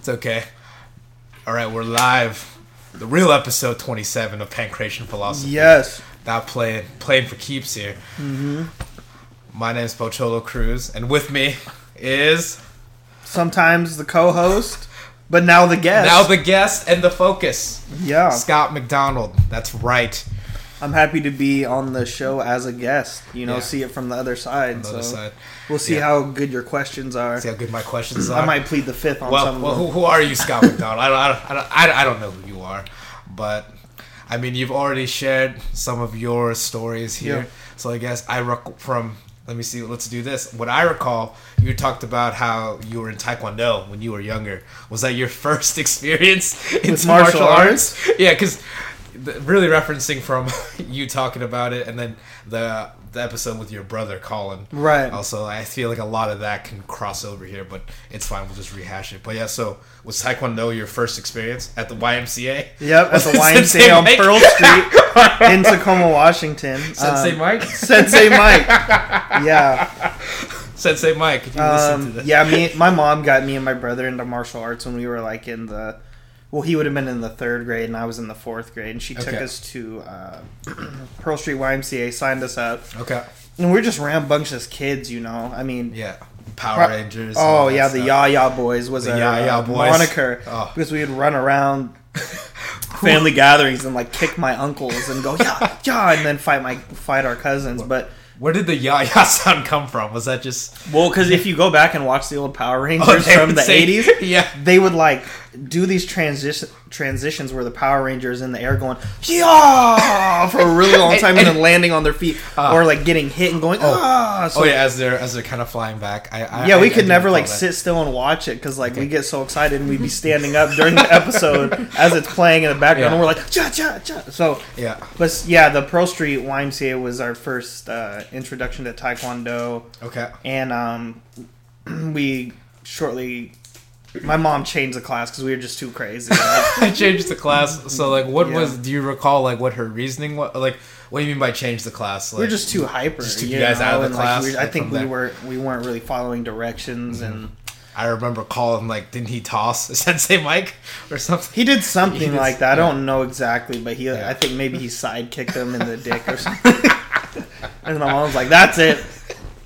It's okay. All right, we're live. The real episode 27 of Pancration Philosophy. Yes. Not playing playing for keeps here. Mm-hmm. My name is Pocholo Cruz, and with me is Sometimes the co-host, but now the guest. now the guest and the focus, yeah. Scott McDonald. That's right. I'm happy to be on the show as a guest. You know, Yeah. see it from the other side. On the so other side. We'll see Yeah. how good your questions are. See how good my questions are. I might plead the fifth on well, some well of who, them. who are you, Scott McDonald? I don't, I don't, I don't, I don't, know who you are, but I mean, you've already shared some of your stories here. Yeah. So I guess I rec- from. Let me see. Let's do this. What I recall, you talked about how you were in Taekwondo when you were younger. Was that your first experience in martial, martial arts? Yeah, because really referencing from you talking about it, and then the the episode with your brother Colin. Right. Also, I feel like a lot of that can cross over here, but it's fine. We'll just rehash it. But yeah, so was Taekwondo your first experience at the YMCA? Yep, at the YMCA on Mike? Pearl Street in Tacoma, Washington. Sensei Um, Mike. Sensei Mike. Yeah. Sensei Mike. Could you listen to Um, this? yeah, me my mom got me and my brother into martial arts when we were like in the well, he would have been in the third grade and I was in the fourth grade, and she took Okay. us to uh, Pearl Street YMCA, signed us up, Okay. and we're just rambunctious kids, you know. I mean, Yeah. Power Rangers. oh yeah, the stuff. Yaya Boys was The our Yaya uh, Boys. moniker Oh. because we would run around family gatherings and like kick my uncles and go yeah yeah, and then fight my fight our cousins, but. Where did the Yaya sound come from? Was that just Well, because if you go back and watch the old Power Rangers Oh, from the say- '80s, Yeah. they would like do these transition transitions where the Power Rangers in the air going yeah for a really long time and, then landing on their feet Ah. or like getting hit and going ah. So, oh yeah, as they're as they're kind of flying back. I, I yeah, we I could never like that. sit still and watch it because like we get so excited and we'd be standing up during the episode as it's playing in the background Yeah. and we're like cha cha cha. So, Yeah. but yeah, the Pearl Street YMCA was our first uh, introduction to Taekwondo Okay. and um, we shortly my mom changed the class because we were just too crazy I changed the class. So like, what Yeah. was? Do you recall like what her reasoning was? Like, what do you mean by change the class? Like, we are just too hyper Just took you you guys out of the and, like, class, we- I think we there. were we weren't really following directions and I remember calling like, didn't he toss Sensei Mike or something? he did something He did- like that i don't know exactly but he Yeah. i think maybe he side kicked him in the dick or something and my mom's like that's it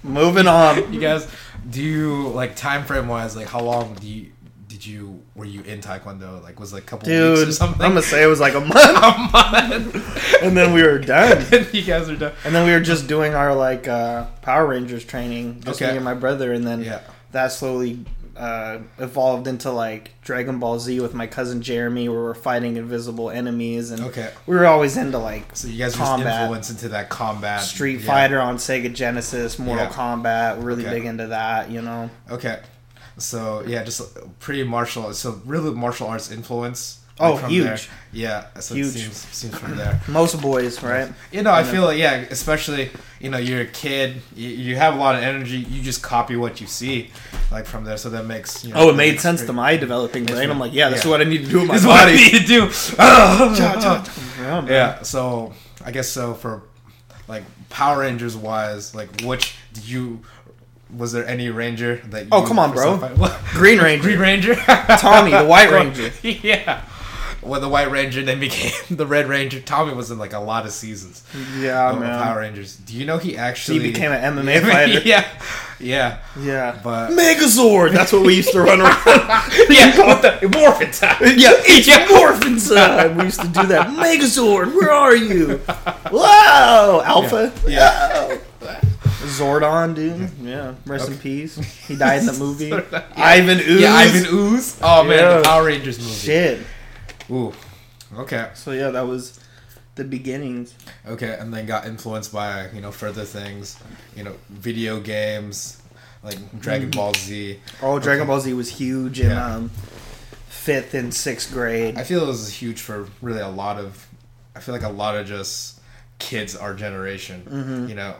moving on You guys, do you like time frame wise? Like, how long do you did you were you in Taekwondo? Like, was it, like a couple weeks or something? i'm gonna say it was like a month a month. and then we were done you guys are done. And then we were just doing our like uh, Power Rangers training, just Okay. me and my brother, and then Yeah. that slowly uh, evolved into like Dragon Ball Z with my cousin Jeremy, where we're fighting invisible enemies, and Okay. we were always into like So you guys Combat. influenced into that combat. Street yeah. Fighter on Sega Genesis, Mortal Yeah. Kombat. We're really Okay. big into that, you know. Okay. So yeah, just pretty martial. So really martial arts influence. Oh, from huge. there. Yeah. So Huge. It seems seems from there. Most boys, right? You know, I You know. feel like yeah, especially you know you're a kid, you, you have a lot of energy. You just copy what you see, like from there. So that makes you know. Oh, it made sense great- to my developing brain. I'm like, yeah, this is what I need to do with my This is what I need to do. Yeah, yeah. So I guess so for like Power Rangers wise, like which did you? Was there any ranger that? Oh, you Oh, come on, bro. some fight- What? Green Ranger. Green Ranger. Tommy, the White Ranger. yeah. When the White Ranger then became the Red Ranger, Tommy was in like a lot of seasons Yeah, of man. Power Rangers. Do you know he actually He became an MMA fighter. yeah, yeah, Yeah. but Megazord. That's what we used to run around. yeah. What the morphin time? yeah, it's Yeah. morphin time. We used to do that. Megazord, where are you? Whoa, Alpha. Yeah. Whoa. Zordon, dude. Yeah. Rest in peace. He died in the movie. Ivan Ooze. Yeah, Ivan Ooze. Oh man, Yeah. the Power Rangers movie. Shit. Ooh. Okay. So yeah, that was the beginnings. Okay, and then got influenced by you know further things, you know, video games like Dragon Mm. Ball Z. Oh, Dragon Okay. Ball Z was huge in Yeah. um, fifth and sixth grade. I feel it was huge for really a lot of. I feel like a lot of just kids our generation. Mm-hmm. You know,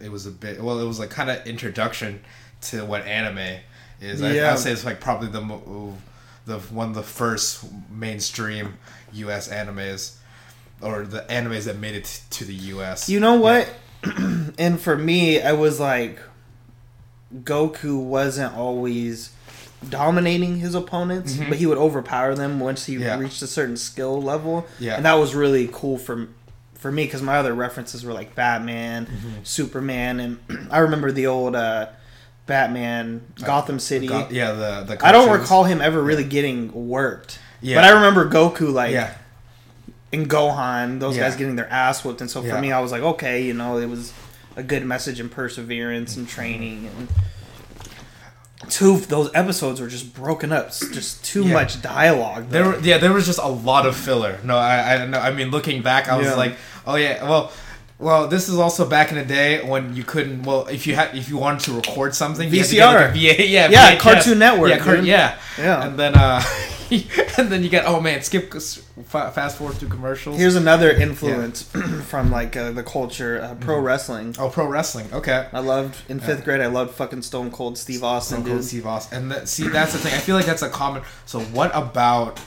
it was a bit. Well, it was like kind of introduction to what anime is. I, Yeah. I'd say it's like probably the mo- the one of the first mainstream U.S. animes, or the animes that made it to the U.S. You know what? and for me, I was like, Goku wasn't always dominating his opponents, but he would overpower them once he Mm-hmm. Yeah. reached a certain skill level. Yeah. and that was really cool for for me because my other references were like Batman, Mm-hmm. Superman, and I remember the old uh, Batman uh, Gotham City. Go- yeah, the the. I don't recall him ever really getting worked. Yeah. But I remember Goku like Yeah, and Gohan, those Yeah. guys getting their ass whooped, and so for Yeah. me, I was like, okay, you know, it was a good message and perseverance and training, and two those episodes were just broken up, just too Yeah. much dialogue. there. though. Were, yeah, there was just a lot of filler. No, I, I, no, I mean, looking back, I was Yeah. like, oh yeah, well. Well, this is also back in the day when you couldn't. Well, if you had, if you wanted to record something, you had to get, like, VA, yeah, Yeah, VHS. Cartoon Network, yeah, car- yeah, Yeah. and then uh, and then you get, oh man, skip, fast forward through commercials. Here's another influence from like uh, the culture, uh, pro Mm-hmm. wrestling. oh, pro wrestling. Okay, I loved in fifth grade. I loved fucking Stone Cold Steve Austin, Stone Cold dude. Steve Austin. And that, see, that's the thing. I feel like that's a common. So, what about?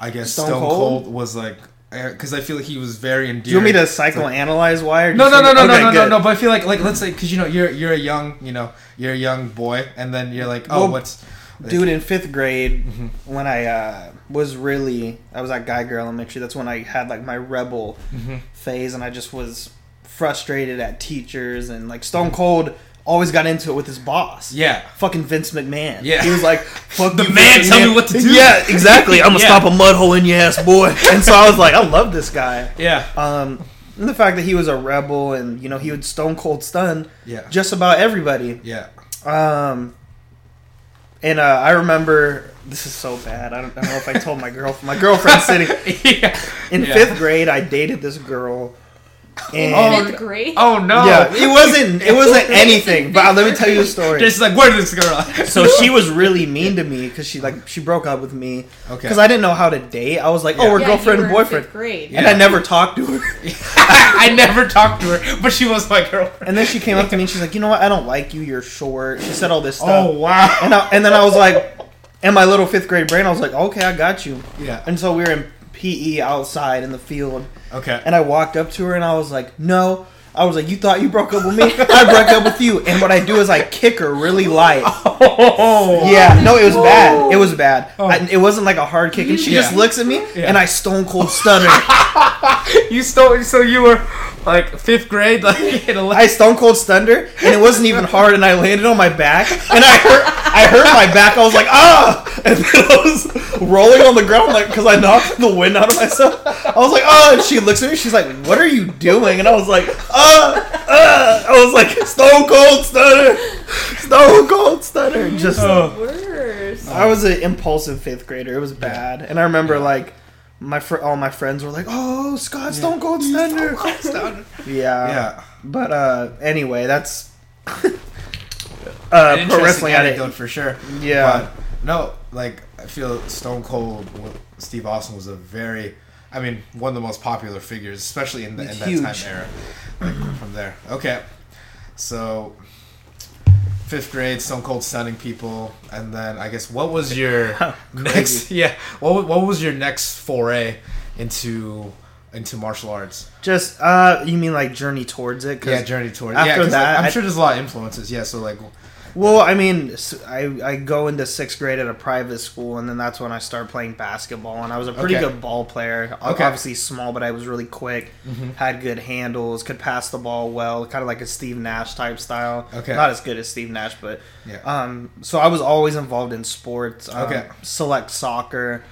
I guess Stone Stone, Cold? Cold? was like because I feel like he was very endearing. Do you want me to psychoanalyze why? Or No, no, no, no, no, Okay, no, no, good. no. But I feel like, like, let's say, because you know, you're you're a young, you know, you're a young boy, and then you're like, oh, Well, what's, like- Dude, in fifth grade, Mhm. when I uh, was really, I was at Geiger Elementary. That's when I had like my rebel Mhm. phase, and I just was frustrated at teachers and like Stone Cold always got into it with his boss. yeah, Fucking Vince McMahon. Yeah. He was like, fuck The you, man Vince tell me what to do. Yeah, exactly. I'm gonna Yeah. stop a mud hole in your ass, boy. And so I was like, I love this guy. yeah, Um, and the fact that he was a rebel and, you know, he would stone cold stun yeah, just about everybody. yeah. Um, and uh, I remember this is so bad. I don't, I don't know if I told my girl, my girlfriend sitting yeah. in Yeah. fifth grade. I dated this girl, and Oh, Fifth grade. Oh no! yeah, it wasn't it wasn't anything. But let me tell you a story. Just like where did this girl? so she was really mean to me because she like she broke up with me Okay. because I didn't know how to date. I was like, oh, Yeah. oh, we're Yeah, girlfriend you and were in boyfriend, Fifth grade. Yeah. and I never talked to her. I never talked to her, but she was my girlfriend. And then she came up to me and she's like, you know what? I don't like you. You're short. She said all this stuff. Oh wow! And I, and then I was like, in my little fifth grade brain, I was like, okay, I got you. Yeah. And so we were in PE outside in the field, Okay. and I walked up to her and I was like, no. I was like, you thought you broke up with me? I broke up with you. And what I do is I kick her really light. Oh. Yeah, no, it was bad. It was bad. Oh. I, it wasn't like a hard kick, and she Yeah. just looks at me, Yeah. and I stone cold stun her. You stole. So you were like fifth grade, like in a I stone cold stunned her, and it wasn't even hard, and I landed on my back, and I hurt, I hurt my back. I was like, ah, and then I was rolling on the ground like because I knocked the wind out of myself. I was like, oh, and she looks at me, she's like, what are you doing? And I was like, ah, ah. I was like, stone cold stunner, stone cold stunner. Just, Oh. Worse. I was an impulsive fifth grader. It was bad, and I remember like. My fr- all my friends were like, "Oh, Scott Stone Cold Stunner." Yeah. Yeah. But uh anyway, that's uh pro wrestling anecdote for sure. Yeah. But no, like I feel Stone Cold Steve Austin was a very, I mean, one of the most popular figures, especially in, the, in that time era. Like, from there, okay. So fifth grade, Stone Cold stunning people, and then I guess what was your next? Yeah, what what was your next foray into into martial arts? Just uh you mean like journey towards it? 'Cause- Yeah, journey towards. after yeah, 'cause, like, that, I'm I- sure there's a lot of influences. Yeah, so like, Well, I mean, I, I go into sixth grade at a private school, and then that's when I start playing basketball. And I was a pretty Okay. good ball player. Okay. Obviously small, but I was really quick. Had good handles, could pass the ball well, kind of like a Steve Nash type style. Okay. Not as good as Steve Nash, but yeah, Um, so I was always involved in sports. Um, Okay. Select soccer.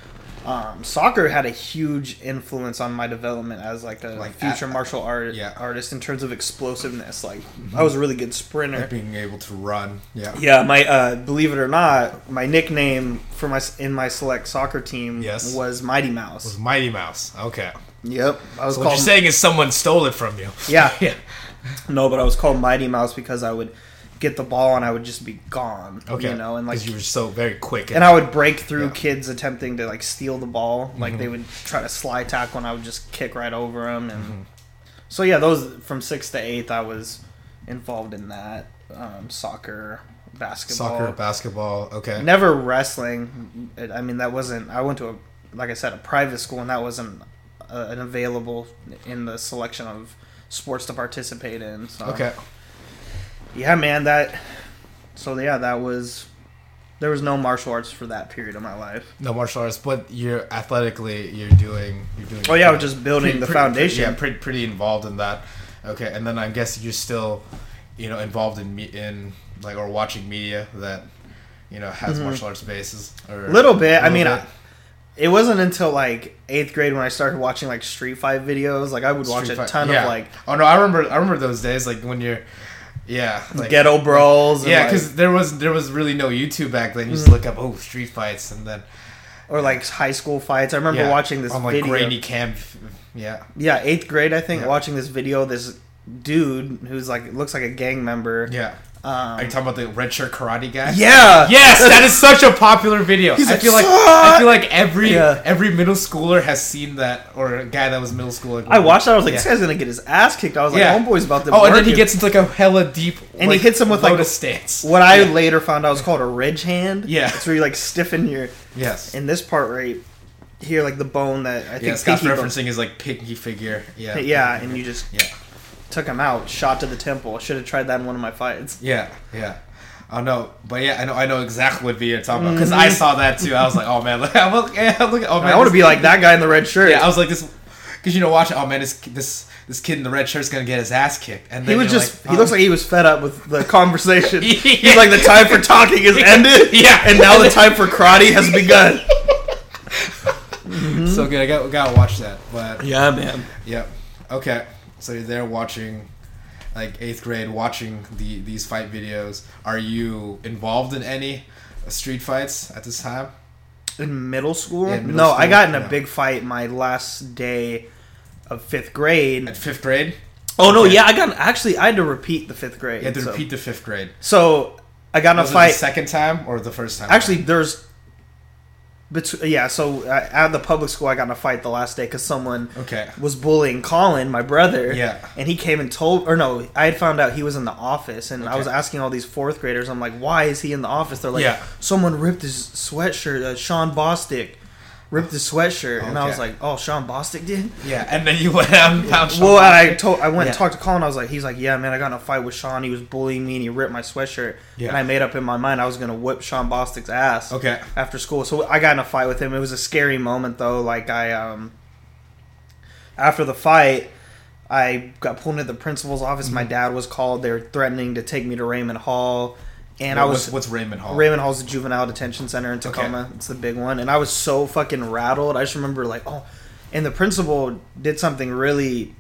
Um, soccer had a huge influence on my development as like a Like future at- martial art yeah. artist in terms of explosiveness. Like I was a really good sprinter. like being able to run. Yeah. Yeah, my uh, believe it or not, my nickname for my in my select soccer team Yes. was Mighty Mouse. was Mighty Mouse. Okay. Yep, I was So what you're saying is someone stole it from you. yeah, Yeah. no, but I was called Mighty Mouse because I would get the ball and I would just be gone. Okay. you know, and like you were so very quick. and I would break through Yeah. Mm-hmm. kids attempting to like steal the ball. Like they would try to slide tackle, and I would just kick right over them. And Mm-hmm. so yeah, those from sixth to eighth, I was involved in that um, soccer, basketball, soccer, basketball. Okay. never wrestling. I mean, that wasn't. I went to a like I said a private school, and that wasn't uh, an available in the selection of sports to participate in. So Okay. Yeah, man, that. So yeah, that was There was no martial arts for that period of my life. No martial arts, but you're athletically, you're doing, you're doing. Oh yeah, I just building pretty- the pretty- foundation. yeah, pretty pretty involved in that. Okay, and then I guess you're still, you know, involved in me in like or watching media that, you know, has martial arts bases or Mm-hmm. Little bit. I little mean, bit. I, it wasn't until like eighth grade when I started watching like Street Fight videos. Like I would watch Street a Fight- ton yeah. of like Oh no, I remember. I remember those days, like when you're, yeah, like, ghetto brawls. And, Yeah, like- because there was there was really no YouTube back then. You Mm. just look up oh street fights and then or like high school fights. I remember yeah, watching this on like video. grainy cam. Yeah, Yeah, eighth grade, I think, Yeah. watching this video. This dude who's like looks like a gang member. yeah. Um, Are you talking about the red shirt karate guy? yeah. Yes, that is such a popular video. He's I like, feel like "Suck!" I feel like every Yeah. every middle schooler has seen that, or a guy that was middle schooler. I watched that. I was like, Yeah. this guy's gonna get his ass kicked. I was like, Yeah. homeboy's about to. Oh, and then he work gets into like a hella deep, And he hits him with, like, a stance. What I Yeah. later found out was called a ridge hand. Yeah. it's where you like stiffen your Yes, in this part right here, like the bone that I think yeah. Scott's pinky bone- referencing his like pinky figure. Yeah, Yeah, and you just yeah. Took him out, shot to the temple. I should have tried that in one of my fights. Yeah, yeah. I know, but yeah, I know, I know exactly what video you're talking about because I mm-hmm. saw that too. I was like, oh man, look, look, yeah, look, oh man, I want to be like that guy in the red shirt. Yeah, I was like this because you know, watch, oh man, this this this kid in the red shirt's gonna get his ass kicked, and he was just, like, he oh. looks like he was fed up with the conversation. Yeah. He's like, the time for talking is ended. Yeah. And now the time for karate has begun. Mm-hmm. so good. I got gotta watch that, but Yeah, man. yeah, okay. So you're there watching, like eighth grade, watching the these fight videos. Are you involved in any street fights at this time? In middle school? Yeah, middle no, I got in a big fight my last day of fifth grade. At fifth grade, Oh, no, Okay. yeah, I got, actually, I had to repeat the fifth grade. you had to so. repeat the fifth grade. So, I got in a Was it fight. the second time or the first time? Actually, there's. Yeah, so uh, at the public school, I got in a fight the last day because someone okay. was bullying Colin, my brother. Yeah. And he came and told, or no, I had found out he was in the office, and I was asking all these fourth graders, I'm like, why is he in the office? They're like, Yeah. someone ripped his sweatshirt. Uh, Sean Bostick ripped his sweatshirt, and I was like, oh, Sean Bostick did. Yeah, and then you went out and found. Sean Well, I told, I went and talked to Colin. I was like, he's like, yeah, man, I got in a fight with Sean. He was bullying me, and he ripped my sweatshirt. Yeah. And I made up in my mind I was gonna whip Sean Bostick's ass Okay. after school. So I got in a fight with him. It was a scary moment though. Like I um after the fight, I got pulled into the principal's office. Mm-hmm. My dad was called. They were threatening to take me to Remann Hall, and I was what's, what's Remann Hall? Remann Hall's the juvenile detention center in Tacoma. It's the big one, and I was so fucking rattled. I just remember like, oh, and the principal did something really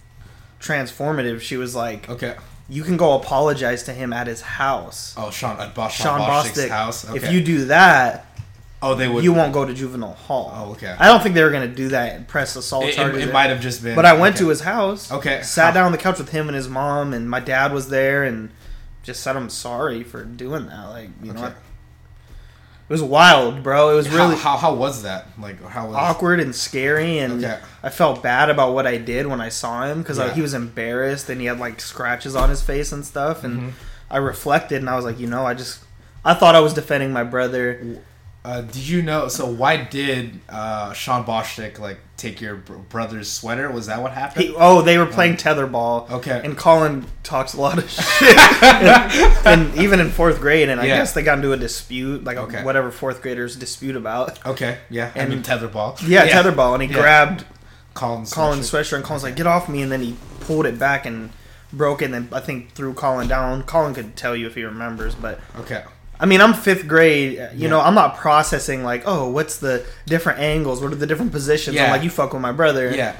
transformative. She was like, Okay. "You can go apologize to him at his house." Oh, Sean at Bosch, Sean Sean Bostick's Bostick. house. Okay. If you do that, oh, they would. you won't go to juvenile hall. Oh, okay. I don't think they were gonna do that and press assault It, it, charges. it there. might have just been. but I went okay. to his house. Okay. Sat down on the couch with him and his mom, and my dad was there, and just said I'm sorry for doing that. Like you know, Okay. what? it was wild, bro. It was How, really how, how was that? Like how was? awkward and scary, and Okay. I felt bad about what I did when I saw him because Yeah. he was embarrassed and he had like scratches on his face and stuff. And Mhm. I reflected, and I was like, you know, I just I thought I was defending my brother. Uh, did you know? So why did uh, Sean Bostick like take your brother's sweater? Was that what happened? He, oh, they were playing tetherball. Okay. And Colin talks a lot of shit, and, and even in fourth grade, and I Yeah. guess they got into a dispute, like Okay. whatever fourth graders dispute about. okay. Yeah. I And- mean tetherball. Yeah, tetherball, and he Yeah. grabbed Colin's Colin's sweatshirt. sweatshirt, and Colin's like, "Get off me!" And then he pulled it back and broke it. And then I think threw Colin down. Colin could tell you if he remembers, but Okay. I mean, I'm fifth grade. You Yeah. know, I'm not processing like, oh, what's the different angles? What are the different positions? I'm like, you fuck with my brother. Yeah.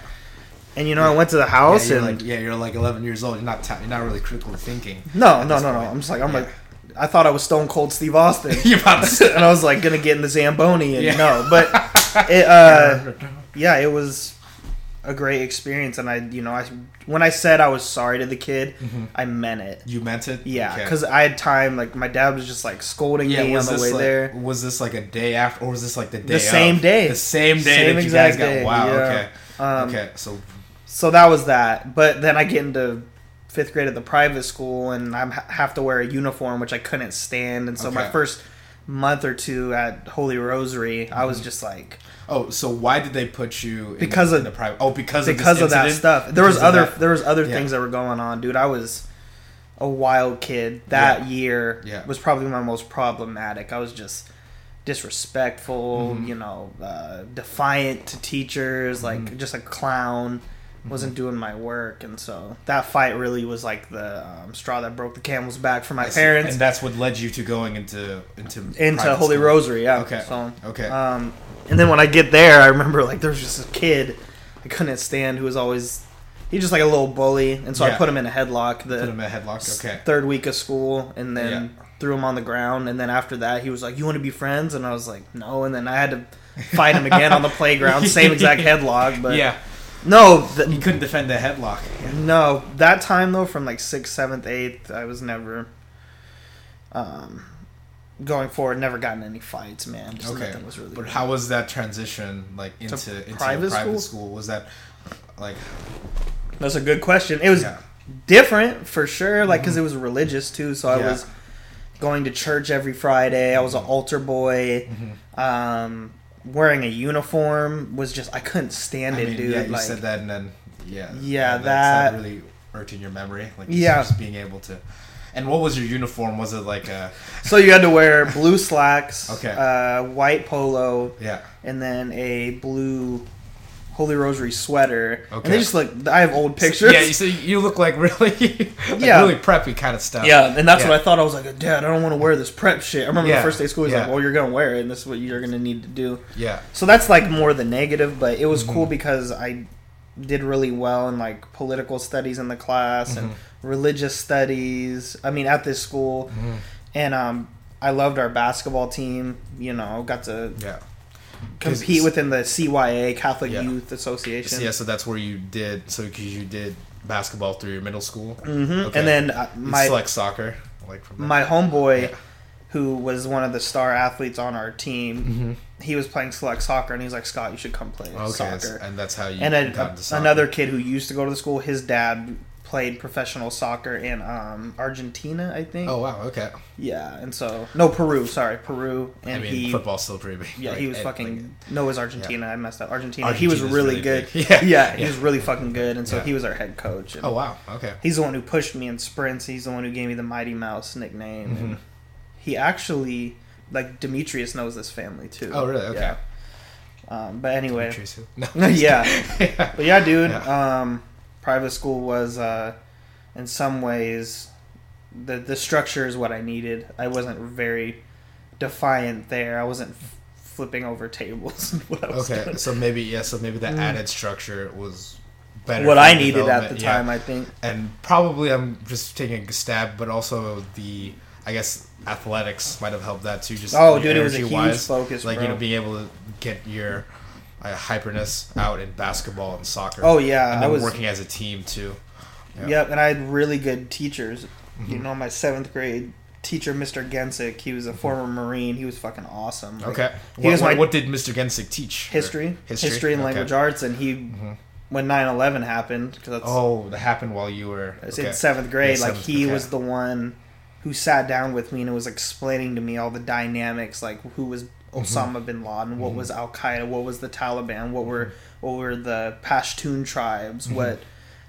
And you know, I went to the house yeah, you're and like yeah, you're like 11 years old. You're not ta- you're not really critical thinking. no, no, no, no. I'm just like, I'm Yeah. like, I thought I was Stone Cold Steve Austin. You're about to and I was like gonna get in the Zamboni, and Yeah. no, but it, uh, yeah, it was a great experience, and I, you know, I when I said I was sorry to the kid, I meant it. You meant it. Yeah, Mm-hmm. Okay. because I had time. Like my dad was just like scolding yeah, me on the way like, there. Was this like a day after, or was this like the day? The same of? day. The same day Same that you guys exact got. day, Wow. yeah. Okay. Um, okay. So So that was that. But then I get into fifth grade at the private school, and I have to wear a uniform, which I couldn't stand. And so my first month or two at Holy Rosary, I Mm-hmm. was just like. Oh, so why did they put you in Because the, of- in the private? Oh, because because of, of that stuff. There was Because of other that? there was other Yeah. things that were going on, dude. I was a wild kid. That Yeah. year Yeah. was probably my most problematic. I was just disrespectful, Mm-hmm. you know, uh, defiant to teachers, like Mm-hmm. just a clown. Wasn't doing my work, and so that fight really was like the um, straw that broke the camel's back for my I see. parents and that's what led you to going into into into Holy school. Rosary. Yeah. Okay. So Okay. um, and then when I get there, I remember like there was just a kid I couldn't stand who was always he just like a little bully, and so I put him in a headlock the Put him in a headlock. Okay. third week of school, and then Yeah. threw him on the ground. And then after that, he was like, "You want to be friends?" And I was like, "No." And then I had to fight him again on the playground, same exact headlock. But yeah. no, th- He couldn't defend the headlock. no, that time though, from like sixth, seventh, eighth, I was never. Um, going forward, never gotten any fights, man. Just Okay. nothing was really. But how was that transition like into into private, private private school? school? Was that like That's a good question. It was yeah. different for sure, like because it was religious too. So I was going to church every Friday. I was an altar boy. Mm-hmm. Um, wearing a uniform was just I couldn't stand I it, mean, dude. yeah, you like, said that, and then yeah, Yeah, that's- that- really irked in your memory. Like Yeah. just being able to. And what was your uniform? Was it like a so you had to wear blue slacks, Okay. uh, white polo, yeah? and then a blue Holy Rosary sweater. Okay. And they just look. I have old pictures. Yeah, you see, you look like really, like Yeah. really preppy kind of stuff. Yeah, and that's Yeah. what I thought. I was like, Dad, I don't want to wear this prep shit. I remember Yeah. the first day of school. He's Yeah. like, Well, you're gonna wear it, and this is what you're gonna need to do. Yeah, So that's like more the negative, but it was Mm-hmm. cool because I did really well in like political studies in the class and Mm-hmm. Religious studies. I mean, at this school, Mm-hmm. and um, I loved our basketball team. You know, got to yeah. compete within the CYA Catholic Yeah. Youth Association. Yeah, so that's where you did. So because you did basketball through your middle school, hmm Okay. And then uh, my select soccer, like from my homeboy, Yeah. who was one of the star athletes on our team, Mm-hmm. he was playing select soccer, and he's like, Scott, you should come play Okay, soccer. and that's how you and a, another kid who used to go to the school, his dad played professional soccer in um, Argentina, I think. Oh wow, okay. Yeah, and so no Peru, sorry, Peru, and I mean, he football's still pretty big. yeah Like, he was and, fucking like, no, it was Argentina. I messed up. Argentina. he was really, really good. big. Yeah, yeah, he yeah. was really fucking good, and so Yeah. he was our head coach. And oh wow, okay. He's the one who pushed me in sprints. He's the one who gave me the Mighty Mouse nickname. Mm-hmm. And he actually like Demetrius knows this family too. Oh really? Okay. Yeah. Um, but anyway. No. yeah. yeah. But yeah, dude. Yeah. Um, private school was, uh, in some ways, the the structure is what I needed. I wasn't very defiant there. I wasn't f- flipping over tables. was Okay, doing. so maybe yeah, so maybe the Mm. added structure was better. What I needed at the development, yeah. time, I think. and probably I'm just taking a stab, but also the I guess athletics might have helped that too. Just Oh, dude, it was a huge focus, like bro. you know being able to get your hyperness out in basketball and soccer. Oh yeah, and I was. working as a team too. Yeah. Yep, and I had really good teachers. You Mhm. know, my seventh grade teacher, Mr. Gensick, he was a former Marine. He was fucking awesome. Like, Okay. He what, was my- what did Mr. Gensick teach? History, History? history, and Okay. language arts, and he, Mhm. when 9-11 happened, because that's Oh, that happened while you were. Okay. in seventh grade. Yeah, like seventh, he okay. was the one who sat down with me and was explaining to me all the dynamics, like who was Mm-hmm. Osama bin Laden, what was Al Qaeda, what was the Taliban, what were what were the Pashtun tribes, what,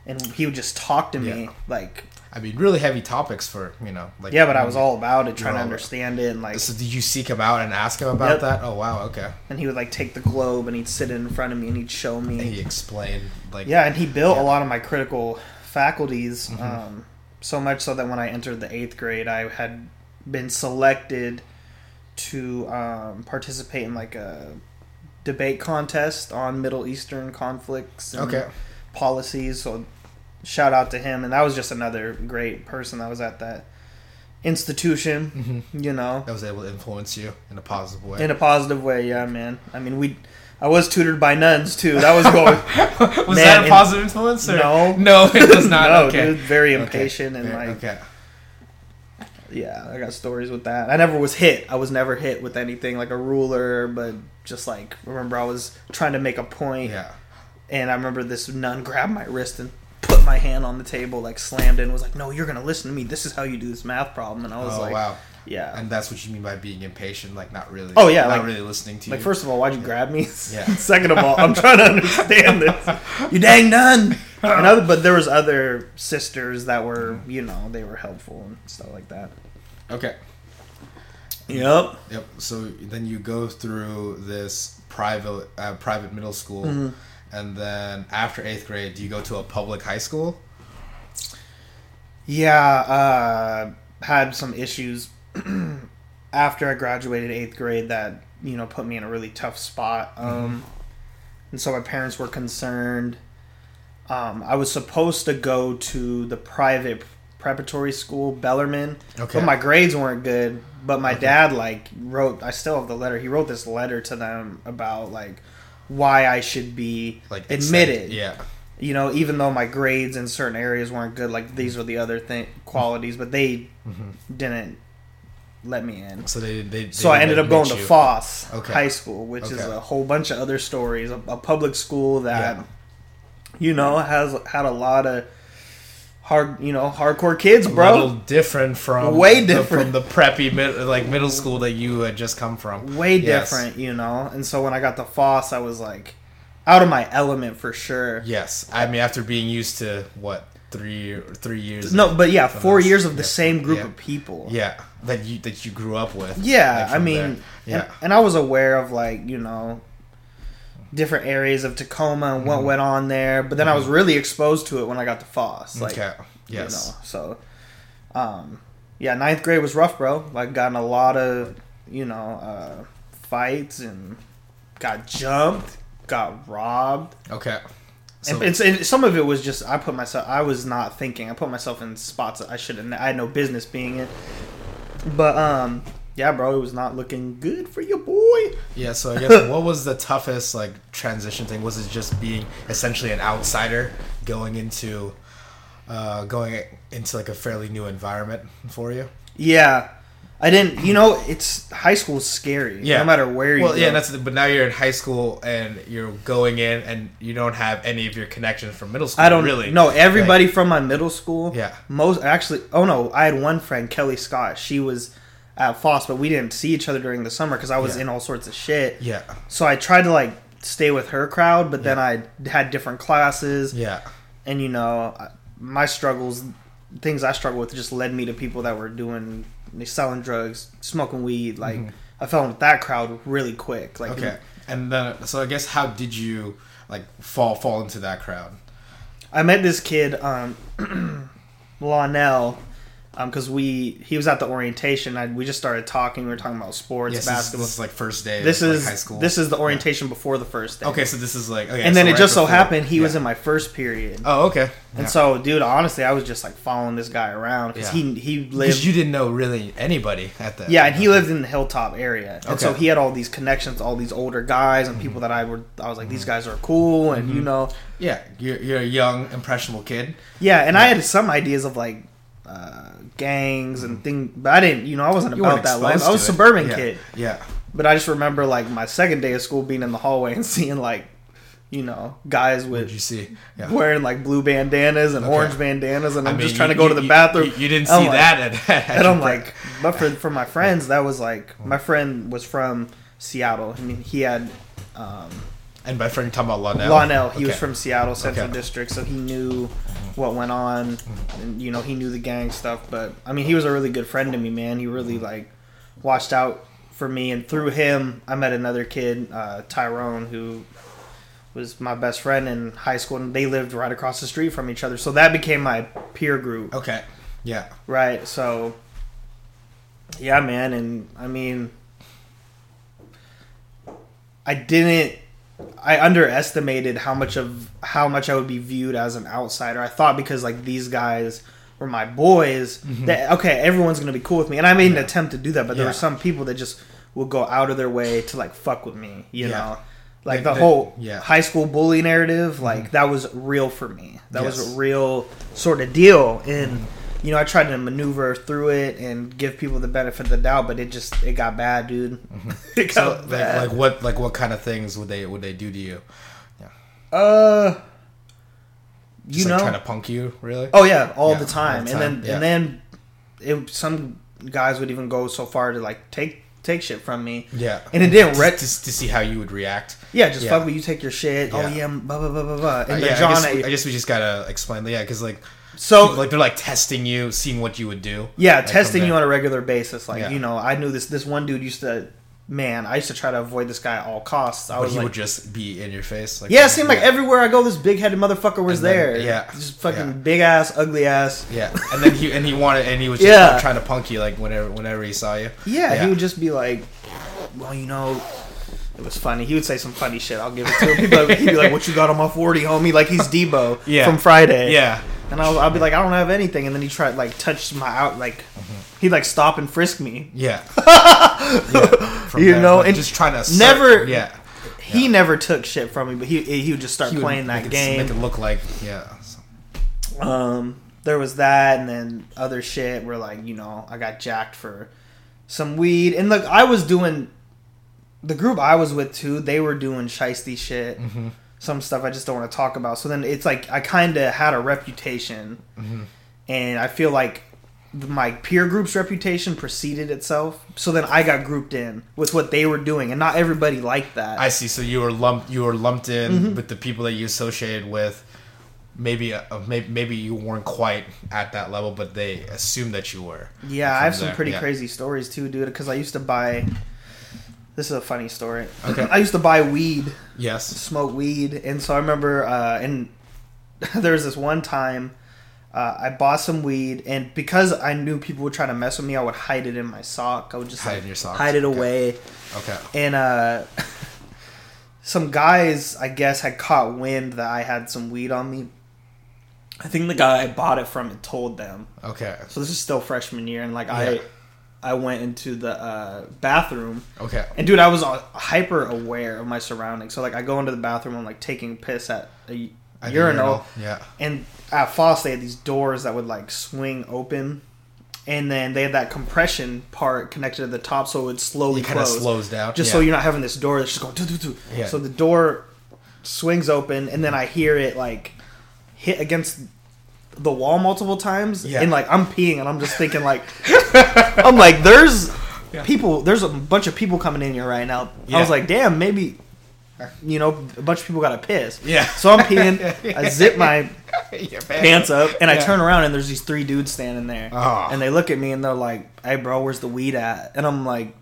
and he would just talk to me Mm-hmm. Yeah. like, I mean, really heavy topics for you know. Like yeah, but I was all about it, trying to understand it, and like, So did you seek him out and ask him about Yep. that? Oh wow, okay. and he would like take the globe and he'd sit in front of me and he'd show me, And he explained like Yeah, and he built Yeah. a lot of my critical faculties. Mhm. Um, so much so that when I entered the eighth grade, I had been selected to um, participate in like a debate contest on Middle Eastern conflicts and Okay. policies. So shout out to him, and that was just another great person that was at that institution. Mhm. You know, that was able to influence you in a positive way. in a positive way. Yeah, man. I mean, we. I was tutored by nuns too. That was going. was Man, that a positive influence? Or? No. no, it was not. no, okay. dude, very Okay. impatient and like, okay. Yeah, I got stories with that. I never was hit. I was never hit with anything like a ruler, but just like remember, I was trying to make a point, Yeah. and I remember this nun grabbed my wrist and put my hand on the table, like slammed it, and was like, "No, you're gonna listen to me. This is how you do this math problem." And I was oh like, wow. "Yeah." And that's what you mean by being impatient, like not really. Oh, yeah, not like- really listening to you. Like first of all, why'd you grab me? Yeah. Second of all, I'm trying to understand this. You dang nun. And other, but there was other sisters that were, you know, they were helpful and stuff like that. Okay. Yep. Yep. So then you go through this private uh, private middle school, Mm-hmm. and then after eighth grade, do you go to a public high school? Yeah, uh, had some issues after I graduated eighth grade that you know put me in a really tough spot. Um, and so my parents were concerned. Um, I was supposed to go to the private preparatory school, Bellarmine, Okay. but my grades weren't good. But my dad like wrote. I still have the letter. He wrote this letter to them about like why I should be Like admitted Yeah. you know, even though my grades in certain areas weren't good, like these were the other thing qualities, but they mm-hmm. didn't let me in. So they they. they So I ended up going to. Foss Okay. High School, which is a whole bunch of other stories. A, a public school that, Yeah. you know, has had a lot of hard, you know, hardcore kids, bro. A little different from Way the- different. from the preppy mid, like middle school that you had just come from. Way Yes. different, you know. And so when I got to Foss, I was like out of my element for sure. Yes, I mean after being used to what three three years. No, but yeah, four years of the Yeah. same group Yeah. of people. Yeah, that you that you grew up with. Yeah, like, I mean, yeah, and, and I was aware of like you know different areas of Tacoma and what Mm-hmm. went on there, but then I was really exposed to it when I got to Foss. Like, okay. Yes. you know, so um, yeah, ninth grade was rough, bro. Like, got in a lot of you know uh, fights and got jumped, got robbed. Okay. So, and, it's, and some of it was just I put myself. I was not thinking. I put myself in spots that I shouldn't. I had no business being in. But um, yeah, bro, it was not looking good for your boy. yeah. So I guess what was the toughest like transition thing? Was it just being essentially an outsider going into uh, going into like a fairly new environment for you? Yeah, I didn't. You know, it's high school's scary. Yeah. no matter where you. Well, go. yeah, that's the, but now you're in high school and you're going in and you don't have any of your connections from middle school. I don't really. No, everybody from my middle school. Yeah. Most actually. Oh no, I had one friend, Kelly Scott. She was at Foss, but we didn't see each other during the summer because I was Yeah. in all sorts of shit. Yeah. So I tried to like stay with her crowd, but then I had different classes. Yeah. and you know my struggles things i struggled with just led me to people that were doing selling drugs smoking weed like i fell in with that crowd really quick like Mm-hmm. Okay. And then, so I guess how did you like fall fall into that crowd? i met this kid um Lonell because we he was at the orientation I, we just started talking we were talking about sports Yes, basketball this is like first day. this of, like, is high school. this is the orientation before the first day okay. So this is like okay. and then so it right just so happened he was in my first period Oh, okay. and Yeah. so dude honestly i was just like following this guy around because Yeah. he he lived you didn't know really anybody at that. Yeah, and he lived in the hilltop area, and so he had all these connections, all these older guys and people that I were. I was like, these guys are cool, and Mm-hmm. you know, Yeah, you're, you're a young impressionable kid. yeah. And I had some ideas of like uh, gangs and thing, but I didn't. You know, I wasn't. You about that life. I was a suburban Yeah. kid, Yeah. but I just remember like my second day of school being in the hallway and seeing like, you know, guys with you see? Yeah. wearing like blue bandanas and Okay. orange bandanas, and I I'm mean, just trying you- to go to you- the bathroom. You, you didn't see like- that at, at and I'm like, but for for my friends, that was like my friend was from Seattle. I mean, he had um, and by friend, you're talking about Lonell. Lonell. He was from Seattle Central Okay. District, so he knew what went on, and you know he knew the gang stuff. But I mean, he was a really good friend to me, man. He really like watched out for me, and through him, I met another kid, uh, Tyrone, who was my best friend in high school, and they lived right across the street from each other. So that became my peer group. Okay. Yeah. Right. So, yeah, man, and I mean, I didn't. I underestimated how much of how much I would be viewed as an outsider. I thought because like these guys were my boys, mm-hmm. that okay, everyone's gonna be cool with me, and I made an attempt to do that. But there were some people that just would go out of their way to like fuck with me, you Yeah. know. Like They- the they- whole yeah. high school bully narrative, like mm-hmm. that was real for me. That was a real sort of deal, and you know, I tried to maneuver through it and give people the benefit of the doubt, but it just it got bad, dude. it So got like, bad. like what like what kind of things would they would they do to you? Yeah. Uh, you Just, like, know, trying to punk you, really? oh yeah, all Yeah, the time, all the and time, then yeah. and then it, some guys would even go so far to like take take shit from me. Yeah. And it didn't to, re- to, to see how you would react. Yeah, just Yeah. fuck with you, take your shit. Oh Yeah. yeah, blah blah blah blah blah. Uh, yeah, John, I, guess, I guess we just gotta explain. Yeah, because like So like they're like testing you, seeing what you would do. Yeah, Like, testing you on a regular basis. Like Yeah. you know, I knew this. This one dude used to. Man, I used to try to avoid this guy at all costs. I But was he like, would just be in your face. Like, yeah, it seemed like everywhere I go, this big headed motherfucker was then- there. yeah, just fucking yeah. big ass, ugly ass. Yeah, and then he and he wanted and he was just Yeah. like, trying to punk you like whenever whenever he saw you. Yeah, Yeah. he would just be like, well, you know. It was funny. He would say some funny shit. I'll give it to him. He'd be like, he'd be like "What you got on my forty, homie?" Like he's Debo Yeah. from Friday. Yeah, And I'll, I'll be like, "I don't have anything," and then he tried like touch my out, like Mm-hmm. he'd like stop and frisk me. yeah. yeah You there, know, but and just trying to assert- never- Yeah, He never took shit from me, but he he would just start He playing that it- game. Make it look like yeah. Um, there was that, and then other shit where like you know I got jacked for some weed, and look, I was doing the group I was with too. They were doing shisty shit, Mm-hmm. Some stuff I just don't want to talk about. So then it's like I kind of had a reputation, Mm-hmm. and I feel like my peer group's reputation preceded itself. So then I got grouped in with what they were doing, and not everybody liked that. I see. So you were lumped. You were lumped in Mm-hmm. with the people that you associated with. Maybe, uh, maybe, maybe you weren't quite at that level, but they assumed that you were. Yeah, I have some there, pretty yeah. crazy stories too, dude. Because I used to buy. This is a funny story. Okay. I used to buy weed, Yes. smoke weed, and so I remember, uh, and there was this one time uh, I bought some weed, and because I knew people would try to mess with me, I would hide it in my sock. I would just Hide like, it in your socks, hide it okay. away, Okay. and uh, some guys, I guess, had caught wind that I had some weed on me. I think the guy I bought it from had told them. Okay. So this is still freshman year, and like Yeah. I, I went into the uh, bathroom, Okay. and dude, I was uh, hyper aware of my surroundings. So like I go into the bathroom, I'm like taking piss at a At urinal, Yeah. and at Foss they had these doors that would like swing open, and then they had that compression part connected to the top, so it would slowly kind of slows down. just yeah. so you're not having this door that's just going. Doo, doo, doo. Yeah. So the door swings open, and then I hear it like hit against the wall multiple times, Yeah. and like I'm peeing, and I'm just thinking like, I'm like, there's Yeah. people, there's a bunch of people coming in here right now. I was like, damn, maybe. You know, a bunch of people got to piss. Yeah. So I'm peeing. I zip my pants up, and I Yeah. turn around, and there's these three dudes standing there, Ah. and they look at me, and they're like, "Hey, bro, where's the weed at?" And I'm like,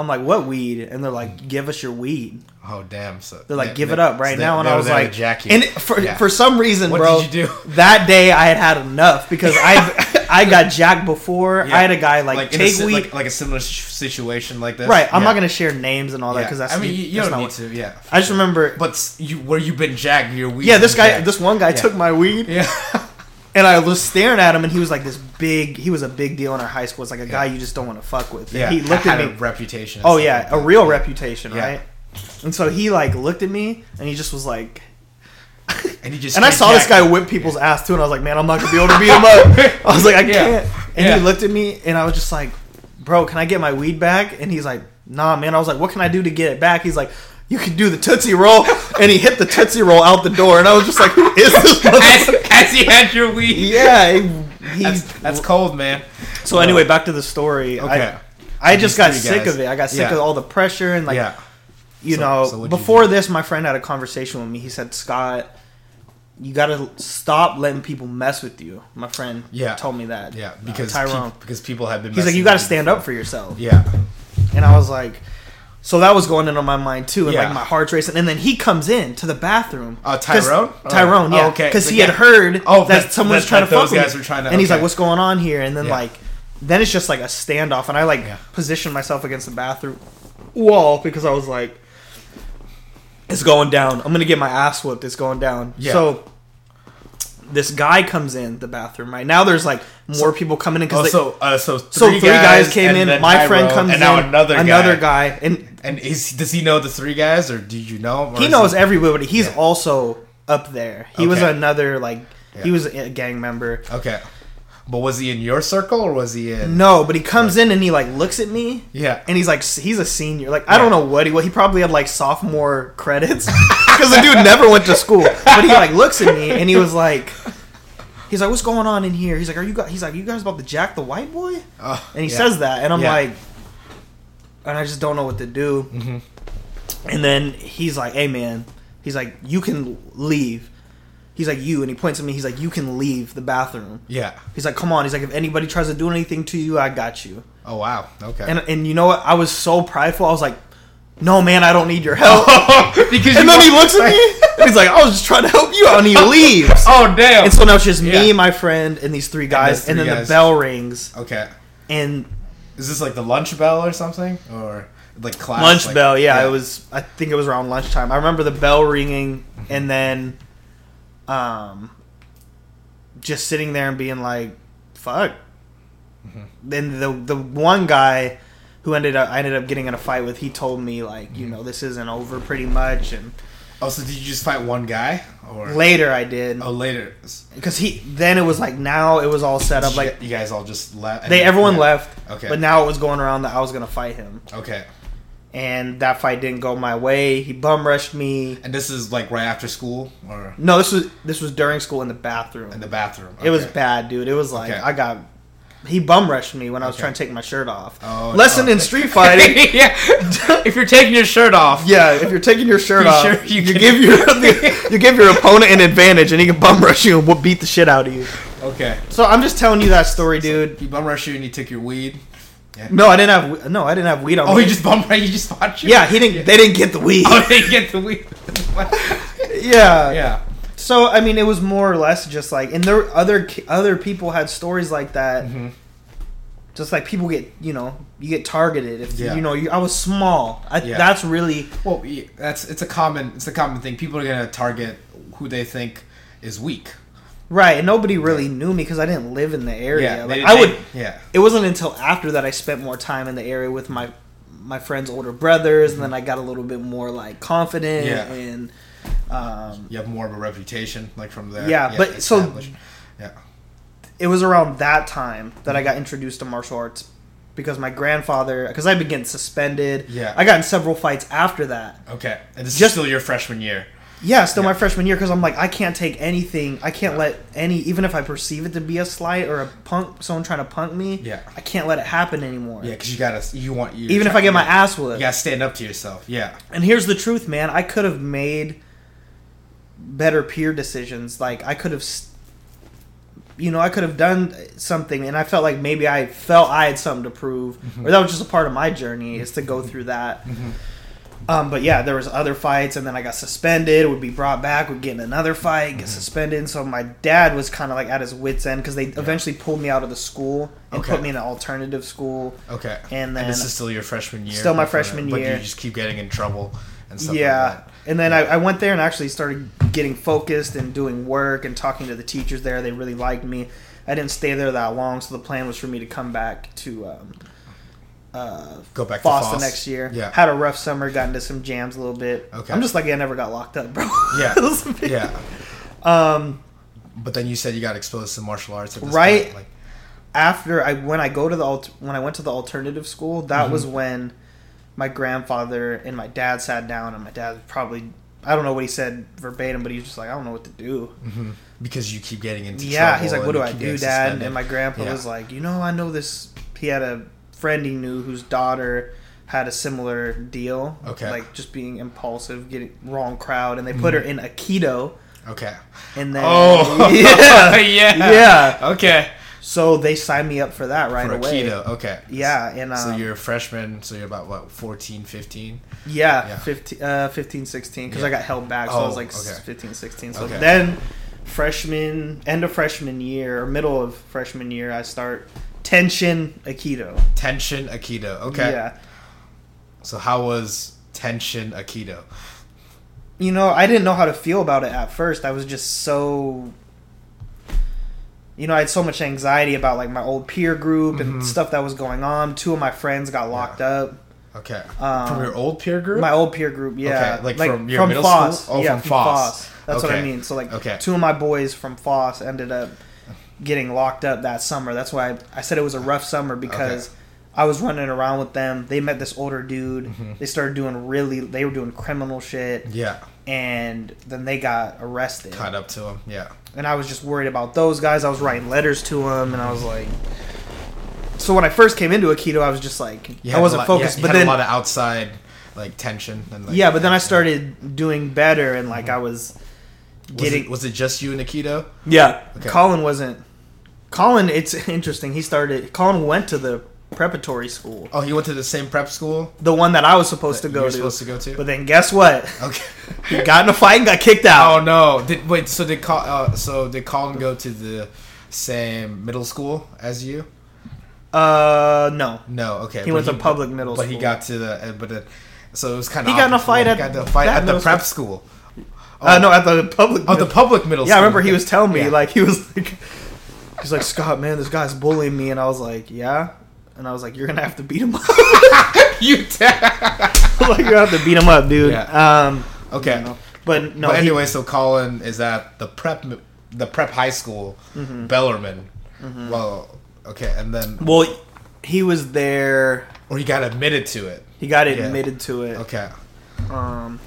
"I'm like, what weed?" And they're like, "Give us your weed." Oh damn! So They're like, they- "Give they- it up right so they- now," and I was like, Jackie. and for Yeah. for some reason, What bro, did you do? that day I had had enough because I I got jacked before. Yeah. I had a guy like, a take si- weed. like, like a similar situation like this. right, I'm Yeah. not gonna share names and all that because that's I mean, you, you don't need what- to. Yeah. I just remember. But you where you been jacked? Your weed. yeah, this guy, jacked. this one guy took my weed. Yeah. And I was staring at him, and he was like this big. He was a big deal in our high school. It's like a guy you just don't want to fuck with. And yeah. he looked had at a me. reputation. Oh yeah, like a real reputation, Yeah. right? And so he like looked at me, and he just was like, And he just. and I saw this guy whip people's ass too, and I was like, man, I'm not gonna be able to beat him up. I was like, I Yeah. can't. And Yeah. he looked at me, and I was just like, bro, can I get my weed back? And he's like, nah, man. I was like, what can I do to get it back? He's like. You can do the Tootsie Roll, and he hit the Tootsie Roll out the door, and I was just like, "Who is this?" as, motherfucker? as he had your weed. Yeah, he, he- That's, that's cold, man. So anyway, back to the story. Okay. I, I just got sick guys. of it. I got sick Yeah. of all the pressure and like yeah. you So- know. so what'd you before this, my friend had a conversation with me. He said, "Scott, you got to stop letting people mess with you." My friend Yeah. told me that. Yeah. Uh, Because Tyrone. peop- because people have been. He's like, "You got to stand before. up for yourself." Yeah. And I was like. So that was going into my mind too, and Yeah. like my heart's racing. And then he comes in to the bathroom. Uh, Tyrone? Tyrone, Oh, yeah. okay. Because he Yeah. had heard Oh, that, that- someone was trying that to fuck with guys me. were trying to- and he's like, "What's going on here?" And then Yeah. like, then it's just like a standoff, and I like Yeah. positioned myself against the bathroom wall because I was like, "It's going down. I'm gonna get my ass whooped. It's going down." Yeah. So this guy comes in the bathroom. Right now, there's like more people coming in Oh, because so uh, so three, so three guys, came in. My friend comes and now in. another guy. another guy, and And is, does he know the three guys, or do you know? he knows everybody. He's Yeah. also up there. He was another like he was a gang member. Okay, but was he in your circle or was he in? No, but he comes in and he like looks at me. Yeah. And he's like, he's a senior. Like, I don't know what he. What he probably had like sophomore credits because the dude never went to school. But he like looks at me and he was like, he's like, what's going on in here? He's like, are you guys? He's like, you guys about to jack the white boy? Oh, And he yeah. says that, and I'm Yeah. like, and I just don't know what to do. Mm-hmm. And then he's like, "Hey man," he's like, "You can leave." he's like you, and he points at me. He's like, you can leave the bathroom. Yeah. He's like, come on. He's like, if anybody tries to do anything to you, I got you. Oh wow. Okay. And and you know what? I was so prideful. I was like, no man, I don't need your help. because and you then he looks at me and he's like, I was just trying to help you out, and he leaves. Oh damn. And so now it's just Yeah. me, my friend, and these three guys, and, three then guys. the bell rings, okay. and Is this like the lunch bell or something, or like class? lunch like- bell. Yeah, it was. I think it was around lunchtime. I remember the bell ringing, and then, um, just sitting there and being like, "Fuck." Mm-hmm. Then the the one guy who ended up I ended up getting in a fight with, he told me like, you mm-hmm. know, this isn't over pretty much, and Oh, so did you just fight one guy, or later I did oh later? because he then it was like now it was all set up like you guys all just left. they everyone yeah. left, Okay. but now it was going around that I was gonna fight him, Okay. and that fight didn't go my way. He bum rushed me. And this is like right after school, or No, this was this was during school in the bathroom. in the bathroom. It was bad, dude. It was like Okay. I got he bum rushed me when I was Okay. trying to take my shirt off. Oh, Lesson oh. in street fighting. yeah. if you're taking your shirt off. yeah, if you're taking your shirt You off, sure you you, give your you give your opponent an advantage, and he can bum rush you and whoop- beat the shit out of you. Okay. So I'm just telling you that story, dude. He bum rushed you and he took your weed. No, I didn't have no, I didn't have weed on Oh, me. he just bum rushed. He just fought you. yeah, he didn't. They didn't get the weed. Oh, they get the weed. yeah, yeah. So I mean, it was more or less just like, and there other other people had stories like that. Mm-hmm. Just like people get, you know, you get targeted. If Yeah. you know, you, I was small. I, Yeah. That's really Well, that's it's a common it's a common thing. People are gonna target who they think is weak. right, and nobody really knew me because I didn't live in the area. Yeah. like I would. Yeah. It wasn't until after that I spent more time in the area with my my friends' older brothers, and then I got a little bit more like confident Yeah. and. Um, You have more of a reputation, like from there. Yeah, but so- yeah. it was around that time that I got introduced to martial arts because my grandfather, because I'd been getting suspended. Yeah. I got in several fights after that. Okay, and this Just- is still your freshman year. Yeah, still my freshman year because I'm like I can't take anything. I can't let any, even if I perceive it to be a slight or a punk, someone trying to punk me. Yeah. I can't let it happen anymore. Yeah, because you gotta you want you Even if I get my ass you whooped. gotta stand up to yourself. Yeah. And here's the truth, man. I could have made better peer decisions. Like I could have, you know, I could have done something, and I felt like maybe I felt I had something to prove, mm-hmm. or that was just a part of my journey is to go mm-hmm. through that. Mm-hmm. Um, but yeah, there was other fights, and then I got suspended. Would be brought back. Would get in another fight, get suspended. So my dad was kind of like at his wits end because they eventually pulled me out of the school and Okay. put me in an alternative school. Okay. And then- this is still your freshman year. Still my uh, freshman year. But you just keep getting in trouble and stuff yeah like. And then I, I went there and actually started getting focused and doing work and talking to the teachers there they really liked me i didn't stay there that long so the plan was for me to come back to um, uh, Go back Foss to the next year Yeah. had a rough summer got into some jams a little bit Okay. i'm just lucky i never got locked up bro Yeah. Was yeah. um But then you said you got exposed to martial arts at this Right. Like, after i when i go to the alt- when i went to the alternative school that was Mm-hmm. when my grandfather and my dad sat down and my dad probably i don't know what he said verbatim but he was just like i don't know what to do mm-hmm. because you keep getting into yeah, he's like, "What do I do, Dad?" suspended. And my grandpa Yeah. was like, "You know, I know this." He had a friend he knew whose daughter had a similar deal. Okay. like just being impulsive, getting wrong crowd, and they put her mm-hmm. in Aikido. Okay. and then Oh. yeah, yeah. yeah. Okay. So they signed me up for that right For away. Aikido. Okay. Yeah, and um, So you're a freshman, so you're about what, 14, 15? Yeah, Yeah. 15, uh, 15 16 because Yeah. I got held back, so I was Oh, like okay. 15, 16. So Okay. then, freshman, end of freshman year, or middle of freshman year, I start Tenshin Aikido. Tenshin Aikido. Okay. Yeah. So how was Tenshin Aikido? You know, I didn't know how to feel about it at first. I was just so. You know, I had so much anxiety about like my old peer group and stuff that was going on. Two of my friends got locked up. Okay. Um, from your old peer group? My old peer group, yeah, Okay, like from your middle Foss. school? Oh, yeah, from Foss. That's what I mean. So like, Okay. two of my boys from Foss ended up getting locked up that summer. That's why I, I said it was a rough summer because Okay. I was running around with them. They met this older dude. Mhm. They started doing really. They were doing criminal shit, yeah. And then they got arrested. Caught up to him. Yeah. And I was just worried about those guys. I was writing letters to them, and I was like. So when I first came into Aikido, I was just like, I wasn't lot- focused. You but had then a lot of outside like tension and like yeah, but then I started doing better, and like I Mm-hmm. was Was getting it, was it just you and Aikido? yeah. Okay. Colin wasn't. Colin, it's interesting. He started. Colin went to the preparatory school, Oh, he went to the same prep school the one that I was supposed to go to. supposed to go to. But then guess what? okay. He got in a fight and got kicked out. Oh no! Did wait? So did Col- uh, so did Colin go to the same middle school as you? Uh, no. No. Okay. He but went to public middle school. But he got to the. uh, But it, so it was kind of. He got in a fight at got fight at the prep school. Uh, no, at the public. Oh, the public middle. School. Yeah, I remember he was telling me Yeah. like he was like, he's like Scott, man, this guy's bullying me, and I was like, yeah, and I was like, you're gonna have to beat him up. you. T- like you have to beat him up, dude. Yeah. Um, okay. you know, but no. but he- anyway, so Colin is at the prep the prep high school, Mm-hmm. Bellarmine. Well, okay, and then well, he was there. or he got admitted to it. He got Yeah. admitted to it. Okay. Um,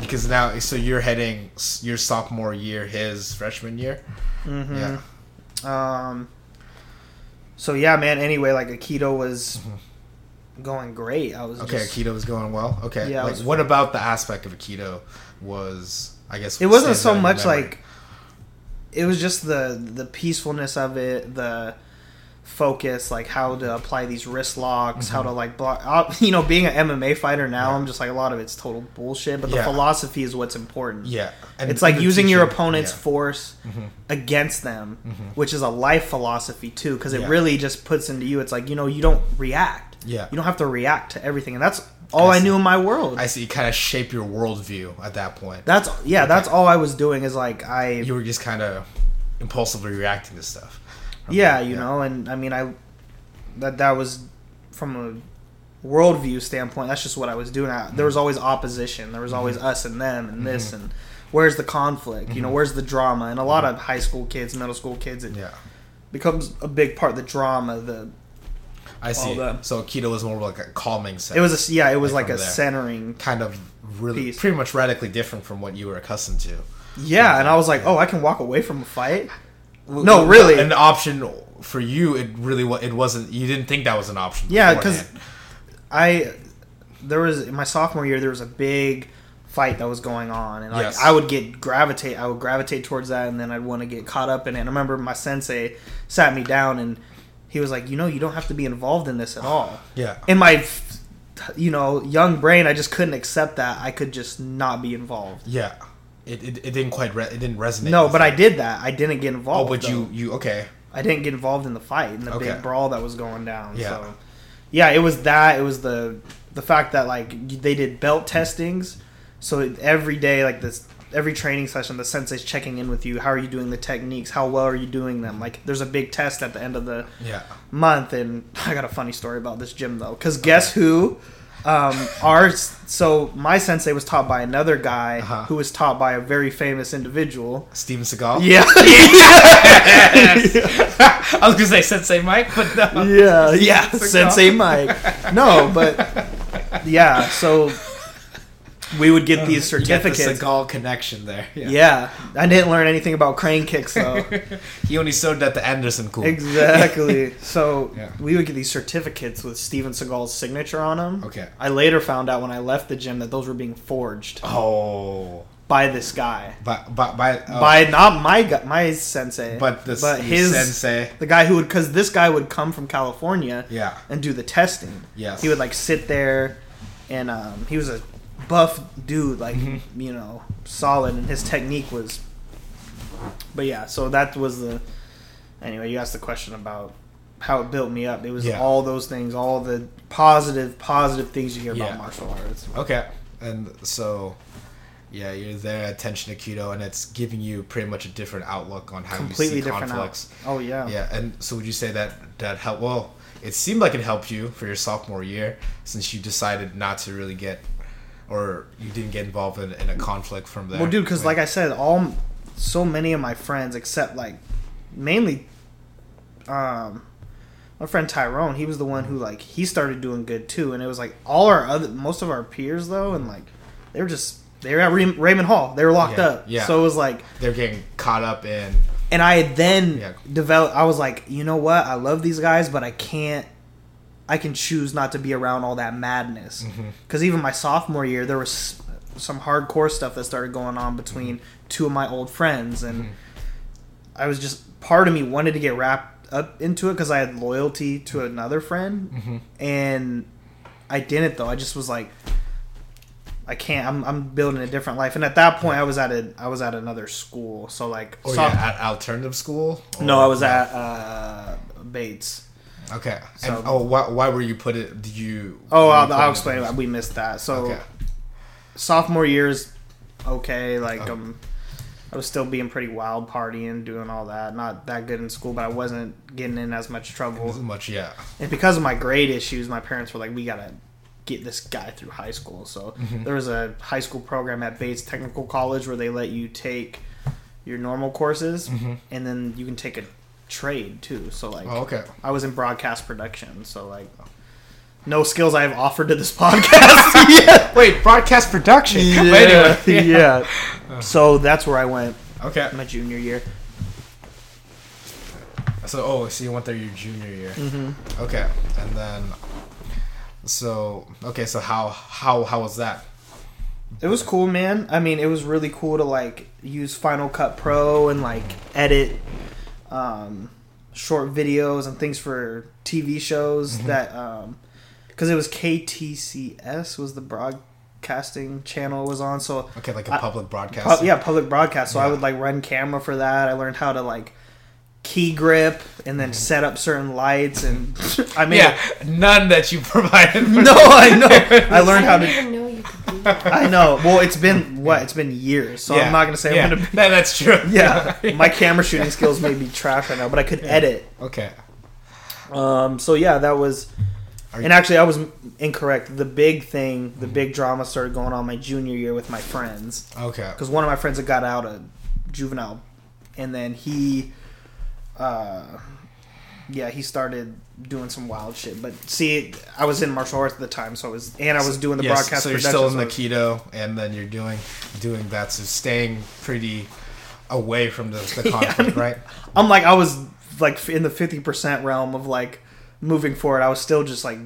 Because now, so you're heading your sophomore year, his freshman year. Mm-hmm. Yeah. Um. So yeah, man. Anyway, like Aikido was going great. I was Mm-hmm. Okay, just- Aikido was going well. Okay. Yeah, Like, was- what about the aspect of Aikido was, I guess, it wasn't so out in your much like it was just the the peacefulness of it the focus like how to apply these wrist locks how Mm-hmm. to like block uh, you know being an mma fighter now i'm just like a lot of it's total bullshit but the Yeah. philosophy is what's important Yeah. And it's like using your opponent's yeah. Mm-hmm. force against them which is a life philosophy too because it Yeah. really just puts into you it's like you know you don't react Yeah. you don't have to react to everything and that's all I i, knew in my world I see. You kind of shape your worldview at that point. that's yeah that's all i was doing is like i you were just kind of impulsively reacting to stuff. Yeah you know and i mean i that that was from a worldview standpoint that's just what i was doing I, there was mm-hmm. always opposition there was always mm-hmm. us and them and this mm-hmm. and where's the conflict you know where's the drama and a lot of high school kids middle school kids it Yeah. becomes a big part the drama the I see. that. So keto was more like a calming sense. it was a yeah it was Like like, a there. centering kind of really Piece. pretty much radically different from what you were accustomed to. yeah and i was like Yeah. oh i can walk away from a fight No, really. An option for you, it really wa- it wasn't. You didn't think that was an option. Yeah, because. I there was in my sophomore year there was a big fight that was going on, and like Yes. I would get gravitate, I would gravitate towards that, and then I'd want to get caught up in it. And I remember my sensei sat me down and he was like, you know, you don't have to be involved in this at all. yeah, In my you know young brain, I just couldn't accept that I could just not be involved. yeah. It, it, it didn't quite re- it didn't resonate. No, but you. I did that. I didn't get oh, involved. Oh, but though. you you okay? I didn't get involved in the fight in the Okay. big brawl that was going down. Yeah. So yeah, it was that. It was the the fact that like they did belt testings. So every day, like this, every training session, the sensei's checking in with you. How are you doing the techniques? How well are you doing them? Like there's a big test at the end of the Yeah. month, and I got a funny story about this gym though. Because guess who? Um, ours. So my sensei was taught by another guy Uh-huh. who was taught by a very famous individual. Steven Seagal. Yeah. I was gonna say Sensei Mike, but no. yeah, yeah, Seagal. Sensei Mike. No, but yeah, so we would get these You get the certificates. Seagal connection there. Yeah, I didn't learn anything about crane kicks though. he only showed that to Anderson Cool. exactly. So Yeah. we would get these certificates with Steven Seagal's signature on them. Okay. I later found out when I left the gym that those were being forged Oh, by this guy. by by by, oh, By not my gu- my sensei, but the but his sensei. the guy who would because this guy would come from California Yeah. and do the testing. Yes. he would like sit there and um, he was a buff dude like Mm-hmm. you know solid and his technique was but yeah so that was the anyway you asked the question about how it built me up it was Yeah. all those things all the positive positive things you hear Yeah. about martial arts Okay. And so, yeah, you're there at Tenshin Aikido, and it's giving you pretty much a different outlook on how completely you see different conflicts. out. oh yeah Yeah, and so would you say that that helped? Well, it seemed like it helped you for your sophomore year since you decided not to really get, or you didn't get involved in, in a conflict from there. Well, dude, because like I said, all so many of my friends, except like mainly, um, my friend Tyrone, he was the one who like he started doing good too, and it was like all our other most of our peers though, and like they were just they were at Ray- Remann Hall, they were locked Yeah, up, yeah. So it was like, they're getting caught up in. and I had then Yeah. developed. I was like, you know what? I love these guys, but I can't. I can choose not to be around all that madness. Mm-hmm. Because even my sophomore year, there was some hardcore stuff that started going on between two of my old friends, and I was just part of me wanted to get wrapped up into it because I had loyalty to another friend, and I didn't though. I just was like. I can't. I'm, I'm building a different life, and at that point, I was at a I was at another school. So like, Oh, yeah, at alternative school? no, I was at uh, Bates. Okay. So- and, oh, why, why were you put it? Did you? Oh, you I'll, I'll explain. it. We missed that. So Okay. sophomore year's okay. Like Oh. um, I was still being pretty wild, partying, doing all that. Not that good in school, but I wasn't getting in as much trouble. Wasn't much, yeah. And because of my grade issues, my parents were like, "We gotta get this guy through high school." So Mm-hmm. there was a high school program at Bates Technical College where they let you take your normal courses, and then you can take a trade too. So like. Oh, okay. I was in broadcast production, so like. No skills I have offered to this podcast yet. Wait, broadcast production. Yeah, Wait, anyway. yeah. So that's where I went Okay. my junior year. So, oh, so you went there your junior year. Mm-hmm. Okay, and then, so okay, so how how how was that? It was cool, man. I mean, it was really cool to like use Final Cut Pro and like edit um, short videos and things for TV shows Mm-hmm. that um because it was KTCS was the broadcasting channel was on. So Okay, like a public broadcast. pu- yeah, public broadcast. So I would like run camera for that. I learned how to like key grip and then set up certain lights and I mean yeah, none that you provided. for No, I know. I learned how to. I know. Well, it's been what? It's been years, so I'm not gonna say yeah. I'm gonna. No, that's true. Yeah, my camera shooting skills may be trash right now, but I could edit. Okay. Um. So yeah, that was. Are And actually, I was incorrect. The big thing, the big drama started going on my junior year with my friends Okay. because one of my friends had got out of juvenile, and then he, uh, yeah, he started doing some wild shit. But see, I was in martial arts at the time, so I was, and I was doing the Yes, broadcast. So you're still in the keto, and then you're doing doing that. So staying pretty away from the, the Yeah. conflict, right? I'm like I was like in the fifty percent realm of like moving forward. I was still just like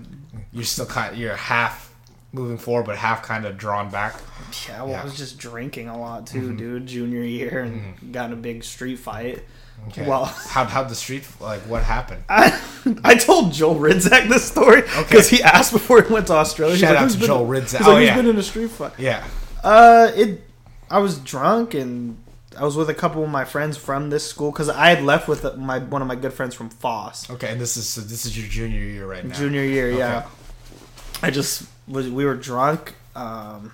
You're still kind. You're half moving forward, but half kind of drawn back. yeah, well, Yeah. I was just drinking a lot too, mm-hmm. dude. Junior year and mm-hmm. got in a big street fight. Okay. Well, how how the street like what happened? I, I told Joel Ridzak this story because he asked before he went to Australia. Shout like, out "Who's to been-" Joel Ridzak. He's Oh, like, "Who's yeah. been in a street fight?" Yeah. Uh, it. I was drunk and I was with a couple of my friends from this school because I had left with my one of my good friends from Foss. Okay, and this is so this is your junior year right now. Junior year, yeah. I just was. We were drunk, um,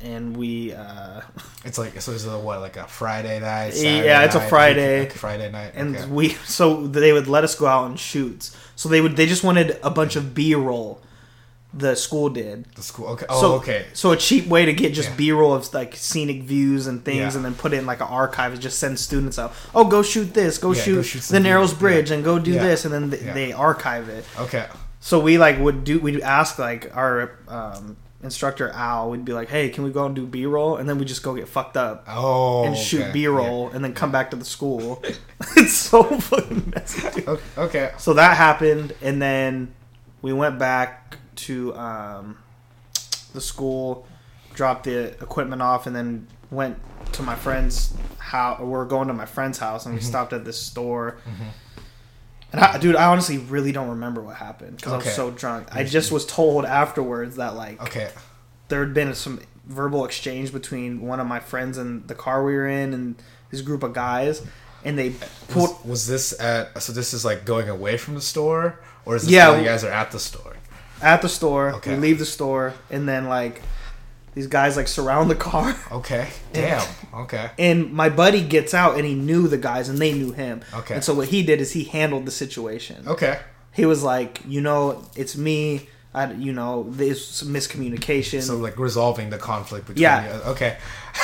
and we. Uh, It's like so. Is it what like a Friday night? Yeah, Saturday it's a night? Friday. Okay, Friday night. and okay. we so they would let us go out and shoots. So they would. They just wanted a bunch of B roll. The school did. the school. Okay. Oh, so okay. So a cheap way to get just Yeah. B roll of like scenic views and things, Yeah. and then put it in like an archive and just send students out. Oh, go shoot this. Go Yeah, shoot, go shoot the Narrows. Bridge Yeah. and go do Yeah. this, and then th- Yeah. they archive it. Okay. So we like would do we'd ask like our um, instructor Al. We'd be like, hey, can we go and do B roll? And then we just go get fucked up. Oh. and shoot okay. B roll and then come back to the school. it's so fucking messy. dude. Okay. So that happened, and then we went back to um, the school, dropped the equipment off, and then went to my friend's house. We're going to my friend's house, and we Mm-hmm. stopped at this store. And I, dude, I honestly really don't remember what happened because I Okay. was so drunk. I mm-hmm. just was told afterwards that like Okay. there had been some verbal exchange between one of my friends and the car we were in and this group of guys and they uh, pulled Was, was this at? So this is like going away from the store, or is this Yeah. you guys are at the store? at the store Okay. we leave the store and then like these guys like surround the car Okay. Damn. Okay. and my buddy gets out and he knew the guys and they knew him Okay. and so what he did is he handled the situation Okay. he was like you know it's me I, you know there's some miscommunication So like resolving the conflict between Yeah. you. Okay.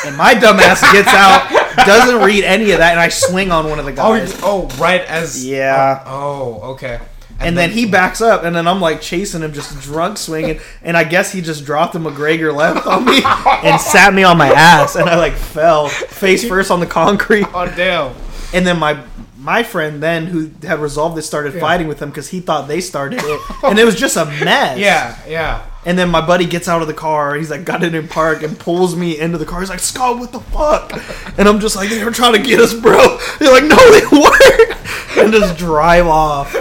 and my dumbass gets out doesn't read any of that and i swing on one of the Oh, guys you- oh, right as Yeah. Oh, oh, okay. And, then, he backs up, and then I'm like chasing him, just drunk swinging. And I guess he just dropped a McGregor left on me and sat me on my ass, and I like fell face first on the concrete. Oh damn. And then my my friend then who had resolved this started Yeah. fighting with him because he thought they started it, and it was just a mess. Yeah, yeah. And then my buddy gets out of the car. He's like, got it in park and pulls me into the car. He's like, Scott, what the fuck? And I'm just like, they were trying to get us, bro. They're like, no, they weren't. And just drive off.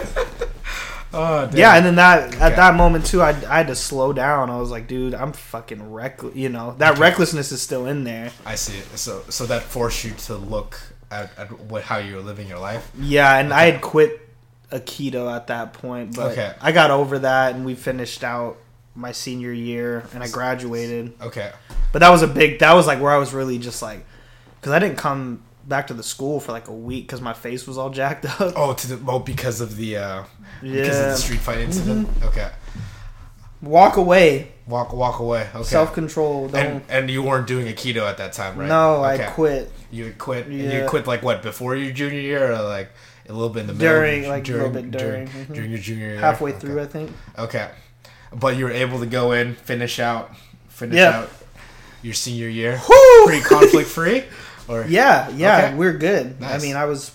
Oh. Yeah, and then that Okay. at that moment too, I, I had to slow down. I was like, dude, I'm fucking reckless. You know, that Okay. recklessness is still in there. I see. So so that forced you to look at, at what how you were living your life. Yeah, and I had quit a Aikido at that point, but Okay. I got over that, and we finished out my senior year, and I graduated. Okay. But that was a big. That was like where I was really just like, because I didn't come back to the school for like a week because my face was all jacked up. Oh, to the oh because of the uh, because of Yeah. Mm-hmm. the street fight incident. Okay. Walk away, Walk walk away. Okay. self control. And and you weren't doing a aikido at that time, right? No, Okay. I quit. You quit. and Yeah. You quit like what before your junior year, or like a little bit in the middle? During, like, a little bit during, during, mhm. during your junior year, Halfway Okay. through, I think. Okay, but you were able to go in, finish out, finish Yeah. out your senior year, Woo! pretty conflict free, or Yeah, yeah, Okay. we're good. I mean, I was,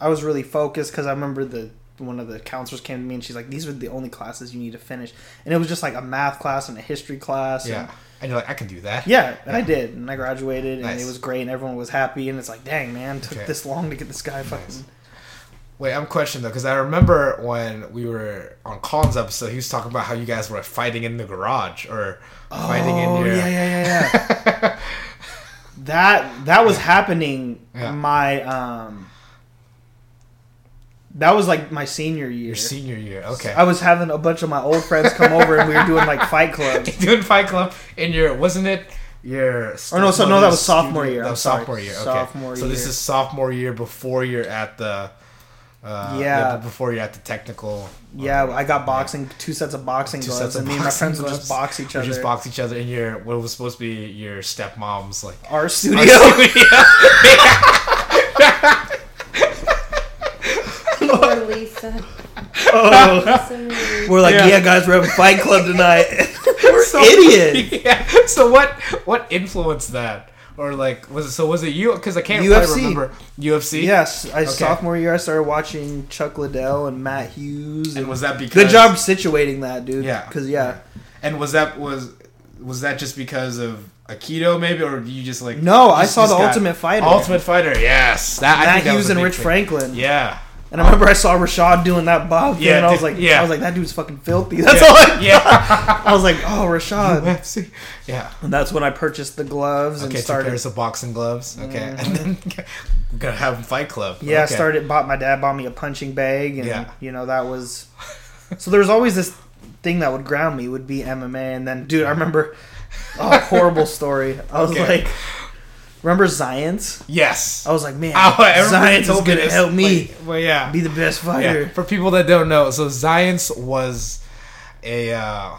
I was really focused because I remember the one of the counselors came to me and she's like, "These are the only classes you need to finish," and it was just like a math class and a history class. yeah, and, and you're like, I can do that. yeah, and I did, and I graduated, and it was great, and everyone was happy, and it's like, dang man, it took Okay. this long to get this guy fucking. Nice. Wait, I'm questioning though because I remember when we were on Colin's episode, he was talking about how you guys were fighting in the garage or oh, fighting in Oh your. yeah, yeah, yeah, yeah. that that was happening. Yeah. My um, that was like my senior year. Your senior year, okay. I was having a bunch of my old friends come over and we were doing like fight club. doing Fight Club in your wasn't it your Or no, so- no, that was sophomore studio? year, That was sophomore year. Okay. Sophomore so this is sophomore year before you're at the. Uh, Yeah. Before you're at the technical. Yeah, I got boxing, two sets of boxing Two gloves, sets of and me and my boxing friends would just box each You other. just box each other in your what was supposed to be your stepmom's like Our studio. Poor Lisa. Oh. So. We're like, Yeah. yeah. guys, we're having a fight club tonight. we're So- idiots. Yeah. So what what influenced that? Or like was it so was it you because I can't UFC. remember UFC. Yes, I Okay. sophomore year I started watching Chuck Liddell and Matt Hughes. And was that because Good job situating that, dude. Yeah. because yeah, And was that was was that just because of Aikido maybe, or you just like no, I saw the Ultimate Fighter. Ultimate Fighter? Yes, that I Matt that Hughes was a and Rich thing. Franklin. Yeah, And I remember I saw Rashad doing that bob thing, Yeah, and I was like, yeah. I was like, that dude's fucking filthy. That's yeah. all. I, yeah. I was like, oh, Rashad. UFC. Yeah. And that's when I purchased the gloves and Okay, two started. pairs of boxing gloves. Okay, mm. and then we're gonna have Fight Club. Yeah, I started. Bought my dad bought me a punching bag, and Yeah. you know that was. So there was always this thing that would ground me would be MMA, and then dude, I remember, oh, horrible story. I was Okay. like, remember Xyience? Yes. I was like, man, Oh, I Xyience is gonna this. help me Like, well, yeah. be the best yeah. fighter. For people that don't know, so Xyience was a uh,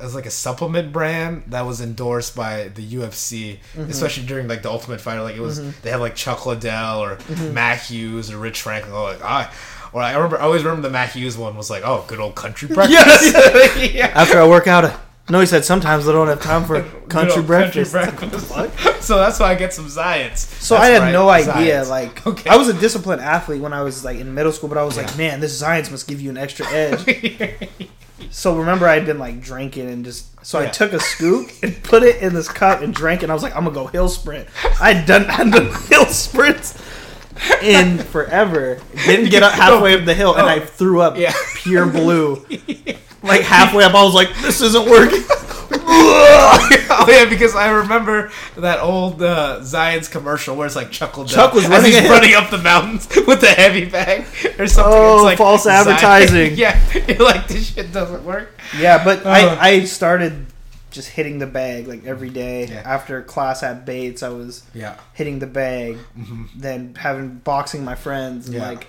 it was like a supplement brand that was endorsed by the UFC, Mm-hmm. especially during like the Ultimate Fighter. Like it was, they had like Chuck Liddell or Mm-hmm. Matt Hughes or Rich Franklin. Oh, like I, or I remember, I always remember the Matt Hughes one was like, oh, good old country breakfast. yeah. After I work out, I, no, he said sometimes I don't have time for country breakfast. breakfast. so that's why I get some Xyience. So That's I had right, no idea. Xyience. Like Okay. I was a disciplined athlete when I was like in middle school, but I was Yeah. like, man, this Xyience must give you an extra edge. so remember, I had been like drinking and just so I took a scoop and put it in this cup and drank, it, and I was like, I'm gonna go hill sprint. I'd done I'd done hill sprints in forever. Didn't get up halfway up the hill, and I oh. threw up Yeah. pure blue. Like halfway up, I was like, this isn't working. oh yeah, because I remember that old uh, Xyience commercial where it's like Chuck Liddell Chuck was running he's running up the mountains with the heavy bag or something. Oh, it's like false Zion- advertising. yeah, you're like this shit doesn't work. Yeah, but Uh. I, I started just hitting the bag like every day. Yeah. After class at Bates, I was Yeah, hitting the bag, Mm-hmm. then having boxing my friends. And Yeah. like, I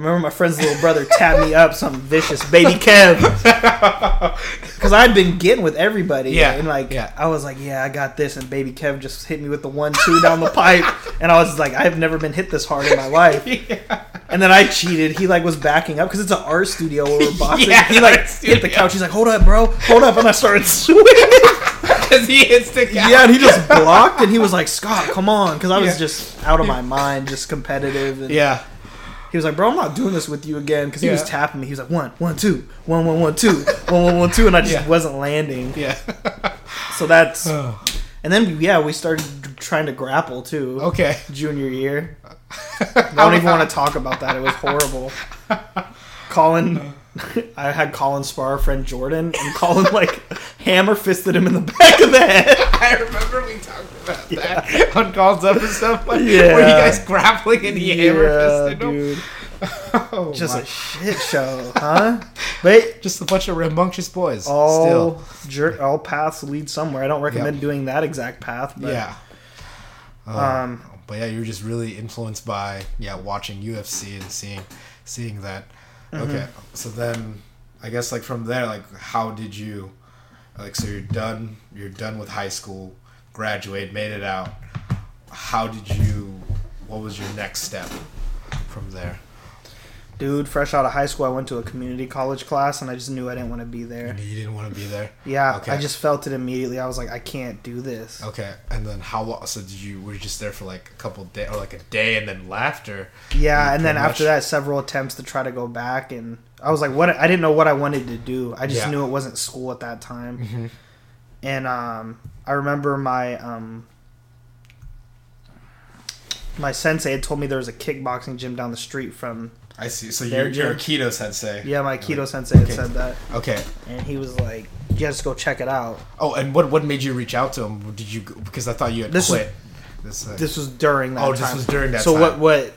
remember my friend's little brother tapped me up, some vicious baby Kev, because I'd been getting with everybody. Yeah, and like yeah. I was like, yeah, I got this, and baby Kev just hit me with the one two down the pipe, and I was like, I've never been hit this hard in my life. yeah. And then I cheated. He like was backing up because it's an art studio where we're boxing. Yeah, he like hit the couch. He's like, "Hold up, bro, hold up!" And I started swinging. Because he hits the couch. yeah, and he just blocked. And he was like, "Scott, come on," because I was Yeah. just out of my mind, just competitive. And yeah. He was like, "Bro, I'm not doing this with you again," because he was tapping me. He was like, "One, one, two, one, one, one, two, one, one, one, two," and I just Yeah. wasn't landing. Yeah. So that's Oh. and then yeah, we started trying to grapple too. okay. Junior year, I don't even want to talk about that. It was horrible. Colin, uh. I had Colin spar our friend Jordan, and Colin like hammer fisted him in the back of the head. I remember we talked about that on Call's episode. Like, Yeah. Were you guys grappling and he hammer Yeah, fisted him? dude, Oh, just my. a shit show, huh? But just a bunch of rambunctious boys. all Still. jer- all paths lead somewhere. I don't recommend doing that exact path. But, Yeah. Oh, Um, but yeah, you're just really influenced by yeah watching UFC and seeing seeing that. Mm-hmm. Okay, so then I guess like from there, like how did you like so you're done you're done with high school, graduate, made it out. How did you? What was your next step from there? Dude, fresh out of high school, I went to a community college class, and I just knew I didn't want to be there. You didn't want to be there. Yeah, Okay. I just felt it immediately. I was like, I can't do this. Okay, and then how long? So did you were you just there for like a couple days or like a day and then left or? Yeah, and then pretty after that, several attempts to try to go back, and I was like, "What?" I didn't know what I wanted to do. I just Yeah. knew it wasn't school at that time. Mhm. And um, I remember my um, my sensei had told me there was a kickboxing gym down the street from. I see. So you're Aikido sensei. Yeah, my keto sensei had Okay. said that, Okay. and he was like, "You just go check it out." Oh, and what what made you reach out to him? Did you because I thought you had This was- quit. This, uh, This was during that Oh, time. this was during that so time. what? What?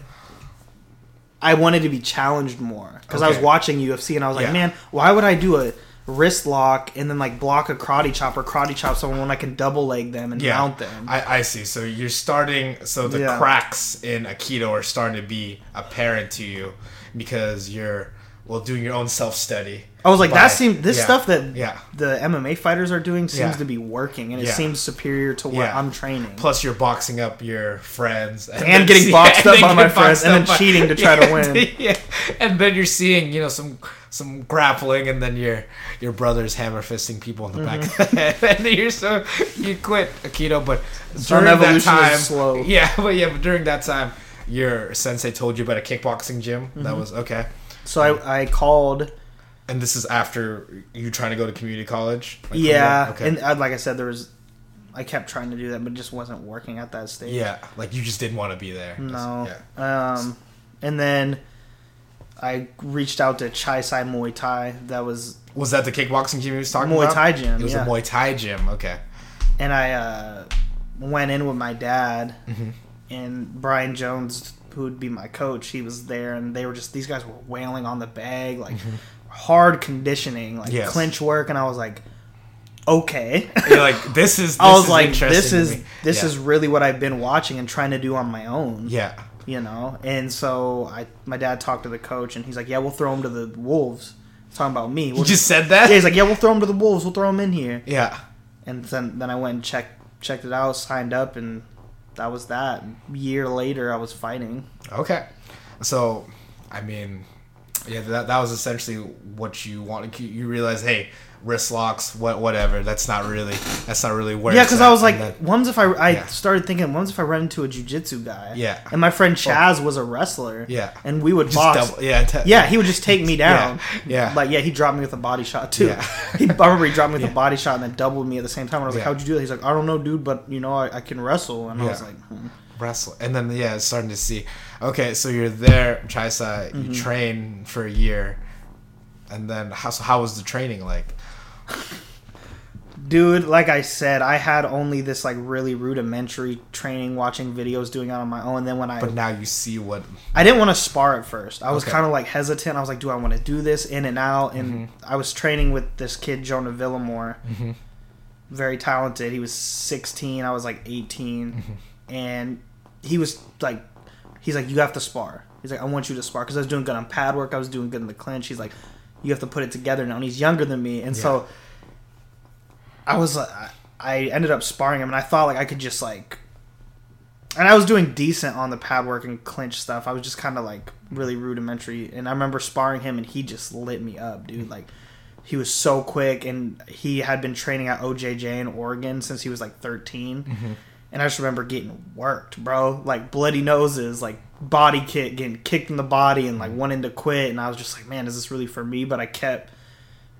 I wanted to be challenged more because I was watching UFC and I was like, Yeah. man, why would I do a wrist lock and then like block a karate chop or karate chop someone when I can double leg them and yeah, mount them? I, I see. So you're starting. So the Yeah. cracks in Aikido are starting to be apparent to you because you're well doing your own self study. I was like, But- that seemed this yeah. stuff that Yeah. the MMA fighters are doing seems Yeah. to be working and it seems superior to what. I'm training. Plus, you're boxing up your friends And then getting see- boxed up by my friends and then by- cheating to try to win. Yeah, and then you're seeing you know some some grappling, and then your your brother's hammer fisting people in the back of the head, and then you're so you quit Aikido, but during that time, slow. yeah, but yeah, but during that time, your sensei told you about a kickboxing gym. Mm-hmm. That was okay, so I, I called. and this is after you trying to go to community college. Like, yeah, okay. and uh, like I said, there was. I kept trying to do that, but it just wasn't working at that stage. yeah, like you just didn't want to be there. No. Yeah. Um, and then I reached out to Chai Sai Muay Thai. That was, Was that the kickboxing gym you was talking Muay about? Muay Thai gym, It was yeah. a Muay Thai gym. Okay. and I uh, went in with my dad Mm-hmm. and Brian Jones, who would be my coach. He was there, and they were just these guys were wailing on the bag, like hard conditioning, like Mm-hmm. Yes. clinch work, and I was like, okay. You're like, this is. This I was is like, this is this Yeah. is really what I've been watching and trying to do on my own. Yeah. you know. And so I, my dad talked to the coach, and he's like, "Yeah, we'll throw him to the wolves." He's talking about me. We'll just said that. yeah, he's like, "Yeah, we'll throw him to the wolves. We'll throw him in here." Yeah. And then then I went and checked checked it out, signed up, and that was that. Year later, I was fighting. Okay. So, I mean, yeah, that that was essentially what you wanted. You realize, hey, wrist locks, what whatever. That's not really. That's not really where. yeah, because. I was like, then- what if I I Yeah. started thinking, what if I run into a jujitsu guy? Yeah. And my friend Chaz was a wrestler. Yeah. And we would just box. double, yeah. t- Yeah, he would just take me down. Yeah. Like, yeah, he dropped me with a body shot too. Yeah. he, I remember he dropped me with Yeah. a body shot and then doubled me at the same time. And I was like, Yeah. "How'd you do that?" He's like, "I don't know, dude, but you know, I, I can wrestle." And I was like, hmm. wrestle and then yeah it's starting to see okay so you're there Chai Sai Mm-hmm. you train for a year and then how, so how was the training like "Dude, like I said, I had only this like really rudimentary training, watching videos, doing it on my own. And then when I, but now you see what I didn't want to spar at first. I was Okay. kind of like hesitant. I was like, "Do I want to do this in and out?" And Mm-hmm. I was training with this kid, Jonah Villamore, very talented. He was 16. I was like 18, Mm-hmm. and he was like, he's like, "You have to spar." He's like, "I want you to spar," because I was doing good on pad work. I was doing good in the clinch. He's like, "You have to put it together now." And he's younger than me, and so I was like, I ended up sparring him, and I thought like I could just like and I was doing decent on the pad work and clinch stuff. I was just kind of like really rudimentary. And I remember sparring him, and he just lit me up, dude. Like he was so quick, and he had been training at OJJ in Oregon since he was like 13. Mm-hmm. and I just remember getting worked, bro. Like bloody noses, like body kick, getting kicked in the body, and like mm-hmm. wanting to quit. And I was just like, man, is this really for me? But I kept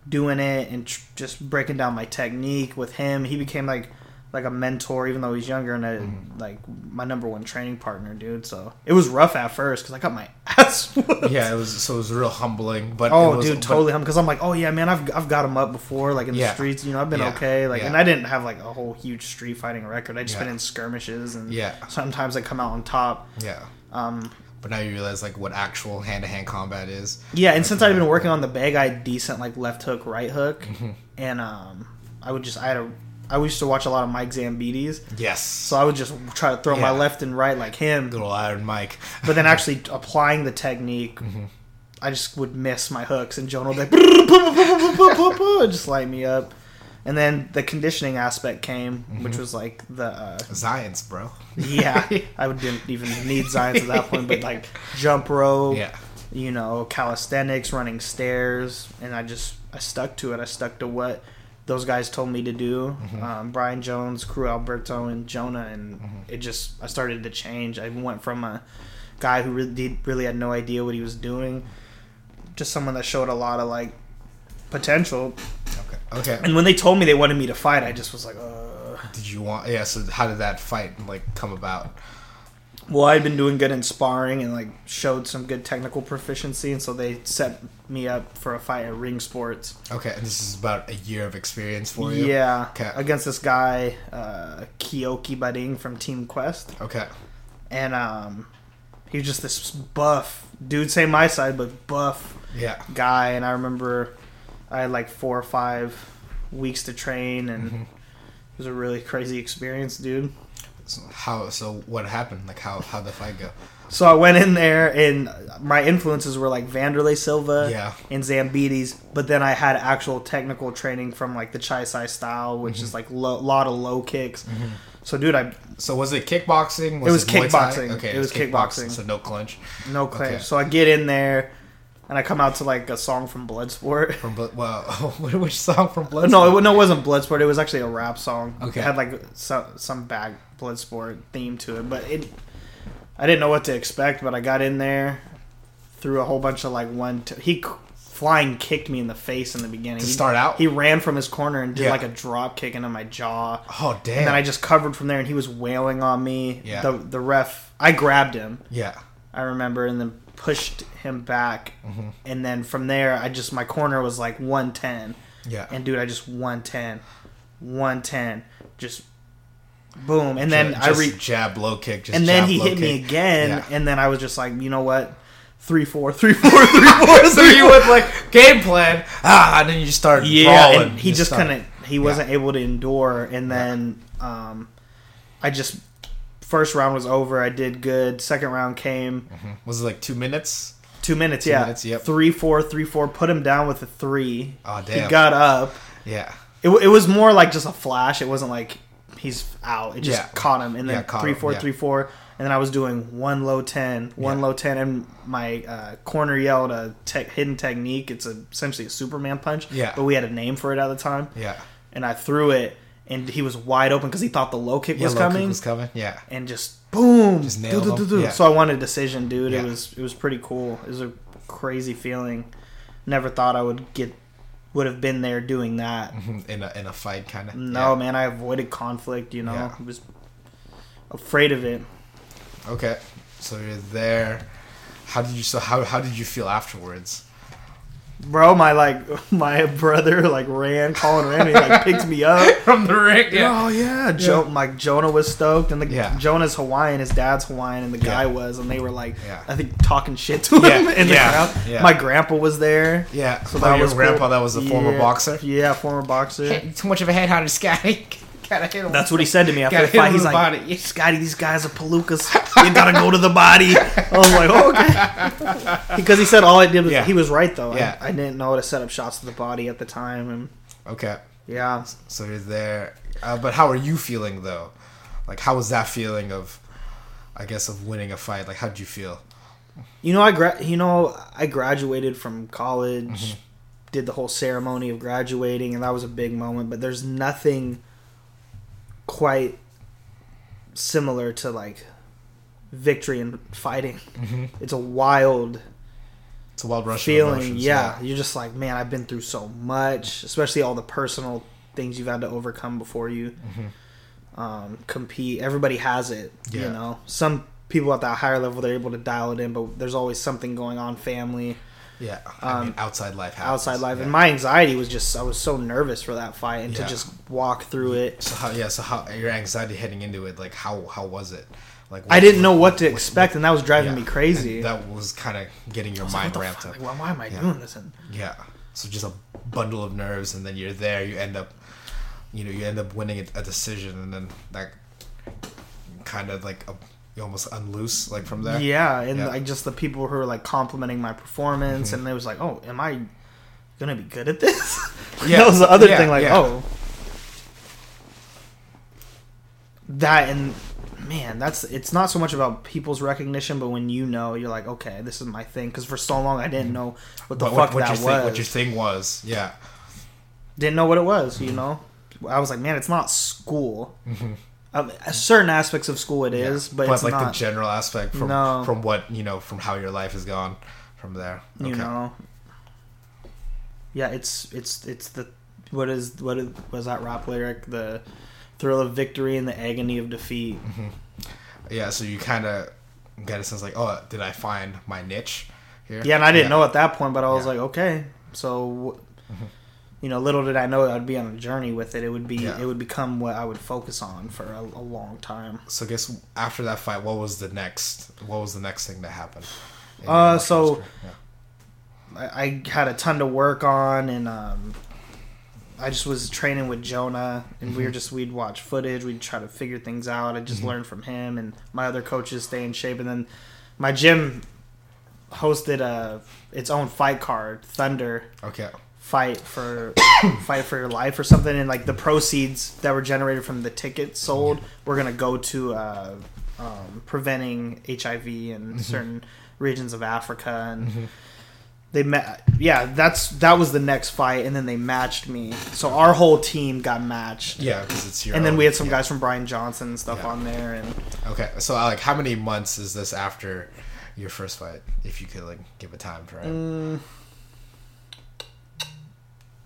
doing it and tr- just breaking down my technique with him. He became like like a mentor, even though he's younger, and a, Mm-hmm. like my number one training partner, dude. So it was rough at first because I got my ass. whooped. Yeah, it was so it was real humbling. But Oh, it was, dude, totally. Because I'm like, oh yeah, man, I've I've got him up before, like in the streets. You know, I've been Yeah. okay. Like, Yeah. and I didn't have like a whole huge street fighting record. I just Yeah. been in skirmishes, and Yeah. sometimes I come out on top. Yeah. Um, But now you realize like what actual hand to hand combat is. yeah, and since I've been working on the bag, I had decent like left hook, right hook, Mm-hmm. and um, I would just I had a I used to watch a lot of Mike Zambidis, Yes. so I would just try to throw my left and right like him, Little Iron Mike. but then actually applying the technique. Mm-hmm. I just would miss my hooks, and Jonah would be like, just light me up. And then the conditioning aspect came, Mm-hmm. which was like the uh, Xyience, bro. yeah, I didn't even need Xyience at that point, but like jump rope, Yeah. you know, calisthenics, running stairs, and I just I stuck to it. I stuck to what those guys told me to do. Mm-hmm. Um, Brian Jones, Crew Alberto, and Jonah, and Mm-hmm. it just I started to change. I went from a guy who really did, really had no idea what he was doing, just someone that showed a lot of like potential. Okay. And when they told me they wanted me to fight, I just was like, uh. Did you want? Yeah. So how did that fight like come about? Well, I'd been doing good in sparring and like showed some good technical proficiency, and so they set me up for a fight at Ring Sports. Okay. And this is about a year of experience for you. Yeah, Okay. against this guy uh, Kiyoki Bading from Team Quest, Okay. and um, he was just this buff dude, same my side, but buff Yeah. guy. And I remember I had like four or five weeks to train, and Mm-hmm. it was a really crazy experience, dude. So how? So what happened? Like how? How the fight go? So I went in there, and my influences were like Wanderlei Silva Yeah. and Zambidis, but then I had actual technical training from like the Chai Sai style, which Mm-hmm. is like a lo- lot of low kicks. So, dude, I So was it kickboxing? It was Thai? kickboxing. Okay. It was kickboxing. So no clinch. no clinch. Okay. So I get in there, and I come out to like a song from Bloodsport. From Blood. Well, which song from Blood? no, it, no, it wasn't Bloodsport. It was actually a rap song. Okay. It had like some some bad Bloodsport theme to it, but it. I didn't know what to expect, but I got in there, threw a whole bunch of like one. T- he flying kicked me in the face in the beginning. To He- start out? he ran from his corner and did Yeah. like a drop kick into my jaw. Oh damn. And then I just covered from there, and he was wailing on me. Yeah. The the ref, I grabbed him. yeah. I remember, and then pushed him back, Mm-hmm. and then from there, I just my corner was like 110, Yeah. and dude, I just 110, 110, just boom, and then Ju- I just re- jab low kick. Just and then he hit me again, Yeah. and then I was just like, you know what, three four, three four, three four, so you went like game plan. Ah, and then you just start yeah, brawling. and he just couldn't. He wasn't able to endure, and then um, I just first round was over. I did good. Second round came. Was it like two minutes? Two minutes, Two yeah. minutes, yep. Three, four, three, four. Put him down with a three. Oh damn. He got up. yeah. It, it was more like just a flash. It wasn't like he's out. It just Yeah. caught him. And then Yeah, caught three, him, four, yeah. three, four. And then I was doing one low 10, one low 10. And my uh, corner yelled a tech hidden technique. It's a, essentially a Superman punch. Yeah. But we had a name for it at the time. Yeah. And I threw it. And he was wide open because he thought the low kick Yeah, was low kick coming. was coming. Yeah. and just boom. Just nailed Do, do, do, him. Yeah. So I wanted a decision, dude. Yeah. It was it was pretty cool. It was a crazy feeling. Never thought I would get would have been there doing that. In a in a fight, kind of. No, man, I avoided conflict. You know. I was afraid of it. Okay. So you're there. How did you? So how how did you feel afterwards? Bro, my like my brother like ran, Colin ran, he like picked me up. From the ring. Oh yeah, jo- like Jonah was stoked, and the Yeah. Jonah's Hawaiian, his dad's Hawaiian, and the guy Yeah. was, and they were like, Yeah. I think talking shit to him Yeah, in the yeah, crowd. yeah. My grandpa was there. Yeah. So Oh, that your was grandpa cool. that was a former boxer. Yeah, former boxer. Too much of a headhunter, Scotty. Gotta hit him. That's what he said to me after the fight. He's like, body. Scotty, these guys are palookas. You gotta go to the body. I was like, oh, okay. Because he said all I did was, Yeah. he was right though. I- Yeah. I, didn't know how to set up shots to the body at the time. And Okay. yeah. So you're there. Uh, but how are you feeling though? Like how was that feeling of, I guess, of winning a fight? Like how would you feel? You know, I gra- you know, I graduated from college, Mm-hmm. did the whole ceremony of graduating, and that was a big moment. But there's nothing quite similar to like victory and fighting. Mhm. It's a wild It's a wild rush feeling. emotions, yeah. you're just like, man, I've been through so much, especially all the personal things you've had to overcome before you um, compete. Everybody has it, you know. Some people at that higher level they're able to dial it in, but there's always something going on, family, Yeah, I mean, Um, outside life happens. outside life, yeah. and my anxiety was just I was so nervous for that fight, and Yeah. to just walk through it. So how? Yeah. So how your anxiety heading into it? Like how? How was it? Like I didn't know what to expect, and that was driving yeah, me crazy. and That was kind of getting your like, mind what the ramped fuck? up. Like, why, why am I doing this? And Yeah. So just a bundle of nerves, and then you're there. You end up, you know, you end up winning a, a decision, and then that kind of like a, you almost unloose like from there. Yeah, and Yeah. like just the people who were like complimenting my performance, mm-hmm. and it was like, oh, am I gonna be good at this? Yeah. that was the other Yeah, thing. Like, yeah. oh, that and man, that's it's not so much about people's recognition, but when you know, you're like, okay, this is my thing. Because for so long, I didn't mm-hmm. know what the fuck what, that was. thing, what your thing was? Yeah. didn't know what it was. You mm-hmm. know, I was like, man, it's not school. Um, certain aspects of school it is, but, it's like not. the general aspect from No. from what you know from how your life has gone from there. you know yeah it's it's it's the what is what is, was that rap lyric the thrill of victory and the agony of defeat Yeah, so you kind of get a sense like, oh, did I find my niche here? yeah and i didn't know at that point but i was Yeah. like okay so you know little did i know i'd be on a journey with it it would be Yeah. it would become what i would focus on for a, a long time So I guess after that fight, what was the next? What was the next thing that happened? Uh, so- Yeah. I, I had a ton to work on and um I just was training with Jonah, and we were just we'd watch footage, we'd try to figure things out. I just learned from him, and my other coaches stay in shape. And then my gym hosted a its own fight card, Thunder okay, fight for fight for your life or something, and like the proceeds that were generated from the tickets sold were gonna go to uh, um, preventing HIV in certain regions of Africa and they met yeah that's that was the next fight and then they matched me so our whole team got matched yeah, because it's your. and then we had some yeah. guys from Brian Johnson and stuff Yeah. on there and Okay, so like, how many months is this after your first fight? If you could like give a time frame. mm,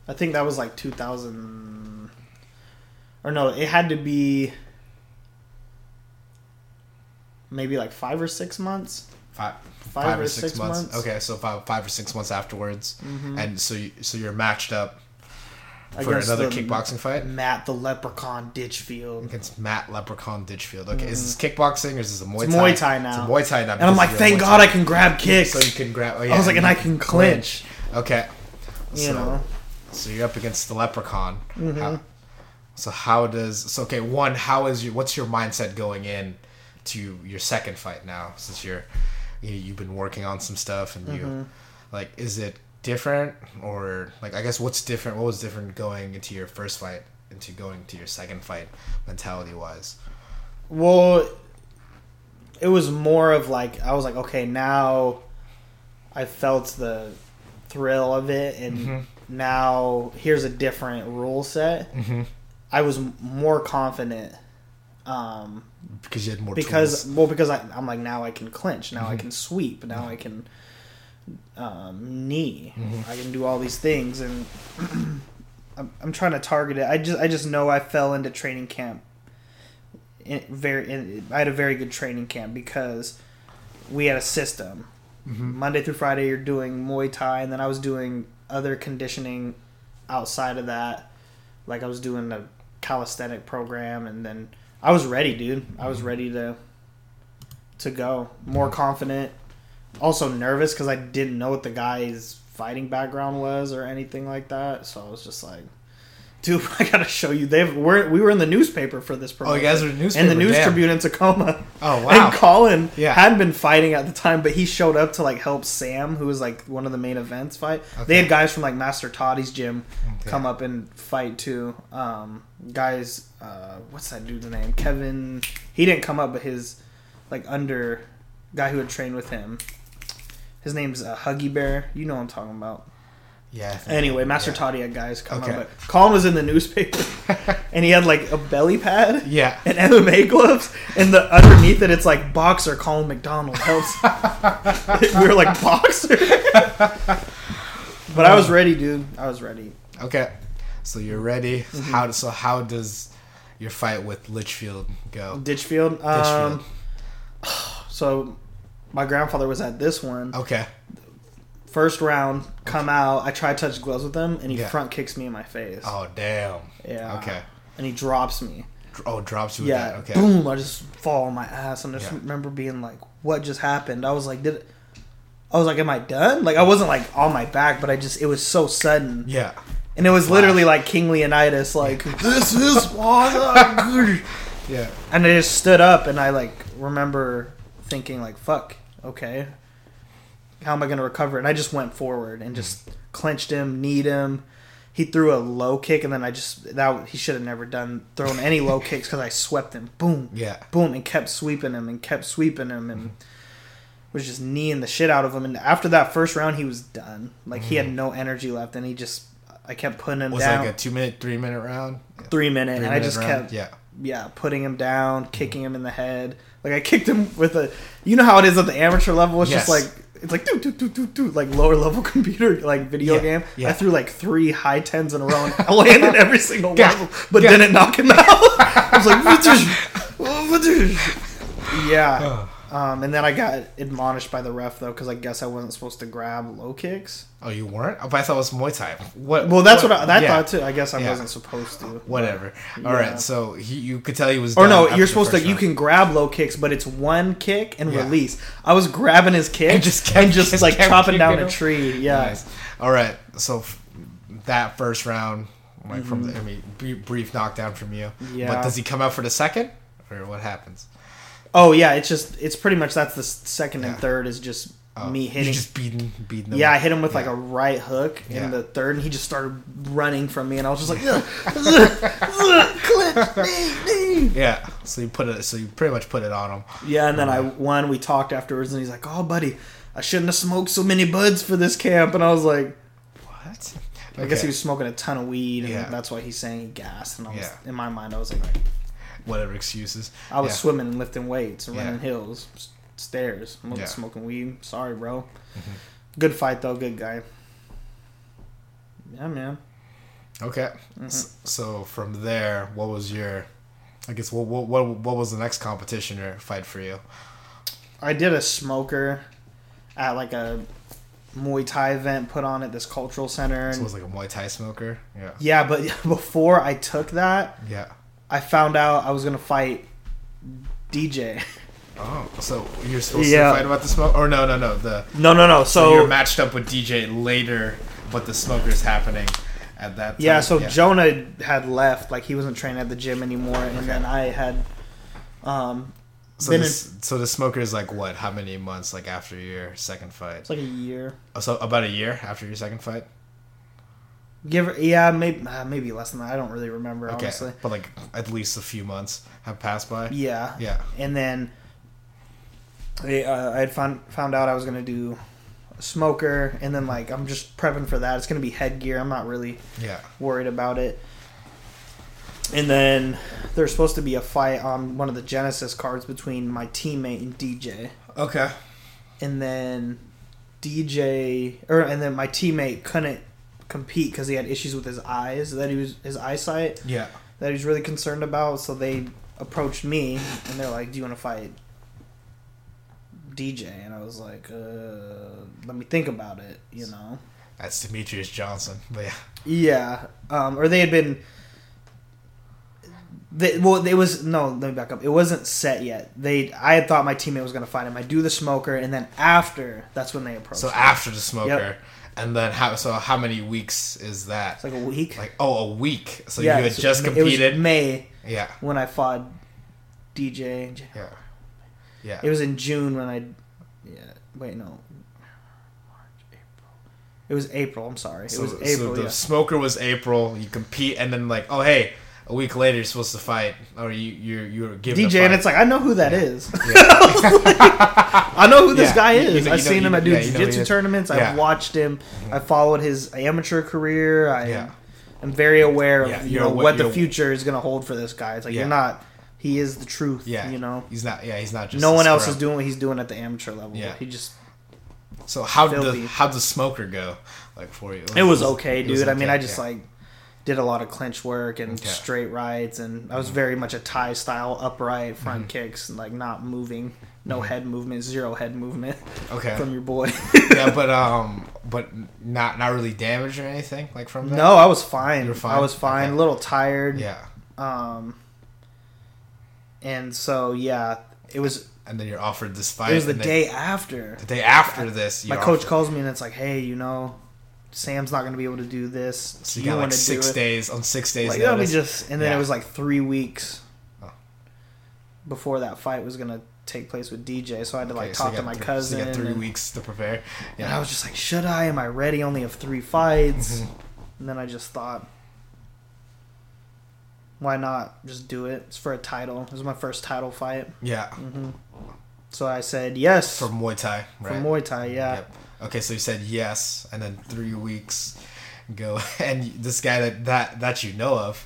I think that was like 2000 or no it had to be maybe like five or six months Five, five or six months. Mm-hmm. Okay, so five, five or six months afterwards, and so you, so you're matched up for Against another the- kickboxing fight Matt the Leprechaun Ditchfield against Matt Leprechaun Ditchfield. Okay, is this kickboxing or is this a Muay Mm-hmm. It's Muay Thai now. It's a Muay Thai now. and I'm like thank God I can grab kicks So you can grab. Oh, yeah, I was like and I can clinch Okay. you so, know So you're up against the leprechaun. Mm-hmm. How, so how does so okay one how is your what's your mindset going in to your second fight now since you're you, you've been working on some stuff and you Mm-hmm. like is it different or like I guess what's different what was different going into your first fight into going to your second fight mentality wise Well, it was more of like I was like, okay, now I felt the thrill of it, and Mm-hmm. Now here's a different rule set. mm-hmm. I was more confident um, because you had more because tools. well because I, I'm like now I can clinch, now I Mm-hmm. can sweep, now I can um, knee, Mm-hmm. I can do all these things, and I'm, I'm trying to target it. I just I just know I fell into training camp. In, very, in, I had a very good training camp because we had a system. Mm-hmm. Monday through Friday, you're doing Muay Thai, and then I was doing other conditioning outside of that. Like I was doing a calisthenic program, and then I was ready, dude. I was mm-hmm. ready to to go. More confident, also nervous because I didn't know what the guy's fighting background was or anything like that. So I was just like, dude, I gotta show you. They've we're, we were in the newspaper for this. oh you guys are in the newspaper and the News damn. Tribune in Tacoma. oh wow And Colin Yeah. hadn't been fighting at the time, but he showed up to like help Sam, who was like one of the main events, fight. They had guys from like Master Toddy's gym Okay. come up and fight too. Um, guys, uh, what's that dude's name? Kevin. He didn't come up, but his like under guy who had trained with him. His name's uh, Huggy Bear. You know what I'm talking about. Yeah. Anyway, Master yeah. Had guys come Okay. but Colin was in the newspaper, and he had like a belly pad Yeah. and MMA gloves, and the underneath it, it's like boxer Colin McDonald helps. we were like boxer, but I was ready, dude. I was ready. Okay. So you're ready. Mm-hmm. How so? How does your fight with Litchfield go? Ditchfield. Um, so my grandfather was at this one. Okay. First round, come out. I try to touch gloves with him, and he Yeah. front kicks me in my face. Oh damn. Yeah. Okay. And he drops me. Oh, drops you with Yeah. that. Okay. Boom! I just fall on my ass, and I just Yeah. remember being like, "What just happened?" I was like, "Did?" It, I was like, "Am I done?" Like I wasn't like on my back, but I just it was so sudden, Yeah. and it was literally like King Leonidas, like this is. I-" Yeah. and I just stood up, and I like remember thinking like, "Fuck, okay, how am I gonna recover?" And I just went forward and mm. just clenched him, kneed him. He threw a low kick, and then I just that he should have never done thrown any low kicks because I swept him. Boom, Yeah. boom, and kept sweeping him and kept sweeping him and mm-hmm. was just kneeing the shit out of him. And after that first round, he was done. Like he had mm. no energy left, and he just I kept putting him down. Was down. like a two minute, three minute round. three minute, Three and I just round? kept Yeah. yeah, putting him down, mm-hmm. kicking him in the head. Like I kicked him with a, you know how it is at the amateur level. It's just like it's like do do do do do like lower level computer like video Yeah, game. yeah. I threw like three high tens in a row and I landed every single Yeah, level, but yeah. didn't knock him out. I was like, "What's this?" Um, and then I got admonished by the ref though because I guess I wasn't supposed to grab low kicks. Oh, you weren't? Oh, but I thought it was Muay Thai. What? Well, that's what, I, I yeah. thought too. I guess I Yeah. wasn't supposed to. Whatever. All right. Yeah. So he, you could tell he was. Or no, you're supposed to. first You can grab low kicks, but it's one kick and release. I was grabbing his kick And just kept- and just, just like chopping down a tree. Yeah, Nice. All right. So f- that first round, like from Mm-hmm. the, I mean, brief, brief knockdown from you. Yeah. But does he come out for the second, or what happens? Oh yeah, it's just it's pretty much that's the second and Yeah. third is just Oh, me you hitting. just beating, beating him. yeah, I hit him with like a right hook Yeah. in the third, and he just started running from me, and I was just like, "Ugh, ugh, ugh, clinch, knee, knee." Yeah. So you put it. So you pretty much put it on him. Yeah, and then I won. We talked afterwards, and he's like, "Oh, buddy, I shouldn't have smoked so many buds for this camp," and I was like. What? I guess he was smoking a ton of weed, and Yeah. that's why he's saying he gassed. And I was, Yeah. in my mind, I was like, Whatever excuses. I was Yeah. swimming and lifting weights and Yeah. running hills, stairs. Yeah. Mm-hmm. smoking weed. Sorry, bro. Good fight though. Good guy. Yeah, man. Okay. Mm-hmm. So from there, what was your? I guess what what what, what was the next competition or fight for you? I did a smoker at like a Muay Thai event put on at this cultural center. So it was like a Muay Thai smoker. Yeah. yeah, but before I took that, Yeah. I found out I was gonna fight DJ. Oh, so you're supposed Yeah. to fight about the smoke? Or no, no, no. The No, no, no. so, So, you're matched up with DJ later, but the smoker's happening at that. Time. Yeah, so Jonah had left, like he wasn't training at the gym anymore, and Okay. then I had um So this, so the smoker is like what? How many months like after your second fight? it's like a year. Oh, so about a year after your second fight. Give her, yeah, maybe uh, maybe less than that. I don't really remember Okay, honestly. but like at least a few months have passed by. Yeah, Yeah. and then I, uh, I had found found out I was gonna do a smoker, and then like I'm just prepping for that. It's gonna be headgear. I'm not really Yeah. worried about it. And then there's supposed to be a fight on one of the Genesis cards between my teammate and DJ. Okay. and then DJ or and then my teammate couldn't compete because he had issues with his eyes that he was his eyesight Yeah. that he was really concerned about. So they approached me and they're like, "Do you want to fight DJ?" And I was like, uh, "Let me think about it," you know. That's Demetrious Johnson. But yeah. Yeah, um, or they had been. They, well, it was no. Let me back up. It wasn't set yet. They, I had thought my teammate was going to fight him. I do the smoker, and then after, that's when they approached. So me. after the smoker, Yep. And then how? So how many weeks is that? it's like a week. Like oh, a week. So yeah, you had so just it was competed. May Yeah. when I fought DJ. Yeah. Yeah. It was in June when I. Yeah. Wait, no. March, April. It was April. I'm sorry. It So, was so April. the yeah. smoker was April. You compete, and then like, oh hey, a week later you're supposed to fight, or you you're you're given a DJ, and it's like I know who that is. I know who this Yeah, guy is. you know- I've you know- seen him at do yeah, you know who he jiu-jitsu tournaments. Yeah. I've watched him. Mm-hmm. I followed his amateur career. I Yeah. am very aware of Yeah, you know awa- what the future is going to hold for this guy. It's like Yeah. you're not. He is the truth. yeah, you know. he's not. Yeah, he's not just. No one else is doing what he's doing at the amateur level. Yeah. He just So how did the how the smoker go? Like for you, It was okay, dude. I mean, I just yeah. like did a lot of clinch work and Okay. straight rights, and I was very much a Thai style upright front Mm-hmm. kicks, and like not moving, no head movement, zero head movement okay. from your boy. yeah, but um, but not not really damaged or anything like from that. no, I was fine. You were fine? I was fine. Okay. A little tired. Yeah, Um. And so yeah, it was. and then you're offered this fight. It was the day after. The day after this, My coach offered- calls me and it's like, hey, you know, Sam's not going to be able to do this. So Do you got like six days on six days. Like, let me notice. just, and then Yeah. it was like three weeks Oh. before that fight was gonna take place with DJ. So I had to like Okay, so talk you to my th- cousin. So you got three and, weeks to prepare. and I was just like, should I? Am I ready? Only have three fights. Mhm. And then I just thought, why not just do it? It's for a title. This is my first title fight. yeah, hmm So I said yes for Muay Thai, for right? Muay Thai. Yeah. Yep. Okay, so you said yes, and then three weeks go, and this guy that that that you know of,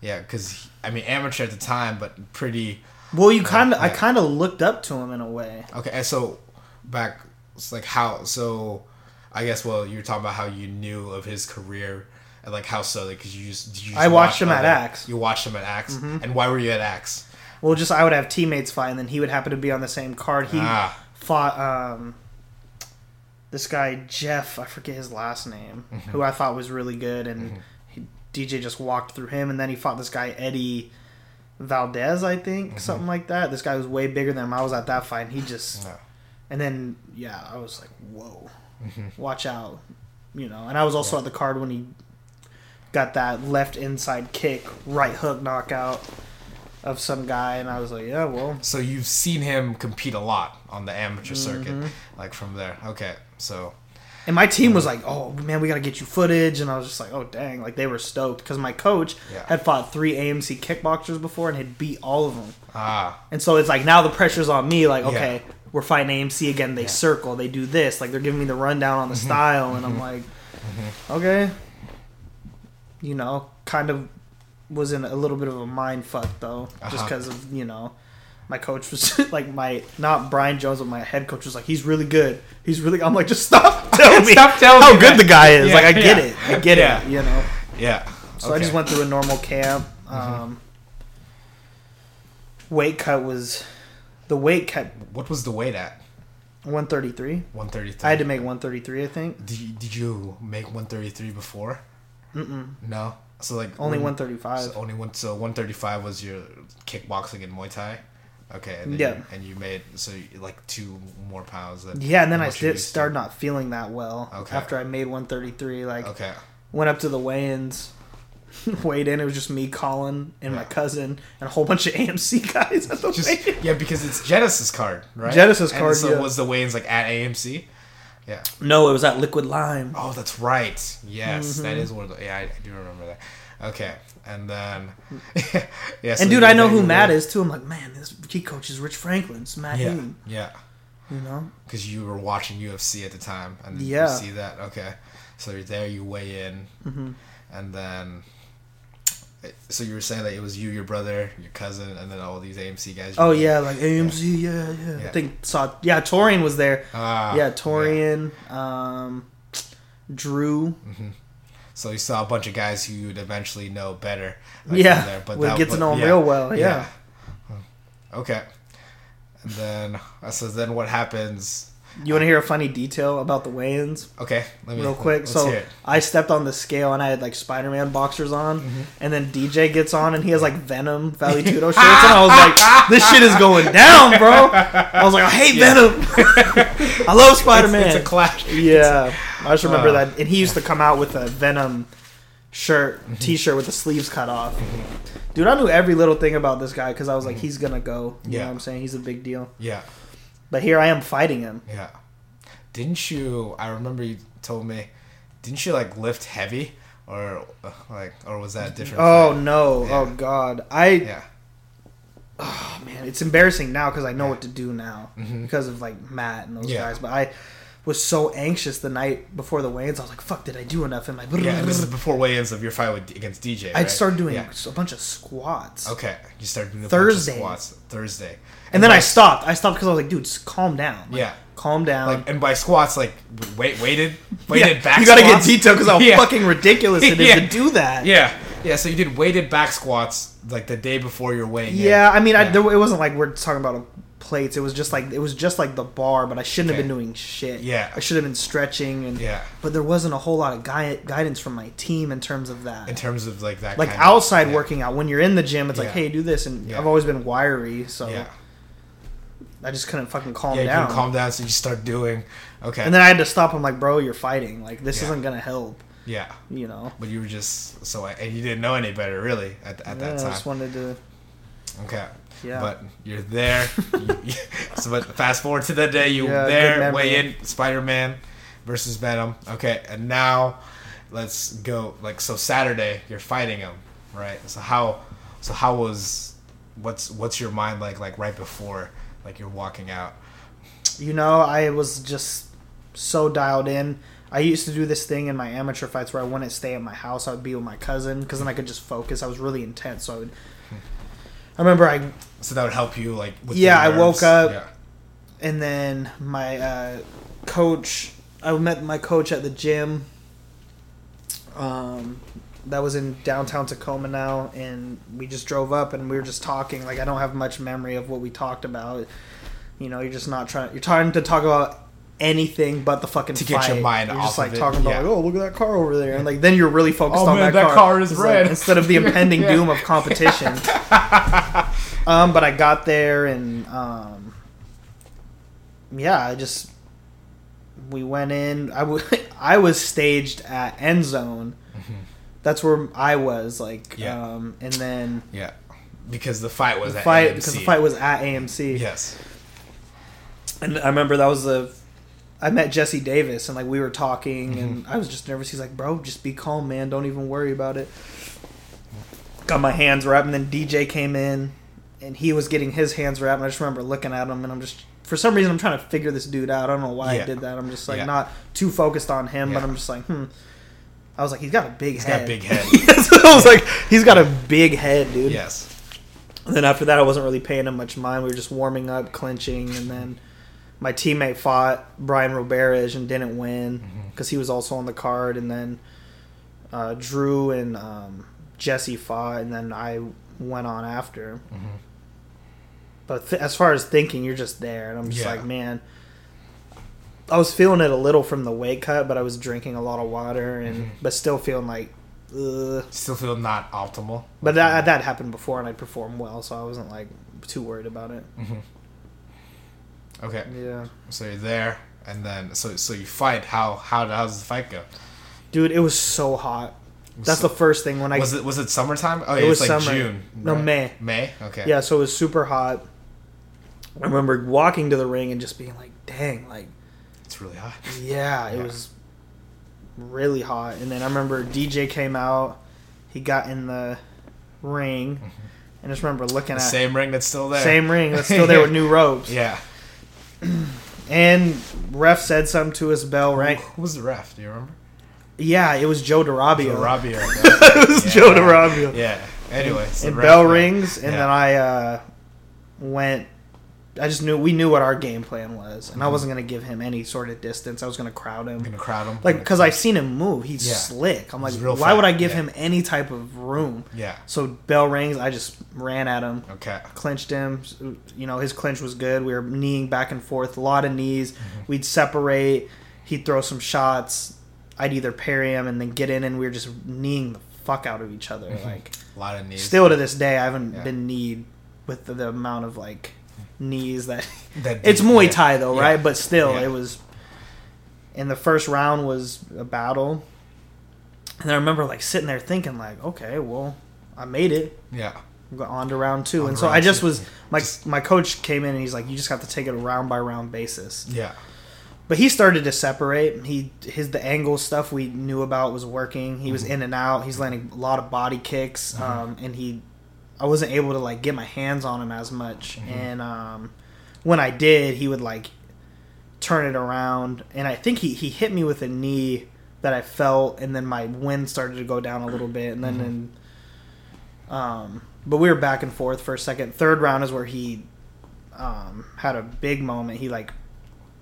yeah, because I mean amateur at the time, but pretty. Well, you kind of, I kind of looked up to him in a way. Okay, and so back, it's like how so. I guess well, you were talking about how you knew of his career and like how so because you just, you just I watched him at other- Axe. Mm-hmm. You watched him at Axe, and why were you at Axe? Well, just I would have teammates fight, and then he would happen to be on the same card. He Ah. fought um, this guy Jeff. I forget his last name, Mm-hmm. who I thought was really good, and he, DJ just walked through him, and then he fought this guy Eddie Valdez, I think, Mm-hmm. something like that. This guy was way bigger than him. I was at that fight, and he just, and then yeah, I was like, whoa, Mm-hmm. watch out, you know. And I was also at the card when he got that left inside kick, right hook knockout of some guy, and I was like, yeah, well. So you've seen him compete a lot on the amateur Mm-hmm. circuit, like from there. Okay, so And my team was like, "Oh man, we got to get you footage," and I was just like, "Oh dang!" Like they were stoked because my coach Yeah. had fought three AMC kickboxers before and had beat all of them, ah, and so it's like now the pressure's on me. Like, Yeah. okay, we're fighting AMC again. They circle, they do this. Like they're giving me the rundown on the Mm-hmm. style, and I'm like, okay, you know, kind of was in a little bit of a mind fuck though, just Uh-huh. because of you know. My coach was like my not Brian Jones, but my head coach was like, he's really good. He's really. I'm like, just stop telling me Stop telling how me good that. the guy is. Yeah, like I get yeah. it, I get Yeah. it. You know. yeah. So I just went through a normal camp. Um, Weight cut was the weight cut What was the weight at? 133. One thirty three. I had to make 133, I think. Did you, did you make one thirty three before? Mm-mm. No. So like Only 135. So only one. So one thirty five was your kickboxing and Muay Thai. Okay. And Yeah. You, and you made so you, like two more pounds than. yeah, and then I did used to. started not feeling that well Okay. after I made 133. Like Okay. went up to the weigh-ins, weighed in. It was just me, Colin, and my cousin, and a whole bunch of AMC guys at the Just weigh-in. yeah, because it's Genesis card, right? Genesis And card, So yeah. was the weigh-ins like at AMC? Yeah. No, it was at Liquid Lime. Oh, that's right. Yes, that Mm-hmm. is one of the. Yeah, I, I do remember that. Okay, and then yeah. so and dude, I know who Matt is too. I'm like, man, this key coach is Rich Franklin. It's Matt Yeah, Hume. yeah, You know? because you were watching UFC at the time, and Yeah. you see that. Okay, so there, you weigh in, Mm-hmm. and then. So you were saying that it was you, your brother, your cousin, and then all these AMC guys. Oh yeah, like AMC. Yeah, yeah. Yeah. I think saw. Yeah, Torian was there. Ah, yeah, Torian. Um, Drew. So you saw a bunch of guys who you would eventually know better. like, yeah, there, but that- get to know yeah, real well. Yeah. Okay. And then uh, so then what happens? You want to hear a funny detail about the weigh-ins? Okay, let me real quick. So. I stepped on the scale and I had like Spider-Man boxers on, Mm-hmm. and then DJ gets on and he has like Venom Valley Tudo shirts, and I was like, "This shit is going down, bro." I was like, "I hate Venom. I love Spider-Man." It's, it's a clash. yeah, I just remember Uh, that, and he used to come out with a Venom shirt, Mm-hmm. T-shirt with the sleeves cut off. Dude, I knew every little thing about this guy because I was like, he's gonna go. You know Mm-hmm. Yeah. what I'm saying? He's a big deal. Yeah, But here I am fighting him. yeah. Didn't you? I remember you told me. Didn't you like lift heavy or uh, like, or was that a different? Oh fight? no! Yeah. Oh god! I yeah, oh man, it's embarrassing now because I know Yeah. what to do now Mhm. because of like Matt and those Yeah. guys. But I was so anxious the night before the weigh-ins. I was like, "Fuck, did I do enough?" And my yeah. This is before weigh-ins of your fight with, against DJ. Right? start doing Yeah. a bunch of squats, Okay, you started doing a Thursday. bunch of squats Thursday, and then by I stopped. I stopped because I was like, "Dude, just calm down." Like, Yeah. calm down. Like, and by squats, like wait, weighted, weighted Yeah, back. you gotta get squats. detailed because how Yeah. fucking ridiculous it is Yeah. to do that. Yeah, yeah. So you did weighted back squats like the day before you're weighing. in. Yeah, I mean, I, there, it wasn't like we're talking about uh, plates. It was just like it was just like the bar, but I shouldn't have been doing shit. Yeah. I should have been stretching and Yeah. But there wasn't a whole lot of gui- guidance from my team in terms of that. In terms of like that, like kind of- outside yeah. working out, when you're in the gym, it's like, hey, do this, and. I've always been wiry, so Yeah, I just couldn't fucking calm down. yeah. You down. can calm down, so you start doing. Okay. And then I had to stop. I'm like, bro, you're fighting. Like this Yeah. isn't gonna help. yeah, You know. but you were just so, and you didn't know any better really at, at Yeah, that time. I just wanted to. Okay. Yeah. But you're there. You- you- so, but fast forward to the day you Yeah, there, weigh in Spider Man versus Venom. Okay, and now let's go. Like, so Saturday you're fighting him, right? So how, so how was, what's what's your mind like? Like right before, like you're walking out. You know, I was just so dialed in. I used to do this thing in my amateur fights where I wouldn't stay at my house. I would be with my cousin because then I could just focus. I was really intense, so I would. I remember I So that would help you, like. With Yeah, I woke up. Yeah. and then my uh, coach i met my coach at the gym um, that was in downtown tacoma now and we just drove up and we were just talking like i don't have much memory of what we talked about you know you're just not trying you're trying to talk about anything but the fucking To get your fight. mind you're off just like of it, talking about yeah. like oh look at that car over there and like then you're really focused Oh, on man, that, that car is It's like, red. instead of the impending Yeah. doom of competition um, but I got there and um, yeah, I just we went in. I w- I was staged at end zone. That's where I was like. Yeah. um, and then Yeah. Because the fight was the at fight AMC. because the fight was at AMC. Yes. And I remember that was the I met Jesse Davis and like we were talking Mm-hmm. and I was just nervous. He's like, "Bro, just be calm, man. Don't even worry about it." Got my hands wrapped and then DJ came in and he was getting his hands wrapped and I just remember looking at him and I'm just for some reason I'm trying to figure this dude out. I don't know why Yeah. I did that. I'm just like Yeah. not too focused on him, but I'm just like, "Hmm." I was like, "He's got a big He's head." got a big head. I was like, "He's got a big head, dude." yes. And then after that, I wasn't really paying him much mind. We were just warming up, clinching, and then my teammate fought Brian Roberge and didn't win Mm-hmm. because he was also on the card. And then uh, Drew and um, Jesse fought, and then I went on after. Mm-hmm. But th- as far as thinking, you're just there, and I'm just Yeah. like, man. I was feeling it a little from the weight cut, but I was drinking a lot of water, and Mhm. but still feeling like, ugh. Still feel not optimal. But that that happened before, and I performed well, so I wasn't like too worried about it. Okay. Yeah. So you're there, and then so so you fight. How how how does the fight go? Dude, it was so hot. That's So- the first thing when I was it was it summertime? Oh, It yeah, was it's like summer. June. No, right? May. May. Okay. yeah, so it was super hot. I remember walking to the ring and just being like, "Dang, like It's really hot. yeah, it Yeah. was really hot." And then I remember DJ came out. He got in the ring, and I just remember looking The at same ring that's still there. same ring that's still there with new ropes. Yeah. And ref said something to us, bell right? Who was the ref? Do you remember? Yeah, it was Joe DeRabio. Rabio. it was Joe DeRabio. Yeah. Anyway, so and bell rings, and Yeah. then I uh, went. I just knew we knew what our game plan was, and I Mhm. wasn't gonna give him any sort of distance. I was gonna crowd I'm him, gonna crowd him. like because I've seen him move. He's Yeah. slick. I'm like, He's real why would I give yeah. him any type of room? Yeah. So bell rings. I just ran at him, Okay. clinched him. You know, his clinch was good. We were kneeing back and forth, a lot of knees. Mm-hmm. We'd separate. He'd throw some shots. I'd either parry him and then get in, and we were just kneeing the fuck out of each other. Mhm. Like A lot of knees. still to this day, I haven't Yeah. been kneed with the, the amount of like knees that. That it's Muay yeah. Thai though, Yeah. right? But still, Yeah. it was. And the first round was a battle, and I remember like sitting there thinking like, okay, well, I made it. Yeah. On to round two, On and so I just two. was my Just- my coach came in and he's like, you just have to take it a round by round basis. Yeah. but he started to separate. He his the angle stuff we knew about was working. He was in and out. He's landing a lot of body kicks, um, and he I wasn't able to like get my hands on him as much. And um, when I did, he would like turn it around, and I think he he hit me with a knee that I felt, and then my wind started to go down a little bit, and then in, um, but we were back and forth for a second. Third round is where he um, had a big moment. He like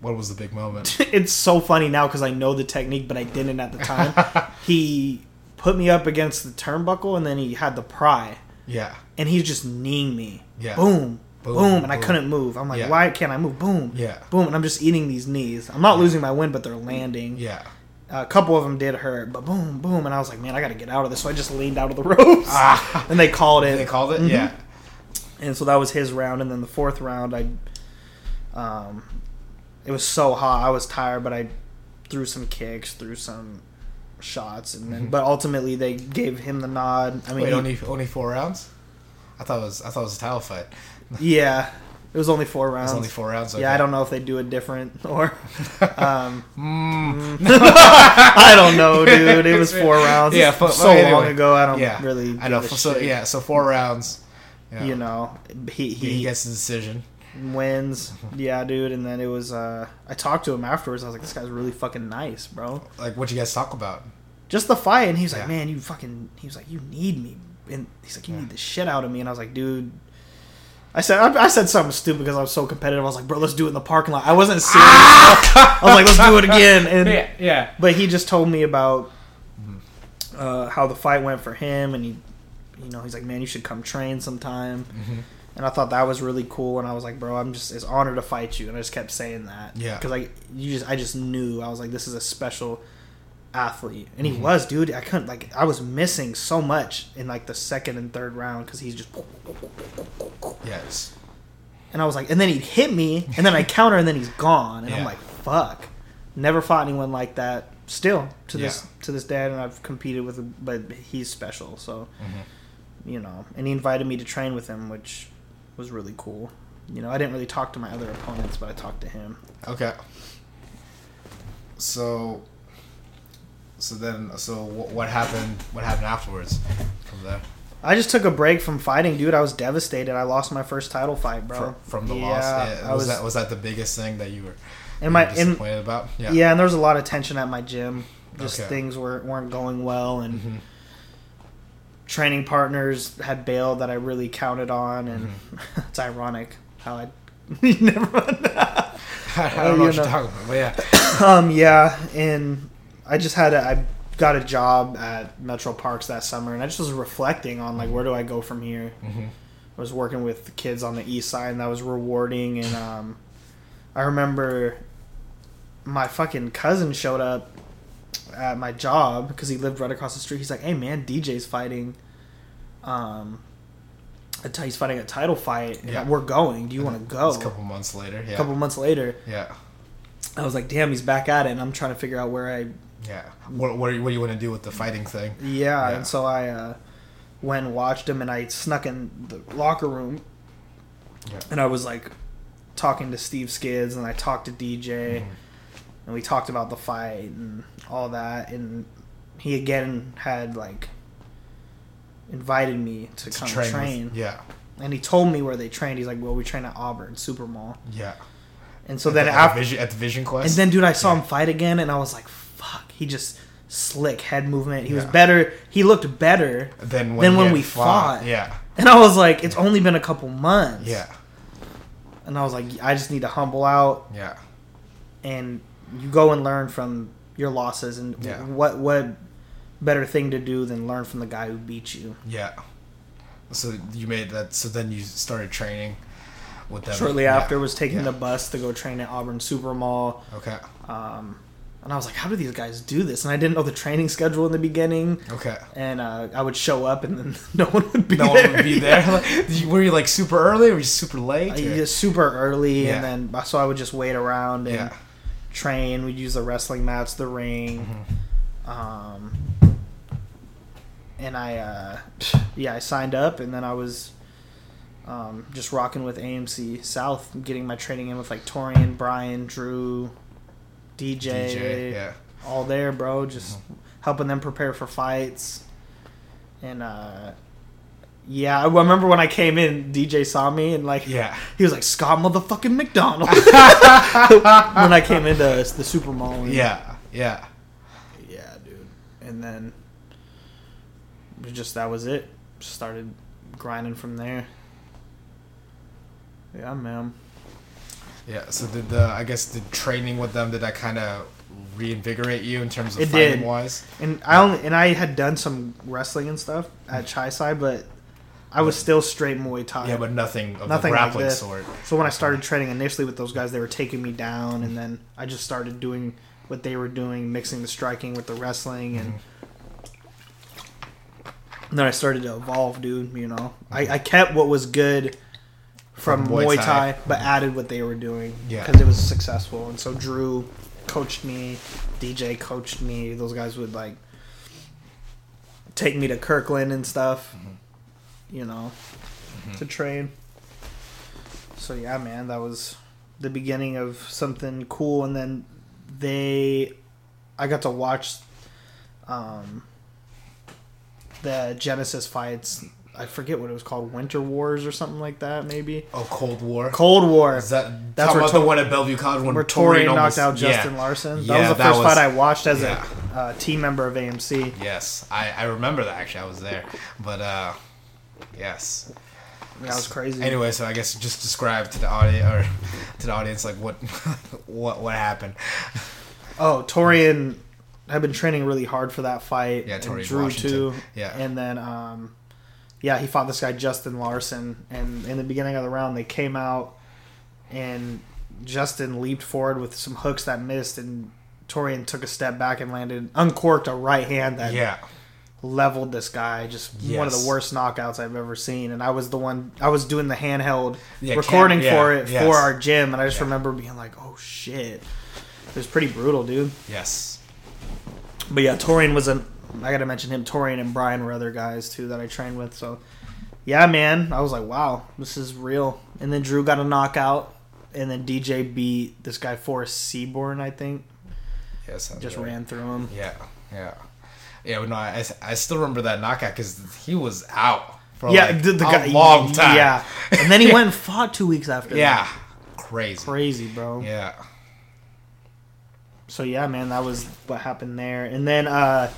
What was the big moment? it's so funny now because I know the technique, but I didn't at the time. he put me up against the turnbuckle, and then he had the pry, yeah. and he's just kneeing me. Yeah. Boom, Boom, boom, and I couldn't move. I'm like, Yeah. why can't I move? Boom, Yeah. boom, and I'm just eating these knees. I'm not losing my wind, but they're landing. Yeah. A couple of them did hurt, but boom, boom, and I was like, man, I got to get out of this. So I just leaned out of the ropes, Ah. and they called it. They called it? Mhm. Yeah. and so that was his round and then the fourth round i um it was so hot i was tired but i threw some kicks threw some shots and then but ultimately they gave him the nod i mean Wait, only only four rounds? I thought it was I thought it was a title fight. yeah it was only four It rounds was only four rounds. yeah i don't know if they do it different or um Mm. i don't know dude it was four rounds Yeah, so anyway. long ago i don't Yeah. really I know. So shit. yeah, so four rounds. Yeah. you know he he, he, gets the decision. Wins yeah dude and then it was uh i talked to him afterwards i was like this guy's really fucking nice bro Like, what you guys talk about? just the fight and he was like man you fucking he was like you need me and he's like you Yeah. need the shit out of me and i was like dude I said I, I said something stupid because I was so competitive. I was like, "Bro, let's do it in the parking lot." I wasn't serious. I was like, "Let's do it again." And yeah, yeah. but he just told me about Mm-hmm. uh, how the fight went for him, and he, you know, he's like, "Man, you should come train sometime." Mm-hmm. And I thought that was really cool. And I was like, "Bro, I'm just it's honored to fight you." And I just kept saying that, Yeah. because I you just I just knew I was like, "This is a special athlete," and he Mhm. was, dude. I couldn't like I was missing so much in like the second and third round because he's just Yes. and I was like, and then he'd hit me, and then I counter, and then he's gone, and I'm like, fuck. Never fought anyone like that. Still to this Yeah. to this day, and I've competed with, him, but he's special. So Mhm. you know, and he invited me to train with him, which was really cool. You know, I didn't really talk to my other opponents, but I talked to him. Okay. So. So then, so what happened? What happened afterwards? From there, I just took a break from fighting, dude. I was devastated. I lost my first title fight, bro. from, from the yeah, loss, yeah, was, was, that was that the biggest thing that you were, and my you were and disappointed about? Yeah. yeah. and there was a lot of tension at my gym. Just Okay. things were weren't going well, and Mhm. Training partners had bailed that I really counted on, and Mm-hmm. it's ironic how I never. I don't know what you're talking about, but yeah. um, yeah, and I just had a, I got a job at Metro Parks that summer, and I just was reflecting on like where do I go from here. Mhm. I was working with the kids on the east side, and that was rewarding. And um, I remember my fucking cousin showed up at my job because he lived right across the street. He's like, "Hey man, DJ's fighting. Um, he's fighting a title fight. and Yeah. We're going. Do you want to go?" It's a couple months later. Yeah. A couple months later, Yeah. I was like, "Damn, he's back at it." And I'm trying to figure out where I Yeah. What what, are you, what do you want to do with the fighting thing? Yeah, Yeah. and so I uh, went and watched him, and I snuck in the locker room, Yeah. and I was like talking to Steve Skids, and I talked to DJ, Mhm. and we talked about the fight and all that, and he again had like invited me to, To come train train, with- yeah. and he told me where they trained. He's like, "Well, we train at Auburn Super Mall," Yeah. and so At then the, at after, the Vision, at the Vision Quest. and then dude, I saw Yeah. him fight again, and I was like, "Fuck!" He just slick head movement. He was better. He looked better than then he when we fought. Yeah. And I was like, it's only been a couple months. Yeah. And I was like, I just need to humble out Yeah. and you go and learn from your losses and Yeah. what what better thing to do than learn from the guy who beat you. Yeah. So you made that. So then you started training with them. Shortly Yeah. after was taking Yeah. the bus to go train at Auburn Super Mall. Okay. Um, and I was like, how do these guys do this? And I didn't know the training schedule in the beginning. Okay. And uh, I would show up and then no one would be No there. one would be there. Like, you, were you like super early or were you super late? Uh, super early, Yeah. and then so I would just wait around and Yeah. Train. We'd use the wrestling mats, the ring, Mhm. um, and I, uh, yeah, I signed up, and then I was um, just rocking with AMC South, getting my training in with like Torian, Brian, Drew, DJ, DJ. Yeah. all there, bro. Just Mm-hmm. helping them prepare for fights. And uh yeah, I remember when I came in, DJ saw me and like Yeah. he was like Scott motherfucking McDonald when I came into the Super Mall. Yeah. Yeah. yeah, dude. And then just that was it. Started grinding from there. Yeah, man. Yeah. So did the I guess the training with them did that kind of reinvigorate you in terms of It fighting did. wise? And I only and I had done some wrestling and stuff at Chai Sai, but I was still straight Muay Thai. Yeah, but nothing of Nothing the like grappling this. sort. So when I started training initially with those guys, they were taking me down, and then I just started doing what they were doing, mixing the striking with the wrestling, and, mm-hmm. and then I started to evolve, dude. You know, I, I kept what was good from, From Muay Muay, Thai. Thai, but added what they were doing Yeah. because it was successful. And so Drew coached me, DJ coached me. Those guys would like take me to Kirkland and stuff, mm-hmm. You know, to train. So yeah, man, that was the beginning of something cool. And then they, I got to watch, um, the Genesis fights. I forget what it was called, Winter Wars or something like that, maybe. Oh, Cold War. Cold War. Is that That's where about Tor- the one at Bellevue College when where Torian almost- knocked out yeah. Justin Larson. That Yeah, was the that first was- fight I watched as yeah. a uh, team member of AMC. Yes, I, I remember that actually. I was there, but uh, yes. That was crazy. Anyway, so I guess just describe to the audience or to the audience like what what what happened. Oh, Torian had been training really hard for that fight. Yeah, and Torian Drew Washington. too. Yeah. and then um, yeah, he fought this guy Justin Larson, and in the beginning of the round, they came out, and Justin leaped forward with some hooks that missed, and Torian took a step back and landed uncorked a right hand that Yeah, leveled this guy. Just one of the worst knockouts I've ever seen. And I was the one I was doing the handheld Yeah, recording yeah, for it yes. for our gym, and I just Yeah. remember being like, "Oh shit." It was pretty brutal, dude. yes, But yeah, Torian was an. I gotta mention him. Torian and Brian were other guys too that I trained with. So, yeah, man, I was like, wow, this is real. And then Drew got a knockout, and then DJ beat this guy Forrest Seaborn, I think. yes. sounds Just right. ran through him. Yeah, yeah, yeah. No, I, I still remember that knockout because he was out for yeah, like the, the a guy, long time. Yeah, and then he went and fought two weeks after. yeah, that. crazy. crazy, bro. Yeah, So yeah, man, that was what happened there. And then uh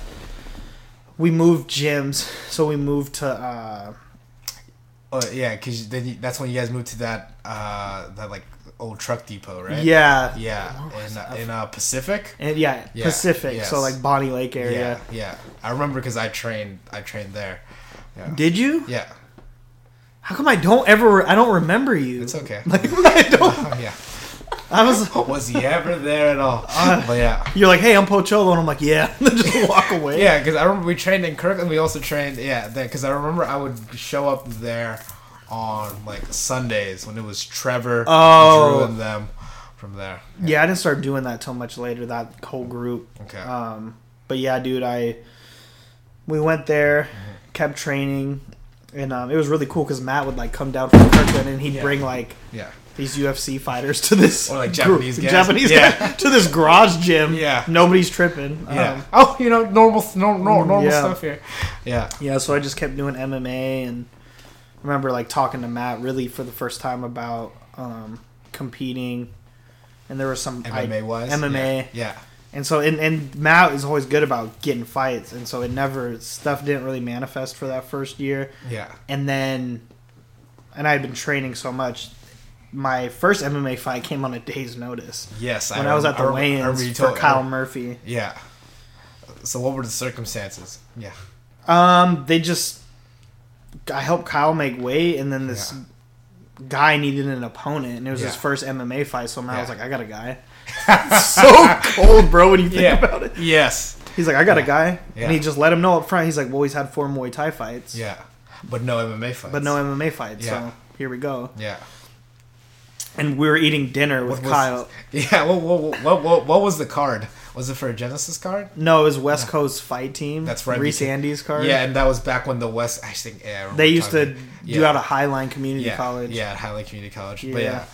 we moved gyms. So we moved to uh oh yeah, because then you, that's when you guys moved to that uh that like old truck depot, right? yeah. yeah, in uh, in uh, Pacific. And yeah, Yeah, Pacific. So like Bonney Lake area. Yeah, yeah. I remember because I trained. I trained there. Yeah. Did you? Yeah, How come I don't ever I don't remember you? it's okay. Like I don't yeah. I was Was he ever there at all? Uh, but yeah. you're like, hey, I'm Pocholo, and I'm like, yeah, then just walk away. Yeah, because I remember we trained in Kirkland. We also trained, yeah, there. Because I remember I would show up there on like Sundays when it was Trevor, Oh. Drew, and them from there. Yeah, I didn't start doing that till much later. That whole group. Okay. Um, but yeah, dude, I we went there, Mm-hmm. kept training, and um, it was really cool because Matt would like come down from Kirkland and he'd Yeah. bring like yeah. these UFC fighters to this Or, like, Japanese guys. Japanese Yeah. guy to this garage gym. Yeah. nobody's tripping. Yeah. Um, oh, you know, normal, normal, normal Yeah. stuff here. Yeah. yeah, so I just kept doing MMA and remember like talking to Matt really for the first time about um, competing, and there was some I- MMA wise. MMA. Yeah. And so, and, and Matt is always good about getting fights, and so it never stuff didn't really manifest for that first year. Yeah. And then, and I had been training so much. My first MMA fight came on a day's notice Yes. when I, was at the I weigh-ins for told- Kyle Murphy. Yeah. So what were the circumstances? Yeah. Um, they just I helped Kyle make weight, and then this Yeah. guy needed an opponent, and it was his first MMA fight. So I was like, "I got a guy." so cold, bro. When you think yeah. about it. Yes. He's like, I got a guy, Yeah. and he just let him know up front. He's like, well, he's had four Muay Thai fights, Yeah. But no MMA fights. but no MMA fights. Yeah. So here we go. Yeah. And we were eating dinner with was- Kyle. Yeah. What, what, what, what, what was the card? Was it for a Genesis card? No, it was West Coast Fight Team. That's right, Reese Andy's card. Yeah, and that was back when the West. I think yeah, I they used to talking- do yeah. out of Highline Community yeah, College. Yeah, at Highland Community College. Yeah. But yeah,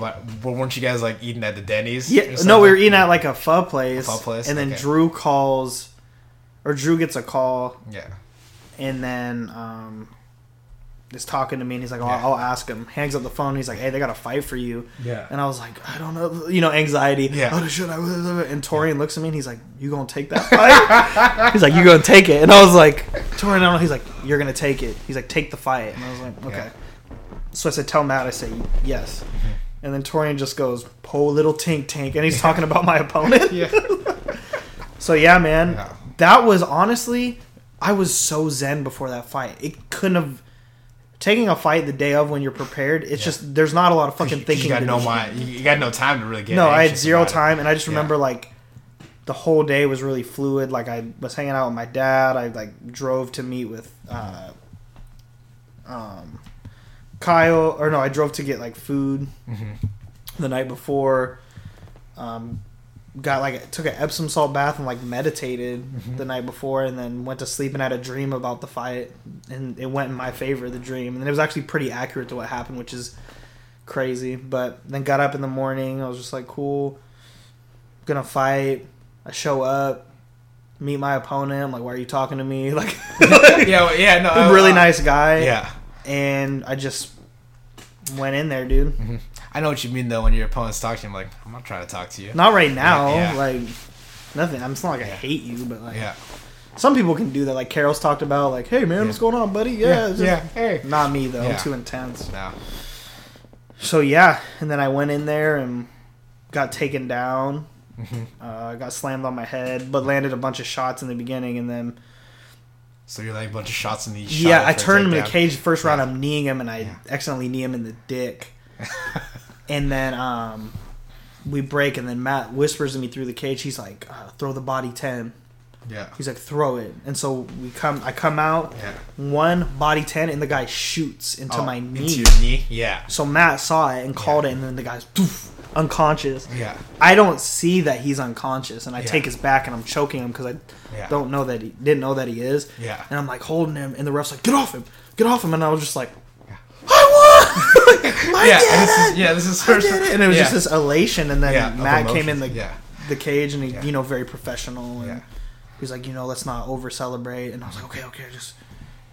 But, but weren't you guys like eating at the Denny's? Yeah, no, we were eating at like a pho place. Pho place? And then Okay. Drew calls, or Drew gets a call, Yeah. and then um, is talking to me, and he's like, oh, Yeah. I'll ask him. Hangs up the phone, he's like, hey, they got a fight for you. Yeah. And I was like, I don't know, you know, anxiety. Yeah. Oh, should I? And Torian looks at me, and he's like, you gonna take that fight? he's like, you gonna take it? And I was like, Torian, I don't know. He's like, you're gonna take it. He's like, take the fight. And I was like, okay. Yeah. So I said, tell Matt. I say, yes. Mm-hmm. And then Torian just goes, po little tink tink, and he's talking about my opponent. Yeah. So yeah, man, Yeah. that was honestly, I was so zen before that fight. It couldn't have taking a fight the day of when you're prepared. It's Yeah. just there's not a lot of fucking you, thinking. you got no mind. You, got no time to really get. No, I had zero about it. time, and I just Yeah. remember like the whole day was really fluid. Like I was hanging out with my dad. I like drove to meet with uh, um, Kyle, or no, I drove to get like food Mhm. the night before. Um, got like took an Epsom salt bath and like meditated Mhm. the night before, and then went to sleep and had a dream about the fight, and it went in my favor. The dream, and it was actually pretty accurate to what happened, which is crazy. But then got up in the morning. I was just like, cool, gonna fight. I show up, meet my opponent. I'm like, why are you talking to me? Like, yeah, well, yeah, no, really uh, nice guy. Yeah, and I just went in there, dude. I know what you mean though. When your opponent's talking, to you, I'm like, I'm not trying to talk to you. Not right now, Yeah, yeah. like nothing. I'm it's not like I hate you, but like Yeah, some people can do that. Like Carol's talked about, like, hey man, Yeah. what's going on, buddy? Yeah, yeah. Hey, Not me though. Yeah. I'm too intense. no, So yeah, and then I went in there and got taken down. Mhm. Uh, got slammed on my head, but landed a bunch of shots in the beginning, and then so you're like a bunch of shots in the yeah, I turned him in the cage. First round. I'm kneeing him, and I Yeah. accidentally knee him in the dick. and then um, we break, and then Matt whispers to me through the cage. He's like, uh, "Throw the body ten." Yeah, He's like, "Throw it." And so we come. I come out yeah. one body ten, and the guy shoots into Oh, my knee. Into your knee. Yeah, So Matt saw it and called Yeah. it, and then the guy's doof, unconscious. yeah, I don't see that he's unconscious, and I Yeah. take his back and I'm choking him because I yeah. don't know that he didn't know that he is. Yeah. And I'm like holding him, and the ref's like, "Get off him! Get off him!" And I was just like. "I won! I yeah, this it! is, yeah, this is first. did it!" And it was yeah. just this elation, and then yeah, Matt came in the yeah, the cage, and he, you know, very professional, and he's like, you know, let's not over celebrate. And I was like, okay, okay, just.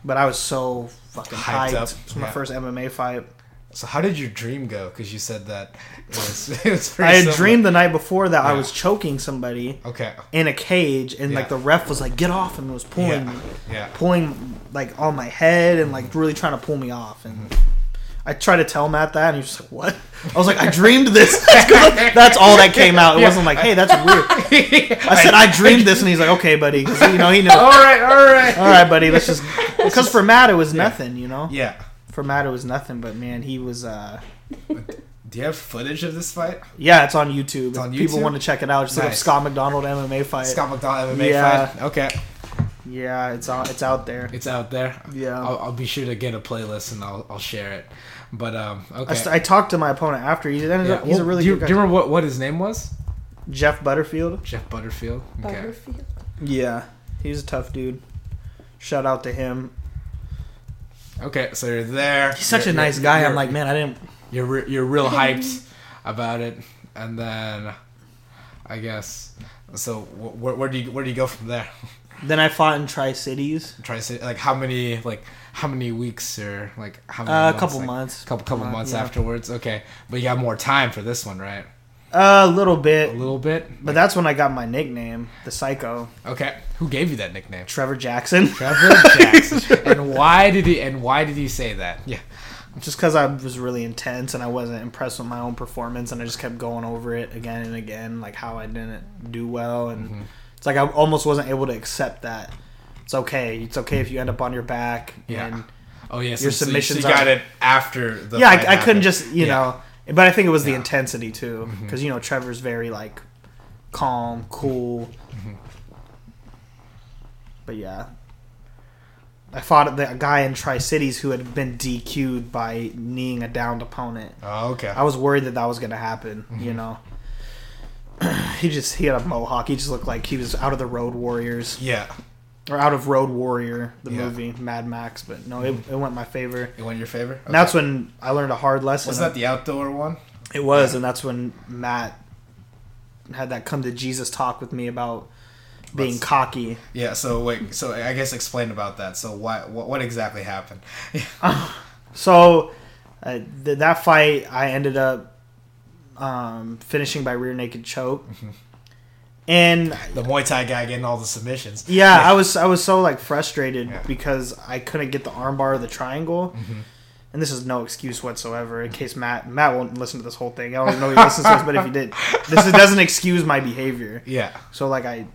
But I was so fucking Hyped hyped. It was my first MMA fight. So how did your dream go? Because you said that it was. It was I had similar. dreamed the night before that I was choking somebody Okay. in a cage, and like the ref was like, "Get off!" and was pulling, Yeah. Yeah. pulling like on my head, and like really trying to pull me off. And I tried to tell Matt that, and he was like, "What?" I was like, "I dreamed this." That's, 'cause, like, that's all that came out. It Yeah. wasn't like, "Hey, that's weird." I said, "I dreamed this," and he's like, "Okay, buddy," you know he knew. all right. All right. All right, buddy. Let's just because for Matt it was nothing, you know. Yeah. For Matt it was nothing, but man, he was. uh Do you have footage of this fight? Yeah, it's on YouTube. It's on If People want to check it out. Just look up Nice. Scott McDonald MMA fight. Scott McDonald MMA Yeah. fight. Okay. Yeah, it's out. It's out there. It's out there. Yeah. I'll, I'll be sure to get a playlist and I'll, I'll share it. But um, I, okay. st- I talked to my opponent after. He ended Yeah, up, he's a really do you, good guy. do you remember what, what his name was? Jeff Butterfield. Jeff Butterfield. Okay. Butterfield. Yeah, he's a tough dude. Shout out to him. Okay, so you're there. He's such You're- a nice guy. I'm like, man, I didn't. You're re- you're real hyped about it, and then I guess so. Wh- where, where do you where do you go from there? Then I fought in Tri Cities. Try to say like how many like how many weeks or like how many Uh, a couple like, months. couple couple Uh, months yeah. afterwards. Okay, but you got more time for this one, right? Uh, a little bit. A little bit. but that's when I got my nickname, the Psycho, Okay, who gave you that nickname? Trevor Jackson. Trevor Jackson. and why did he? And why did he say that? Yeah. Just because I was really intense and I wasn't impressed with my own performance, and I just kept going over it again and again, like how I didn't do well, and Mm-hmm. it's like I almost wasn't able to accept that. It's okay. It's okay if you end up on your back. Yeah. And Oh yeah. So, Your so submissions so you got are- it after the. yeah, I, I couldn't just you Yeah. know, but I think it was the intensity too, because you know Trevor's very like calm, cool. Mhm. But yeah. I fought the guy in Tri Cities who had been DQ'd by kneeing a downed opponent. Oh okay. I was worried that that was going to happen. You Mhm. know, he just he had a mohawk. He just looked like he was out of the Road Warriors yeah. or out of Road Warrior, the Yeah. movie Mad Max. But no, it, it went my favor. It went your favor. And that's when I learned a hard lesson. Was that the outdoor one? It was, and that's when Matt had that come to Jesus talk with me about being cocky. Yeah. So wait. So I guess explain about that. So what what, what exactly happened? So uh, th- that fight, I ended up um, finishing by rear naked choke, and the Muay Thai guy getting all the submissions. yeah, I was I was so like frustrated Yeah. because I couldn't get the armbar or the triangle. And this is no excuse whatsoever. In case Matt Matt won't listen to this whole thing, I don't know if he listens to this, but if he did, this doesn't excuse my behavior. Yeah. So like I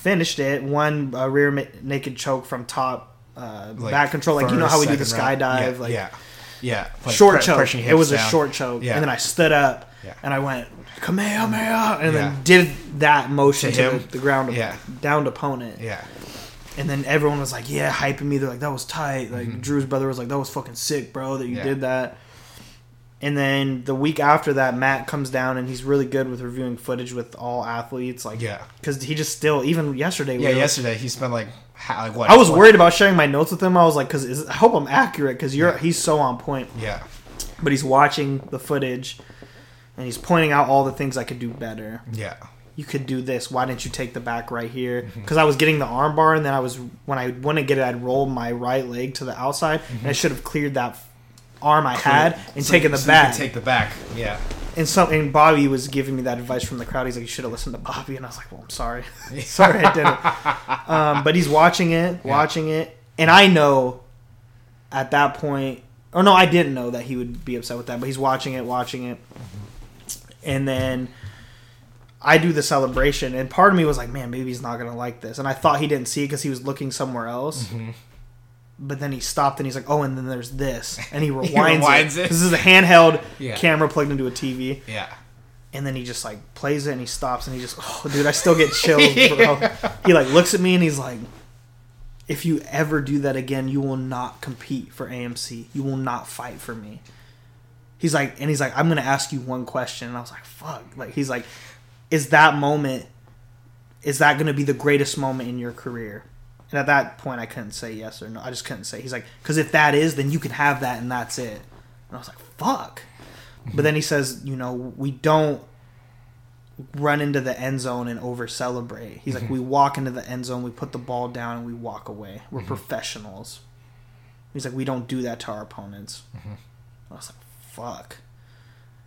finished it, one uh, rear ma- naked choke from top uh, Like back control, like you know how we do the skydive, Yeah. like yeah. Yeah. Like short pre- choke. It was a short choke, Yeah. and then I stood up Yeah. and I went kamehameha, and then did that motion To to, the, the ground, Yeah. downed opponent, Yeah. and then everyone was like, "Yeah, hyping me." They're like, "That was tight." Like Drew's brother was like, "That was fucking sick, bro, that you Mm-hmm. Did that." And then the week after that, Matt comes down and he's really good with reviewing footage with all athletes, like Yeah. because he just still even yesterday. we Yeah. were- Yesterday he spent like how, like what? I was what- worried about sharing my notes with him. I was like, because I hope I'm accurate because you're Yeah. he's so on point. Yeah. But he's watching the footage and he's pointing out all the things I could do better. Yeah. You could do this. Why didn't you take the back right here? Mm-hmm. Because I was getting the arm bar and then I was when I wouldn't get it, I'd roll my right leg to the outside and I should have cleared that arm I had and Mm-hmm. So- taken the so back. take the back. Yeah. and so and Bobby was giving me that advice from the crowd. He's like, you should have listened to Bobby, and I was like, well, I'm sorry, sorry I didn't. Um, but he's watching it, Yeah. watching it, and I know at that point, or no, I didn't know that he would be upset with that, but he's watching it, watching it, and then. I do the celebration, and part of me was like, "Man, maybe he's not gonna like this." And I thought he didn't see it because he was looking somewhere else. Mm-hmm. But then he stopped, and he's like, "Oh, and then there's this," and he rewinds, rewinds it. it. This is a handheld Yeah. camera plugged into a TV Yeah. and then he just like plays it and he stops and he just oh dude i still get chills bro. He like looks at me and he's like if you ever do that again you will not compete for amc you will not fight for me. He's like and he's like i'm gonna ask you one question. And i was like fuck. Like he's like is that moment is that gonna be the greatest moment in your career and at that point i couldn't say yes or no i just couldn't say he's like because if that is then you can have that and that's it and i was like fuck but mm-hmm. then he says, you know, we don't run into the end zone and over celebrate. He's like, mm-hmm. we walk into the end zone, we put the ball down, and we walk away. We're mm-hmm. professionals. He's like, we don't do that to our opponents. I was like, fuck.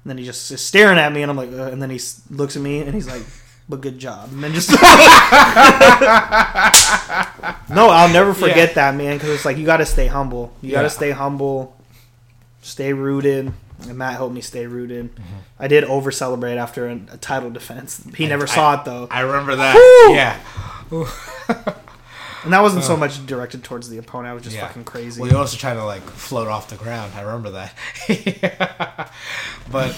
And then he just is staring at me, and I'm like, uh, and then he looks at me, and he's like, but good job. And then just. no, I'll never forget Yeah. that, man, because it's like, you got to stay humble. You got Yeah. to stay humble, stay rooted. And Matt helped me stay rooted. Mm-hmm. I did over celebrate after a, a title defense. He never I- saw it though, I remember that. Woo! Yeah. and that wasn't so much directed towards the opponent. I was just Yeah. fucking crazy. Well, you also trying to like float off the ground. I remember that. but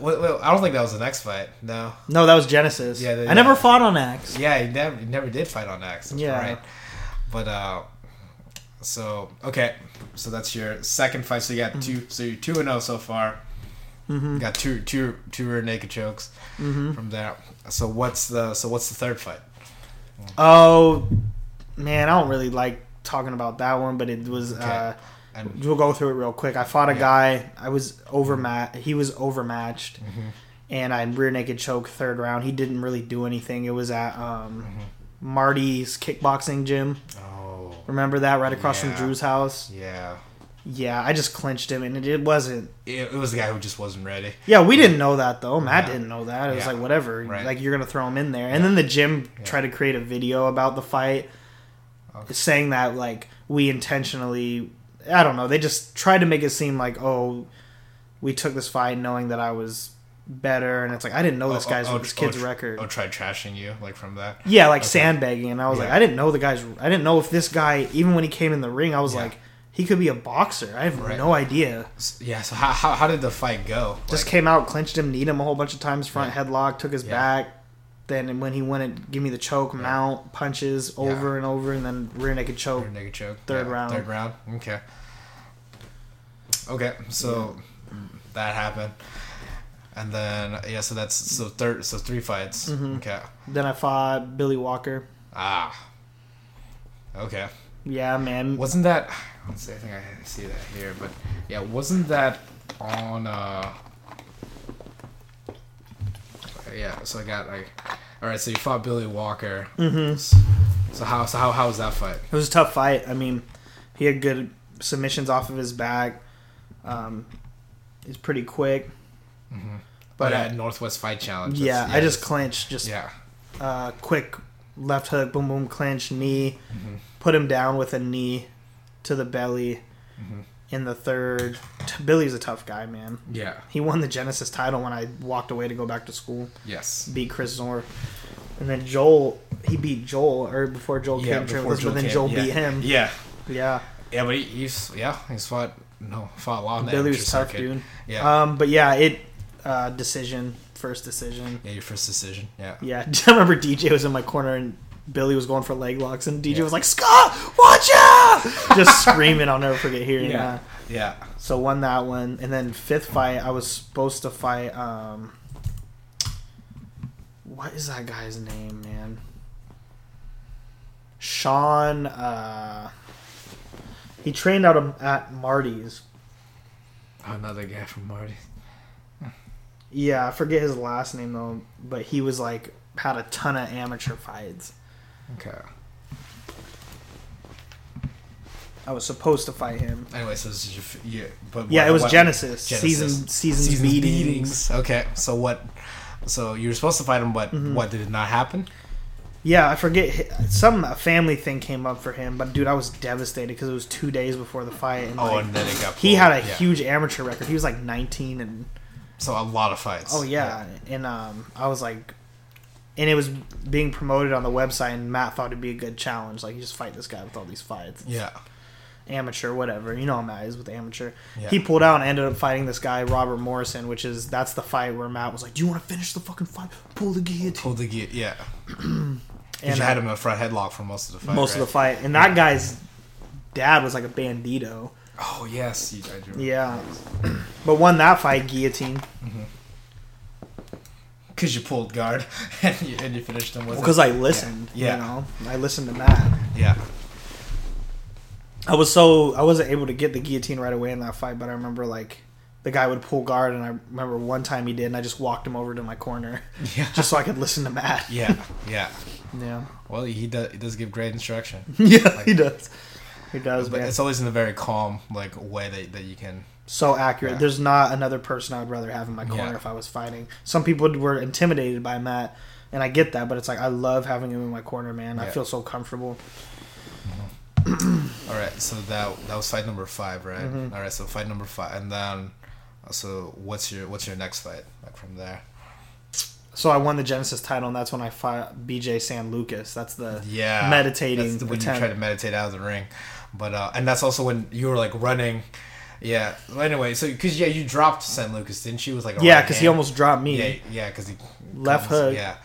well, I don't think that was the next fight. No. no, that was Genesis. Yeah, they- I never fought on Axe. Yeah, he never, he never did fight on X. Yeah. Right. But uh, so okay, so that's your second fight. So you got two. So you're two and zero so far. Mm-hmm. You got two two two rear naked chokes from there. So what's the so what's the third fight? Oh man, I don't really like talking about that one, but it was. Okay. Uh, And we'll go through it real quick. I fought a Yeah. guy. I was overmatched. He was overmatched, Mm-hmm. and I rear naked choke third round. He didn't really do anything. It was at um, Mm-hmm. Marty's kickboxing gym. oh Remember that right across Yeah. from Drew's house? yeah, Yeah, I just clinched him, and it, it wasn't. it, it was the guy who just wasn't ready. Yeah, we didn't know that though. Matt Yeah. didn't know that. It was like whatever. Right. Like you're gonna throw him in there, and then the gym tried to create a video about the fight, Okay. saying that like we intentionally. I don't know. They just tried to make it seem like oh, we took this fight knowing that I was better, and it's like I didn't know this Oh, oh guy's oh, this oh, kid's tr- record. Oh, tried trashing you like from that. Yeah, like Okay. sandbagging, and I was like, I didn't know the guy's. I didn't know if this guy, even when he came in the ring, I was Yeah. like, he could be a boxer. I have Right. no idea. Yeah. So how how, how did the fight go? Just Like, came out, clinched him, kneed him a whole bunch of times, front headlock, took his Yeah. back. Then when he went and give me the choke, mount punches over and over, and then rear naked choke. rear naked choke. Third Yeah, round. Third round. Okay. Okay. So that happened. And then yeah, so that's so third, so three fights. Mm-hmm. Okay. Then I fought Billy Walker. Ah. Okay. Yeah, man. Wasn't that? Let's see. I think I see that here, but yeah, wasn't that on? uh yeah. So I got like, all right. So you fought Billy Walker. Mm-hmm. So how so how how was that fight? It was a tough fight. I mean, he had good submissions off of his back. Um, he's pretty quick. But But, at Northwest Fight Challenge. Yeah, that's- I just clinched, just yeah. uh, quick left hook, boom, boom, clinch, knee, Mm-hmm. put him down with a knee to the belly Mm-hmm. In the third. Billy's a tough guy, man. Yeah. He won the Genesis title when I walked away to go back to school. Yes. Beat Chris Zor. And then Joel, he beat Joel, or before Joel Yeah. came to but then came- Joel yeah. beat him. Yeah. Yeah. Yeah, but he, he's yeah he's fought no fought a lot. in Billy was tough, circuit. dude. Yeah. Um, but yeah, it uh, decision, first decision. yeah, your first decision. Yeah. Yeah, I remember DJ was in my corner and Billy was going for leg locks, and DJ Yeah. was like, "Scott, watch out!" Just screaming. I'll never forget hearing Yeah. that. Yeah. So won that one, and then fifth fight, I was supposed to fight. um What is that guy's name, man? Sean. uh He trained out of, at Marty's. Another guy from Marty. Yeah, I forget his last name though, but he was like had a ton of amateur fights. Okay. I was supposed to fight him. Anyway, so this is your f- yeah, but Yeah, what- it was what- Genesis, Genesis. season seasons Seasons meetings. Okay, so what? So you were supposed to fight him, but Mm-hmm. what did it not happen? Yeah, I forget some a family thing came up for him, but dude, I was devastated because it was two days before the fight, and Oh, like, and then it got. he had a Yeah. huge amateur record. He was like 19 and So a lot of fights. oh yeah, and um, I was like, and it was being promoted on the website, and Matt thought it'd be a good challenge, like you just fight this guy with all these fights, Yeah. amateur, whatever. You know how Matt is with amateur. Yeah. He pulled out and ended up fighting this guy Robert Morrison, which is that's the fight where Matt was like, "Do you want to finish the fucking fight? Pull the guillotine." pull the gear. Yeah. And you had him in a front headlock for most of the fight. most of the fight, and that guy's dad was like a bandito. Oh yes. Yeah, but won that fight guillotine mm-hmm. Because you pulled guard and you, and you finished him with. because it. I listened. Yeah. you know, I listened to Matt. Yeah. I was so I wasn't able to get the guillotine right away in that fight, but I remember like the guy would pull guard, and I remember one time he did, and I just walked him over to my corner Yeah. just so I could listen to Matt. Yeah. Yeah. Yeah, Well, he does. He does give great instruction. yeah, he does. He does, But man. it's always in a very calm, like way that, that you can. So accurate. Yeah. There's not another person I would rather have in my corner Yeah. if I was fighting. Some people were intimidated by Matt, and I get that, but it's like I love having him in my corner, man. I feel so comfortable. All right, so that that was fight number five, right? Mm-hmm. All right, so fight number five, and then, so what's your what's your next fight like from there? So I won the Genesis title, and that's when I fought BJ San Lucas. That's the Yeah, meditating That's the, when you try to meditate out of the ring, but uh, and that's also when you were like running. Yeah. Well, anyway, so because yeah, you dropped San Lucas, didn't you? With like a yeah, right because he almost dropped me. Yeah, yeah, because he Left hook. Yeah.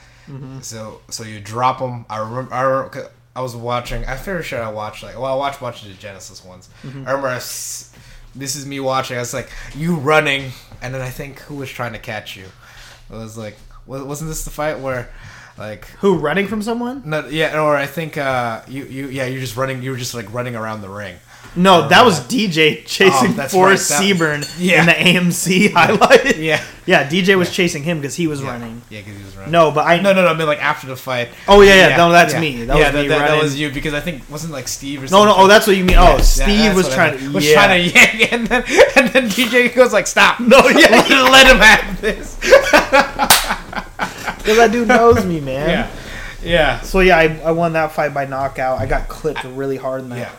So so you drop him. I remember. I, remember I was watching. I'm fairly sure I watched like. Well, I watched a bunch of the Genesis ones. I remember. I s this is me watching. I was like, you running, and then I think who was trying to catch you. It was like, wasn't this the fight where, like, Who running from someone? no, yeah, or I think uh, you you yeah, you're just running. You were just like running around the ring. No, oh, that was DJ oh, chasing Oh, Forrest right, that- Seaburn Yeah. in the AMC highlight. Yeah. yeah, DJ was chasing him because he was Yeah. running. Yeah, because he was running. No, but I No, no, no. I mean, like after the fight. Oh, yeah, yeah, no, that's me. That yeah, was me that, that, that was you because I think wasn't like Steve or No, something. no. no Oh, that's what you mean. Oh, yeah, Steve was what I trying to. was yeah. trying to yank, and then and then DJ goes like, "Stop!" No, yeah. let, let him have this. Because that dude knows me, man. yeah, yeah, So yeah, I, I won that fight by knockout. I got clipped really hard in that.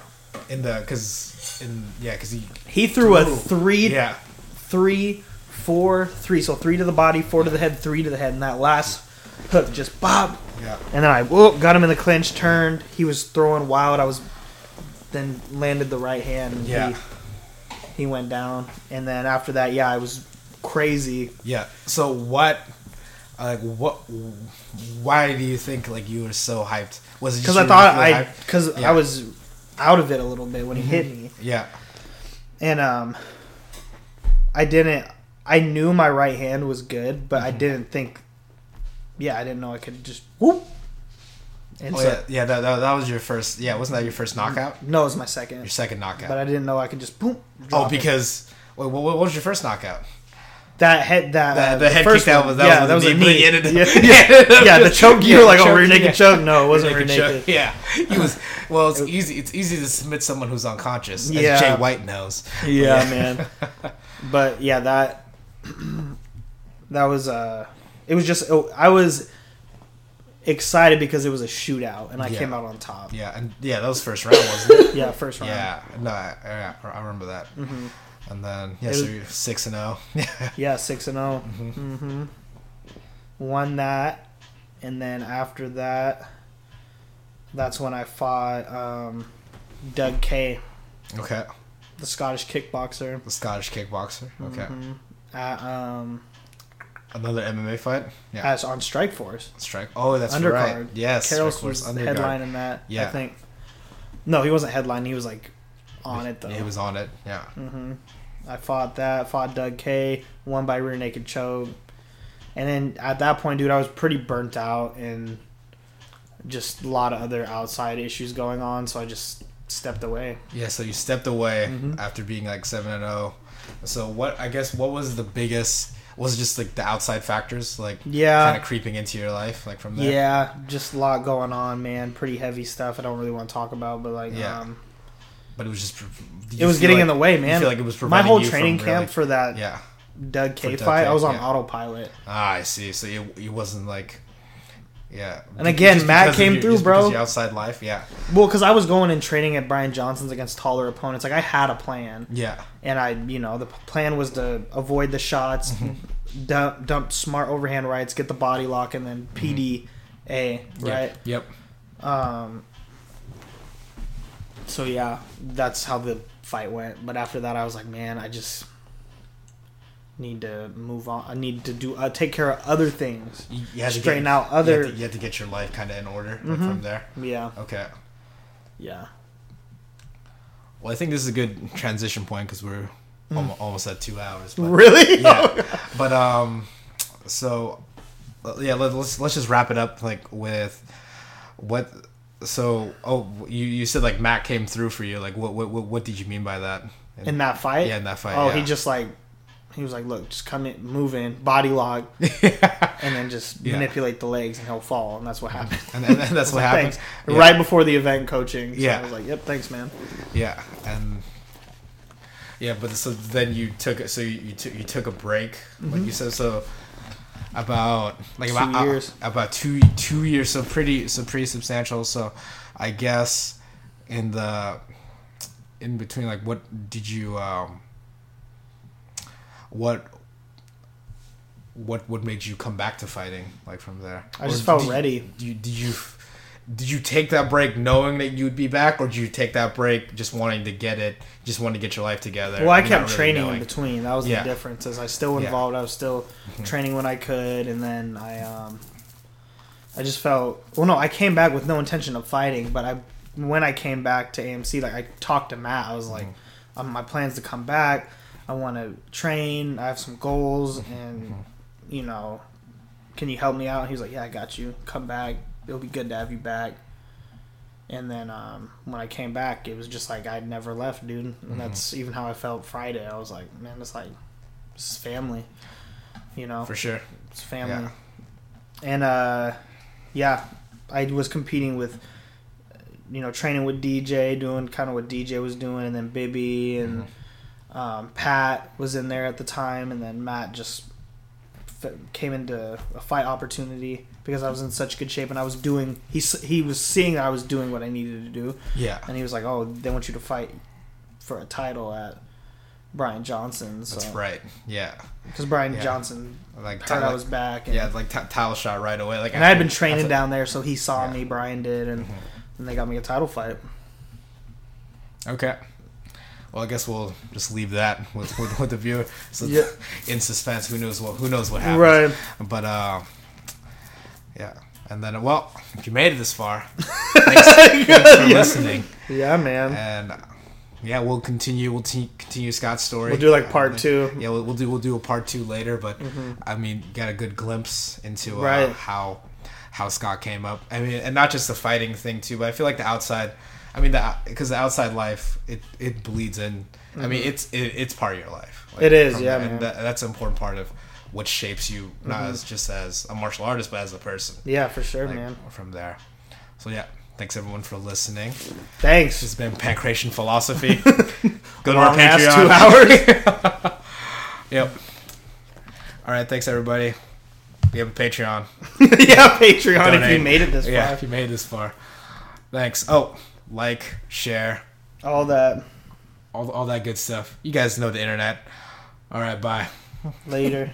In the because in yeah because he He threw a three, yeah three, four, three. So three to the body, four to the head, three to the head, and that last hook just bob. yeah And then I whoop, got him in the clinch, turned. He was throwing wild. I was then landed the right hand. And Yeah. He, he went down, and then after that, yeah, I was crazy. yeah. So what? Like what? Why do you think like you were so hyped? Was it Because I thought I because Yeah. I was out of it a little bit when he hit me, yeah and um, I didn't. I knew my right hand was good, but I Mm-hmm. didn't think. Yeah, I didn't know I could just whoop. And oh, so, yeah yeah that, that, that was your first yeah wasn't that your first knockout no, it was my second, your second knockout but I didn't know I could just boom. oh because wait, what, what was your first knockout that head that The- the head first kick, one, was- that yeah, was that was the a knee, knee. ended yeah, he yeah, the choke. You yeah, were like, oh, rear naked yeah. choke. No, it wasn't rear Naked choke. Yeah, he was. Well, it's easy. It's easy to submit someone who's unconscious, as Yeah. Jay White knows. Yeah, man. But yeah, that that was uh it was just oh, I was excited because it was a shootout and I Yeah. came out on top. Yeah, and yeah, that was first round, wasn't it? Yeah, first round. yeah, no, I, I, I remember that. hmm And then yeah, so was- six and zero. Yeah, six and 0 Mhm. Mm-hmm. Won that, and then after that, that's when I fought um, Doug Kay, Okay, the Scottish kickboxer. the Scottish kickboxer. Okay, Mhm. At um, another MMA fight. Yeah, as on Strikeforce. strike. Oh, that's undercard. right. Yes, Force was undercard. headlining that. I Yeah. think. No, he wasn't headlining. He was like on it though. He was on it. Yeah. hmm I fought that. Fought Doug K. Won by rear naked choke. And then at that point, dude, I was pretty burnt out and just a lot of other outside issues going on. So I just stepped away. Yeah, so you stepped away Mhm. after being like seven and zero. So what? I guess what was the biggest? Was it just like the outside factors, like Yeah. kind of creeping into your life, like from there? Yeah, just a lot going on, man. Pretty heavy stuff. I don't really want to talk about, but like, Yeah. um, But it was just. It was getting like- in the way, man. feel like it was My whole training really- camp for that Yeah. Doug K fight, K, I was on yeah. autopilot. Ah, I see. So it, you wasn't like. Yeah. And again, Just Matt came your- through, bro. outside life, yeah, Well, because I was going and training at Brian Johnson's against taller opponents. Like I had a plan. yeah, and I, you know, the plan was to avoid the shots, Mm-hmm. dump, dump smart overhand rights, get the body lock, and then PDA, right? Yep. yep. Um. So yeah, that's how the fight went. But after that, I was like, man, I just need to move on. I need to do uh, take care of other things. You, you had to Straighten get, out you other- had, to, you had to get your life kind of in order Mhm. from there. Yeah, Okay. yeah. Well, I think this is a good transition point because we're almo- almost at two hours. But, Really? yeah. but um, so uh, yeah, let, let's let's just wrap it up like with what. So oh, you you said like Matt came through for you. Like what what what, what did you mean by that? in that fight. Yeah, in that fight, Oh, yeah. he just like he was like, look, just come in, move in, body lock, and then just Yeah. manipulate the legs, and he'll fall, and that's what happened. and, and, that's what like, happened. Right before the event coaching. So Yeah. I was like, yep, thanks, man. Yeah, and yeah, but so then you took it. So you you took you took a break, like you mm-hmm. said. So about like. Two about uh, about two two years. So pretty so pretty substantial. So I guess in the in between, like what did you um what what what made you come back to fighting like from there? I just felt did- ready. Did you, did you did you take that break knowing that you'd be back, or did you take that break just wanting to get it, just wanting to get your life together? Well, I kept really training knowing? in between. That was Yeah. the difference. Is I still Yeah. Mm-hmm. involved. I was still training when I could, and then I um, I just felt. Well, no, I came back with no intention of fighting, but I when I came back to AMC, like I talked to Matt. I was like, Mm-hmm. um, my plans to come back. I want to train. I have some goals, and Mm-hmm. you know, can you help me out? He was like, yeah, I got you. Come back. It'll be good to have you back. And then um, when I came back, it was just like I'd never left, dude. And Mm-hmm. that's even how I felt Friday. I was like, man, it's like this is family, you know, for sure. it's family. Yeah. And uh, yeah, I was competing with, you know, training with DJ, doing kind of what DJ was doing, and then Bibby and Mm-hmm. um, Pat was in there at the time, and then Matt just f- came into a fight opportunity because I was in such good shape and I was doing. He he was seeing that I was doing what I needed to do, Yeah, and he was like, "Oh, they want you to fight for a title at Brian Johnson." So, that's right. Yeah, Because Brian Yeah. Johnson like heard I was back, and, yeah, like t- title shot right away. Like and I had been training down there, so he saw Yeah. Mm-hmm. me. Brian did, and, and they got me a title fight. Okay. Well, I guess we'll just leave that with with, with the viewer. So Yeah. in suspense, who knows what who knows what happens. Right. But uh, yeah. And then, well, if you made it this far, thanks, thanks for Yeah. listening. Yeah, man. And uh, yeah, we'll continue. We'll te- continue Scott's story. We'll do like part Uh, two. Mm-hmm. Yeah, we'll, we'll do we'll do a part two later. But I mean, got a good glimpse into uh, Right. how how Scott came up. I mean, and not just the fighting thing too, but I feel like the outside I mean, the because the outside life it it bleeds in. I mean, it's it, it's part of your life. It is, from yeah, there, man. And that, that's an important part of what shapes you, not Mhm. as just as a martial artist, but as a person. Yeah, for sure, Like, man. From there. So yeah, thanks everyone for listening. Thanks. This has been Pankration Philosophy. Go to our Patreon. two hours. Yep. All right, thanks everybody. We have a Patreon. yeah, Patreon if you made it this yeah, far. if you made it this far. Thanks. Oh, like, share, All that all all that good stuff. You guys know the internet. All right, bye. later.